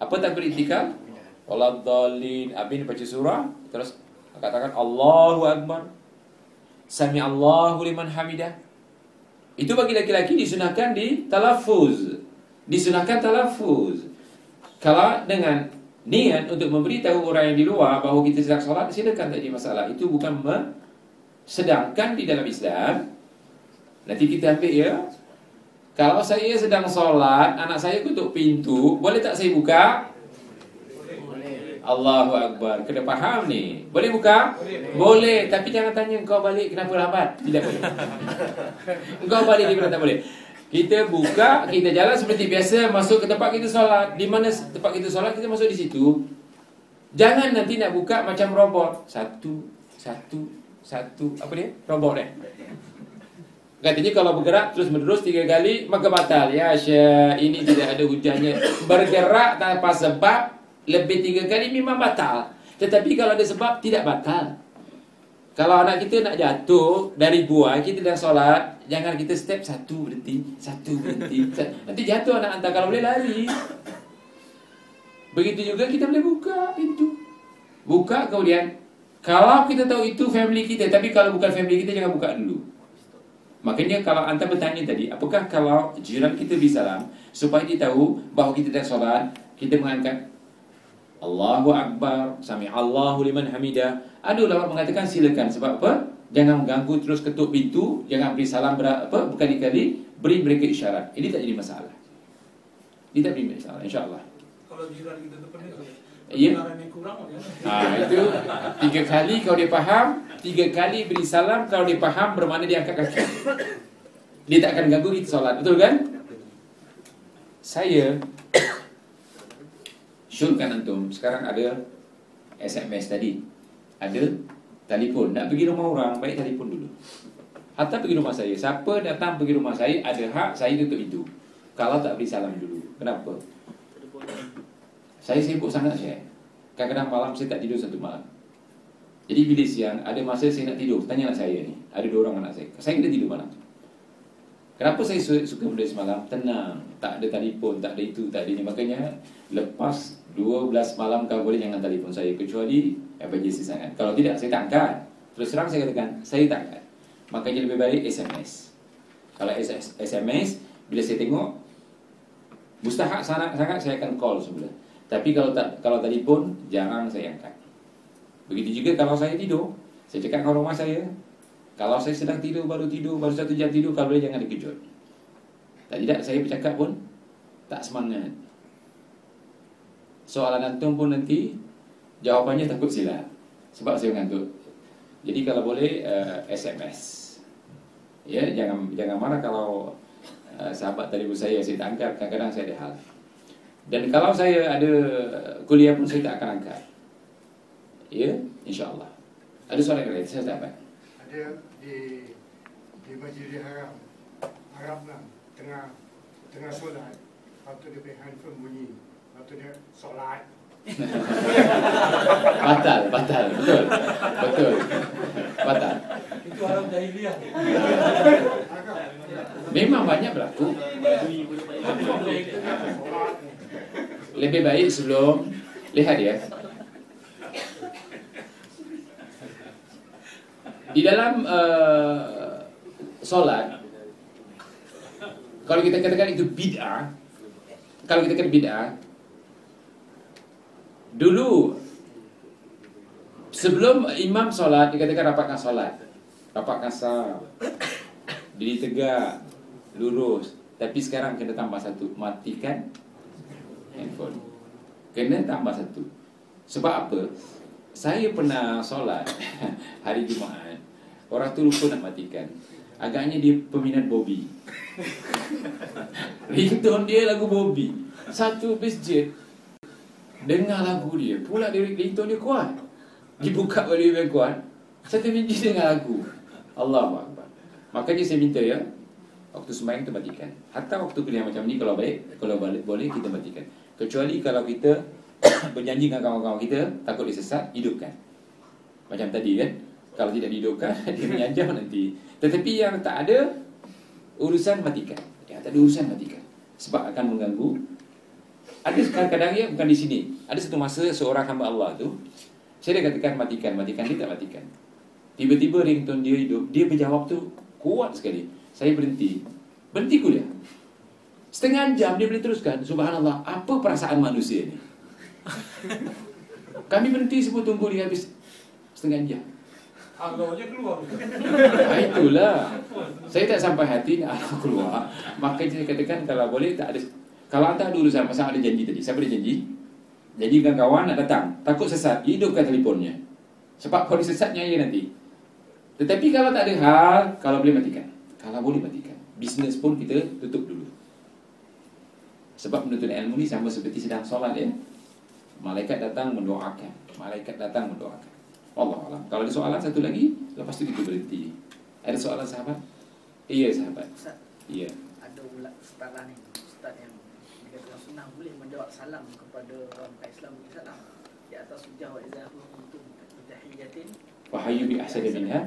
Apa takbir intikal? Waladhalin. Abin baca surah, terus katakan Allahu Akbar. Sami Allahu liman hamidah. Itu bagi laki-laki disunahkan di talafuz. Disunahkan talafuz. Kalau dengan niat untuk memberitahu orang yang di luar bahawa kita sedang solat, silakan tak ada masalah. Itu bukan me sedangkan di dalam Islam nanti kita ambil ya. Kalau saya sedang solat, anak saya ketuk pintu, boleh tak saya buka? Allahu Akbar. Kena faham ni. Boleh buka? Boleh. Boleh. Tapi jangan tanya kau balik kenapa lambat. Tidak boleh. *laughs* Kau balik dia tak boleh. Kita buka, kita jalan seperti biasa masuk ke tempat kita solat. Di mana tempat kita solat kita masuk di situ. Jangan nanti nak buka macam robot. Satu, satu, satu. Apa dia? Robot eh? Katanya kalau bergerak terus menerus tiga kali maka batal. Ya Syekh, ini tidak ada hujahnya. Bergerak tanpa sebab lebih tiga kali memang batal. Tetapi kalau ada sebab tidak batal. Kalau anak kita nak jatuh dari buah, kita dah solat, jangan kita step satu berhenti, satu berhenti. Nanti jatuh anak hantar kalau boleh lari. Begitu juga kita boleh buka pintu. Buka kemudian kalau kita tahu itu family kita, tapi kalau bukan family kita jangan buka dulu. Makanya kalau anda bertanya tadi, apakah kalau jiran kita bersalam supaya dia tahu bahawa kita dah solat, kita mengangkat Allahu Akbar, Sami Allahu liman hamidah. Ada ulama mengatakan silakan sebab apa? Jangan mengganggu terus ketuk pintu, jangan beri salam berapa berkali-kali, beri mereka isyarat. Ini tak jadi masalah. Ini tak jadi masalah insya-Allah. Kalau jiran kita tu Ya. Ha, itu tiga kali kalau dia faham, tiga kali beri salam kalau dia faham bermakna dia angkat kaki. Dia tak akan ganggu kita solat, betul kan? Saya *coughs* syurkan antum sekarang ada SMS tadi. Ada telefon. Nak pergi rumah orang, baik telefon dulu. Hatta pergi rumah saya. Siapa datang pergi rumah saya ada hak saya tutup itu. Kalau tak beri salam dulu. Kenapa? Saya sibuk sangat saya. Kadang-kadang malam saya tak tidur satu malam. Jadi bila siang ada masa saya nak tidur, tanyalah saya ni. Ada dua orang anak saya. Saya kena tidur malam. Kenapa saya su- suka benda semalam? Tenang. Tak ada telefon, tak ada itu, tak ada ini. Makanya lepas 12 malam kalau boleh jangan telefon saya. Kecuali emergency sangat. Kalau tidak, saya tak angkat. Terus terang saya katakan, saya tak angkat. Makanya lebih baik SMS. Kalau SMS, bila saya tengok, mustahak sangat, sangat saya akan call sebelah. Tapi kalau tak kalau telefon jarang saya angkat. Begitu juga kalau saya tidur, saya cakap dengan rumah saya, kalau saya sedang tidur baru tidur baru satu jam tidur kalau boleh jangan dikejut. Tak tidak saya bercakap pun tak semangat. Soalan antum pun nanti jawapannya takut silap sebab saya mengantuk. Jadi kalau boleh uh, SMS. Ya, jangan jangan marah kalau uh, sahabat telefon saya saya tak angkat, kadang-kadang saya ada hal. Dan kalau saya ada kuliah pun saya tak akan angkat. Ya, insya-Allah. Ada soalan lain saya dapat. ada di di Masjidil Haram Arab lah tengah tengah solat lepas tu dia punya handphone bunyi lepas tu dia solat Batal, batal, betul. Betul. Batal. Itu haram jahiliah. Memang banyak berlaku. Lebih baik sebelum lihat ya. Di dalam uh, solat kalau kita katakan itu bid'ah, kalau kita katakan bid'ah, dulu sebelum imam solat dikatakan rapatkan solat, rapatkan sah, diri tegak, lurus. Tapi sekarang kena tambah satu, matikan handphone. Kena tambah satu. Sebab apa? Saya pernah solat *laughs* hari Jumaat. Orang tu lupa nak matikan. Agaknya dia peminat Bobby. *laughs* Ringtone dia lagu Bobby. Satu masjid dengar lagu dia. Pula dia ringtone dia kuat. Dibuka *laughs* oleh lebih kuat. Satu masjid dengar lagu. Allah Akbar. Makanya saya minta ya, waktu sembahyang kita matikan. Hatta waktu kuliah macam ni kalau baik, kalau balik boleh kita matikan. Kecuali kalau kita *coughs* berjanji dengan kawan-kawan kita takut disesat, hidupkan. Macam tadi kan, kalau tidak dihidupkan *laughs* dia menyanjam nanti. Tetapi yang tak ada urusan matikan. Ya, tak ada urusan matikan. Sebab akan mengganggu. Ada kadang-kadang ya bukan di sini. Ada satu masa seorang hamba Allah tu saya dah katakan matikan, matikan dia tak matikan. Tiba-tiba ringtone dia hidup, dia berjawab tu kuat sekali. Saya berhenti. Berhenti kuliah. Setengah jam dia boleh teruskan. Subhanallah, apa perasaan manusia ni? *laughs* Kami berhenti semua tunggu dia habis setengah jam. Aja keluar. Ah, itulah. Saya tak sampai hati nak aku *laughs* keluar. Maka saya katakan kalau boleh tak ada kalau anda ada urusan masa ada janji tadi. Siapa ada janji? Janji dengan kawan nak datang. Takut sesat, hidupkan telefonnya. Sebab kalau disesatnya ya nanti. Tetapi kalau tak ada hal, kalau boleh matikan. Kalau boleh matikan. Bisnes pun kita tutup dulu. Sebab menuntut ilmu ni sama seperti sedang solat ya. Malaikat datang mendoakan. Malaikat datang mendoakan. Allah Allah. Kalau ada soalan satu lagi, lepas tu kita berhenti. Ada soalan sahabat? Iya sahabat. Ustaz, Iya. ada ulat lah ni Ustaz yang dikatakan sunnah boleh menjawab salam kepada orang bukan Islam beri salam Di atas hujah wa izahu kuntum Bitahiyatin Wahyu bi ahsani minha.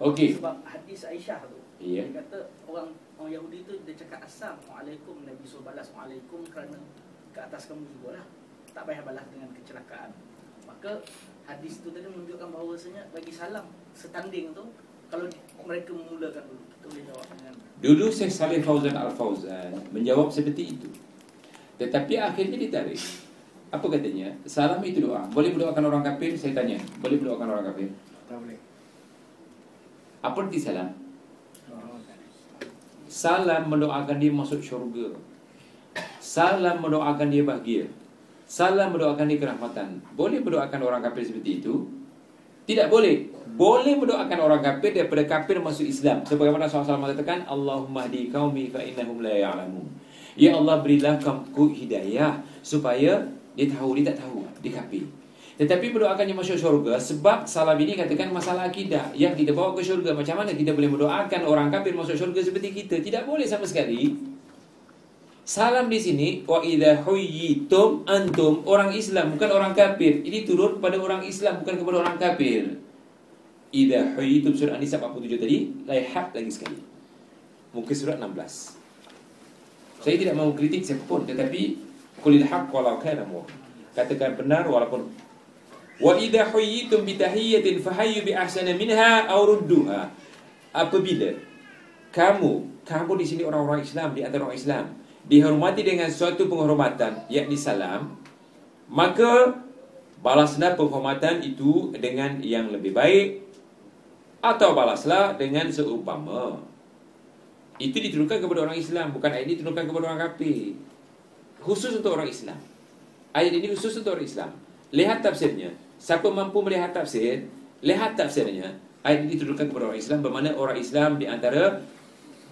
Okey. Sebab hadis Aisyah tu. Dia kata orang orang Yahudi tu dia cakap Assalamualaikum Nabi suruh balas Waalaikum kerana ke atas kamu juga lah Tak payah balas dengan kecelakaan Maka hadis tu tadi menunjukkan bahawasanya bagi salam setanding tu kalau mereka memulakan dulu kita boleh jawab dengan Dulu Syekh Saleh Fauzan Al-Fauzan menjawab seperti itu. Tetapi akhirnya ditarik. Apa katanya? Salam itu doa. Boleh mendoakan orang kafir? Saya tanya. Boleh mendoakan orang kafir? Tak boleh. Apa arti salam? Salam mendoakan dia masuk syurga. Salam mendoakan dia bahagia. Salam mendoakan dia kerahmatan. Boleh mendoakan orang kafir seperti itu? Tidak boleh. Boleh mendoakan orang kafir daripada kafir masuk Islam. Sebagaimana SAW mengatakan, Allahumma hdi qaumi fa innahum la ya'lamun. Ya Allah berilah kaumku hidayah supaya dia tahu, dia tak tahu, dia kafir. Tetapi mendoakannya masuk syurga sebab salam ini katakan masalah akidah yang kita bawa ke syurga. Macam mana kita boleh mendoakan orang kafir masuk syurga seperti kita? Tidak boleh sama sekali. Salam di sini wa idza huyyitum antum orang Islam bukan orang kafir. Ini turun kepada orang Islam bukan kepada orang kafir. Idza huyyitum surah An-Nisa 47 tadi laihat lagi sekali. Muka surat 16. Saya tidak mahu kritik siapa pun tetapi qulil haqq walau kana mur. Katakan benar walaupun wa idza huyyitum bi tahiyyatin fahayyu bi ahsana minha aw rudduha. Apabila kamu kamu di sini orang-orang Islam di antara orang Islam dihormati dengan suatu penghormatan yakni salam maka balaslah penghormatan itu dengan yang lebih baik atau balaslah dengan seumpama itu diturunkan kepada orang Islam bukan ayat ini diturunkan kepada orang kafir khusus untuk orang Islam ayat ini khusus untuk orang Islam lihat tafsirnya siapa mampu melihat tafsir lihat tafsirnya ayat ini diturunkan kepada orang Islam bermakna orang Islam di antara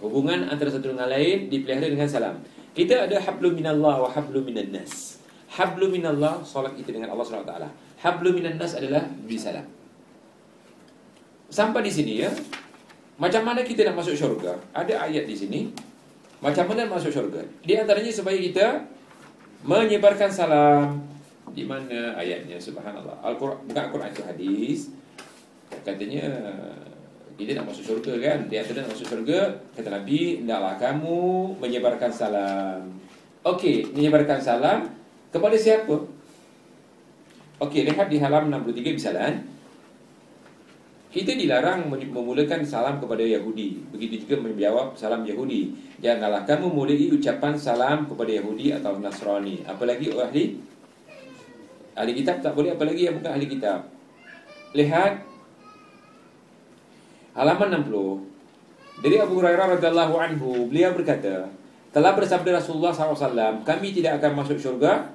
hubungan antara satu dengan lain dipelihara dengan salam kita ada hablum minallah wa hablum minan nas. Hablum minallah solat kita dengan Allah SWT. Hablum minan nas adalah beri salam. Sampai di sini ya. Macam mana kita nak masuk syurga? Ada ayat di sini. Macam mana masuk syurga? Di antaranya supaya kita menyebarkan salam. Di mana ayatnya? Subhanallah. Al-Quran bukan Al-Quran itu hadis. Katanya kita nak masuk syurga kan Dia antara nak masuk syurga Kata Nabi Hendaklah kamu menyebarkan salam Okey Menyebarkan salam Kepada siapa? Okey Lihat di halaman 63 Bisalan Kita dilarang memulakan salam kepada Yahudi. Begitu juga menjawab salam Yahudi. Janganlah kamu mulai ucapan salam kepada Yahudi atau Nasrani. Apalagi ahli? Ahli kitab tak boleh Apalagi yang bukan ahli kitab? Lihat. Halaman 60 Dari Abu Hurairah radhiyallahu anhu Beliau berkata Telah bersabda Rasulullah SAW Kami tidak akan masuk syurga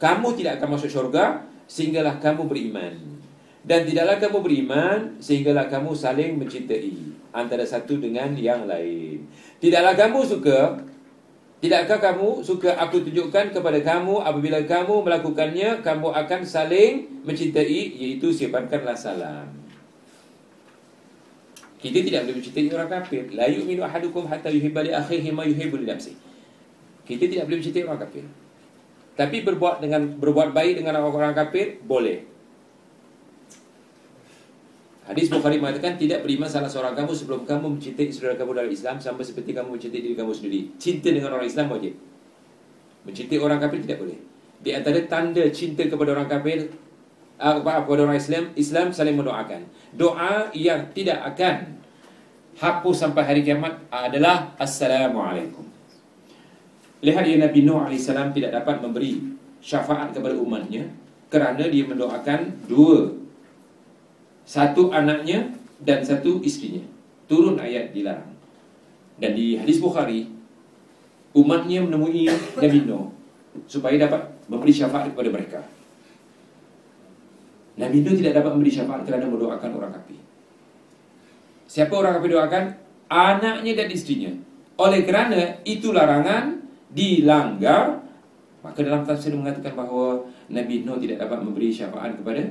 Kamu tidak akan masuk syurga Sehinggalah kamu beriman Dan tidaklah kamu beriman sehinggalah kamu saling mencintai antara satu dengan yang lain. Tidaklah kamu suka Tidakkah kamu suka aku tunjukkan kepada kamu apabila kamu melakukannya kamu akan saling mencintai iaitu siapkanlah salam. Kita tidak boleh mencintai orang kafir. La yu'minu ahadukum hatta yuhibba li akhihi ma yuhibbu li nafsihi. Kita tidak boleh mencintai orang kafir. Tapi berbuat dengan berbuat baik dengan orang-orang kafir boleh. Hadis Bukhari mengatakan tidak beriman salah seorang kamu sebelum kamu mencintai saudara kamu dalam Islam sama seperti kamu mencintai diri kamu sendiri. Cinta dengan orang Islam wajib. Mencintai orang kafir tidak boleh. Di antara tanda cinta kepada orang kafir uh, kepada orang Islam, Islam saling mendoakan. Doa yang tidak akan hapus sampai hari kiamat adalah Assalamualaikum. Lihat ya Nabi Nuh AS tidak dapat memberi syafaat kepada umatnya kerana dia mendoakan dua satu anaknya dan satu istrinya. Turun ayat dilarang. Dan di hadis Bukhari, umatnya menemui Nabi Nuh supaya dapat memberi syafaat kepada mereka. Nabi Nuh tidak dapat memberi syafaat kerana mendoakan orang kafir. Siapa orang kafir doakan? Anaknya dan istrinya. Oleh kerana itu larangan dilanggar, maka dalam tafsir mengatakan bahawa Nabi Nuh tidak dapat memberi syafaat kepada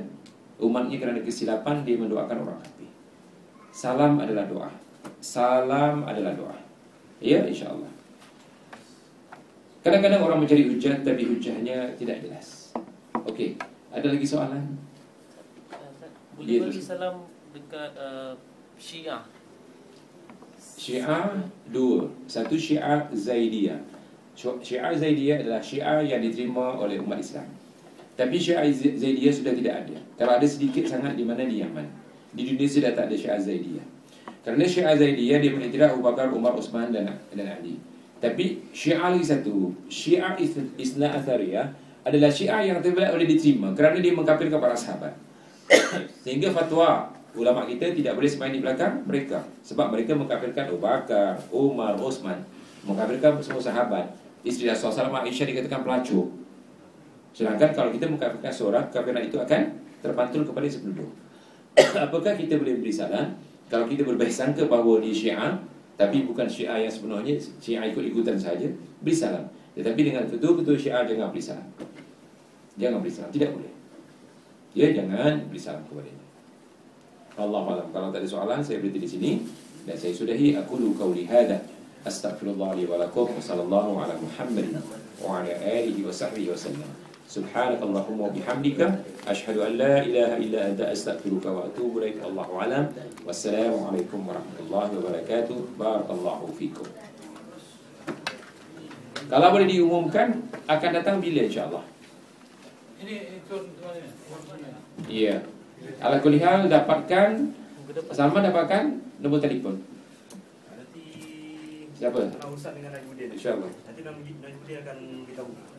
umatnya kerana kesilapan dia mendoakan orang kafir. Salam adalah doa. Salam adalah doa. Ya, insya-Allah. Kadang-kadang orang mencari hujah tapi hujahnya tidak jelas. Okey, ada lagi soalan? Boleh Ya, bagi salam dekat uh, Syiah. Syiah dua. Satu Syiah Zaidiyah. Syiah Zaidiyah adalah Syiah yang diterima oleh umat Islam. Tapi Syiah Zaidiyah sudah tidak ada. Kalau ada sedikit sangat di mana di Yaman. Di Indonesia dah tak ada Syiah Zaidiyah. Kerana Syiah Zaidiyah dia mengiktiraf Abu Bakar, Umar, Uthman dan dan Ali. Tapi Syiah lagi satu, Syiah Isna Athariyah adalah Syiah yang tidak boleh diterima kerana dia mengkafirkan para sahabat. *coughs* Sehingga fatwa ulama kita tidak boleh semain di belakang mereka sebab mereka mengkafirkan Abu Bakar, Umar, Uthman, mengkafirkan semua sahabat. Isteri Rasulullah SAW Aisyah dikatakan pelacur. Sedangkan kalau kita mengkafirkan seorang, kafiran itu akan terpantul kepada sependuduk. *coughs* Apakah kita boleh beri salam kalau kita berbaik sangka bahawa dia Syiah tapi bukan Syiah yang sebenarnya Syiah ikut-ikutan saja, beri salam. Tetapi dengan betul-betul Syiah jangan beri salam. Jangan beri salam, tidak boleh. Ya, jangan beri salam kepadanya. Allah alam. Kalau tak ada soalan, saya berhenti di sini dan saya sudahi aku lu qauli hadza. Astaghfirullah li wa lakum wa sallallahu ala Muhammadin wa ala alihi wa sahbihi wa sallam. سبحانك اللهم وبحمدك أشهد أن لا إله إلا أنت أستغفرك وأتوب إليك الله أعلم والسلام عليكم ورحمة الله وبركاته بارك الله فيكم Kalau boleh diumumkan akan datang bila insya Allah. Ini itu Iya. Kalau kulihal dapatkan sama dapatkan nombor telefon. Siapa? Kalau Ustaz dengan Najmudin. Insyaallah. Nanti Najmudin akan beritahu.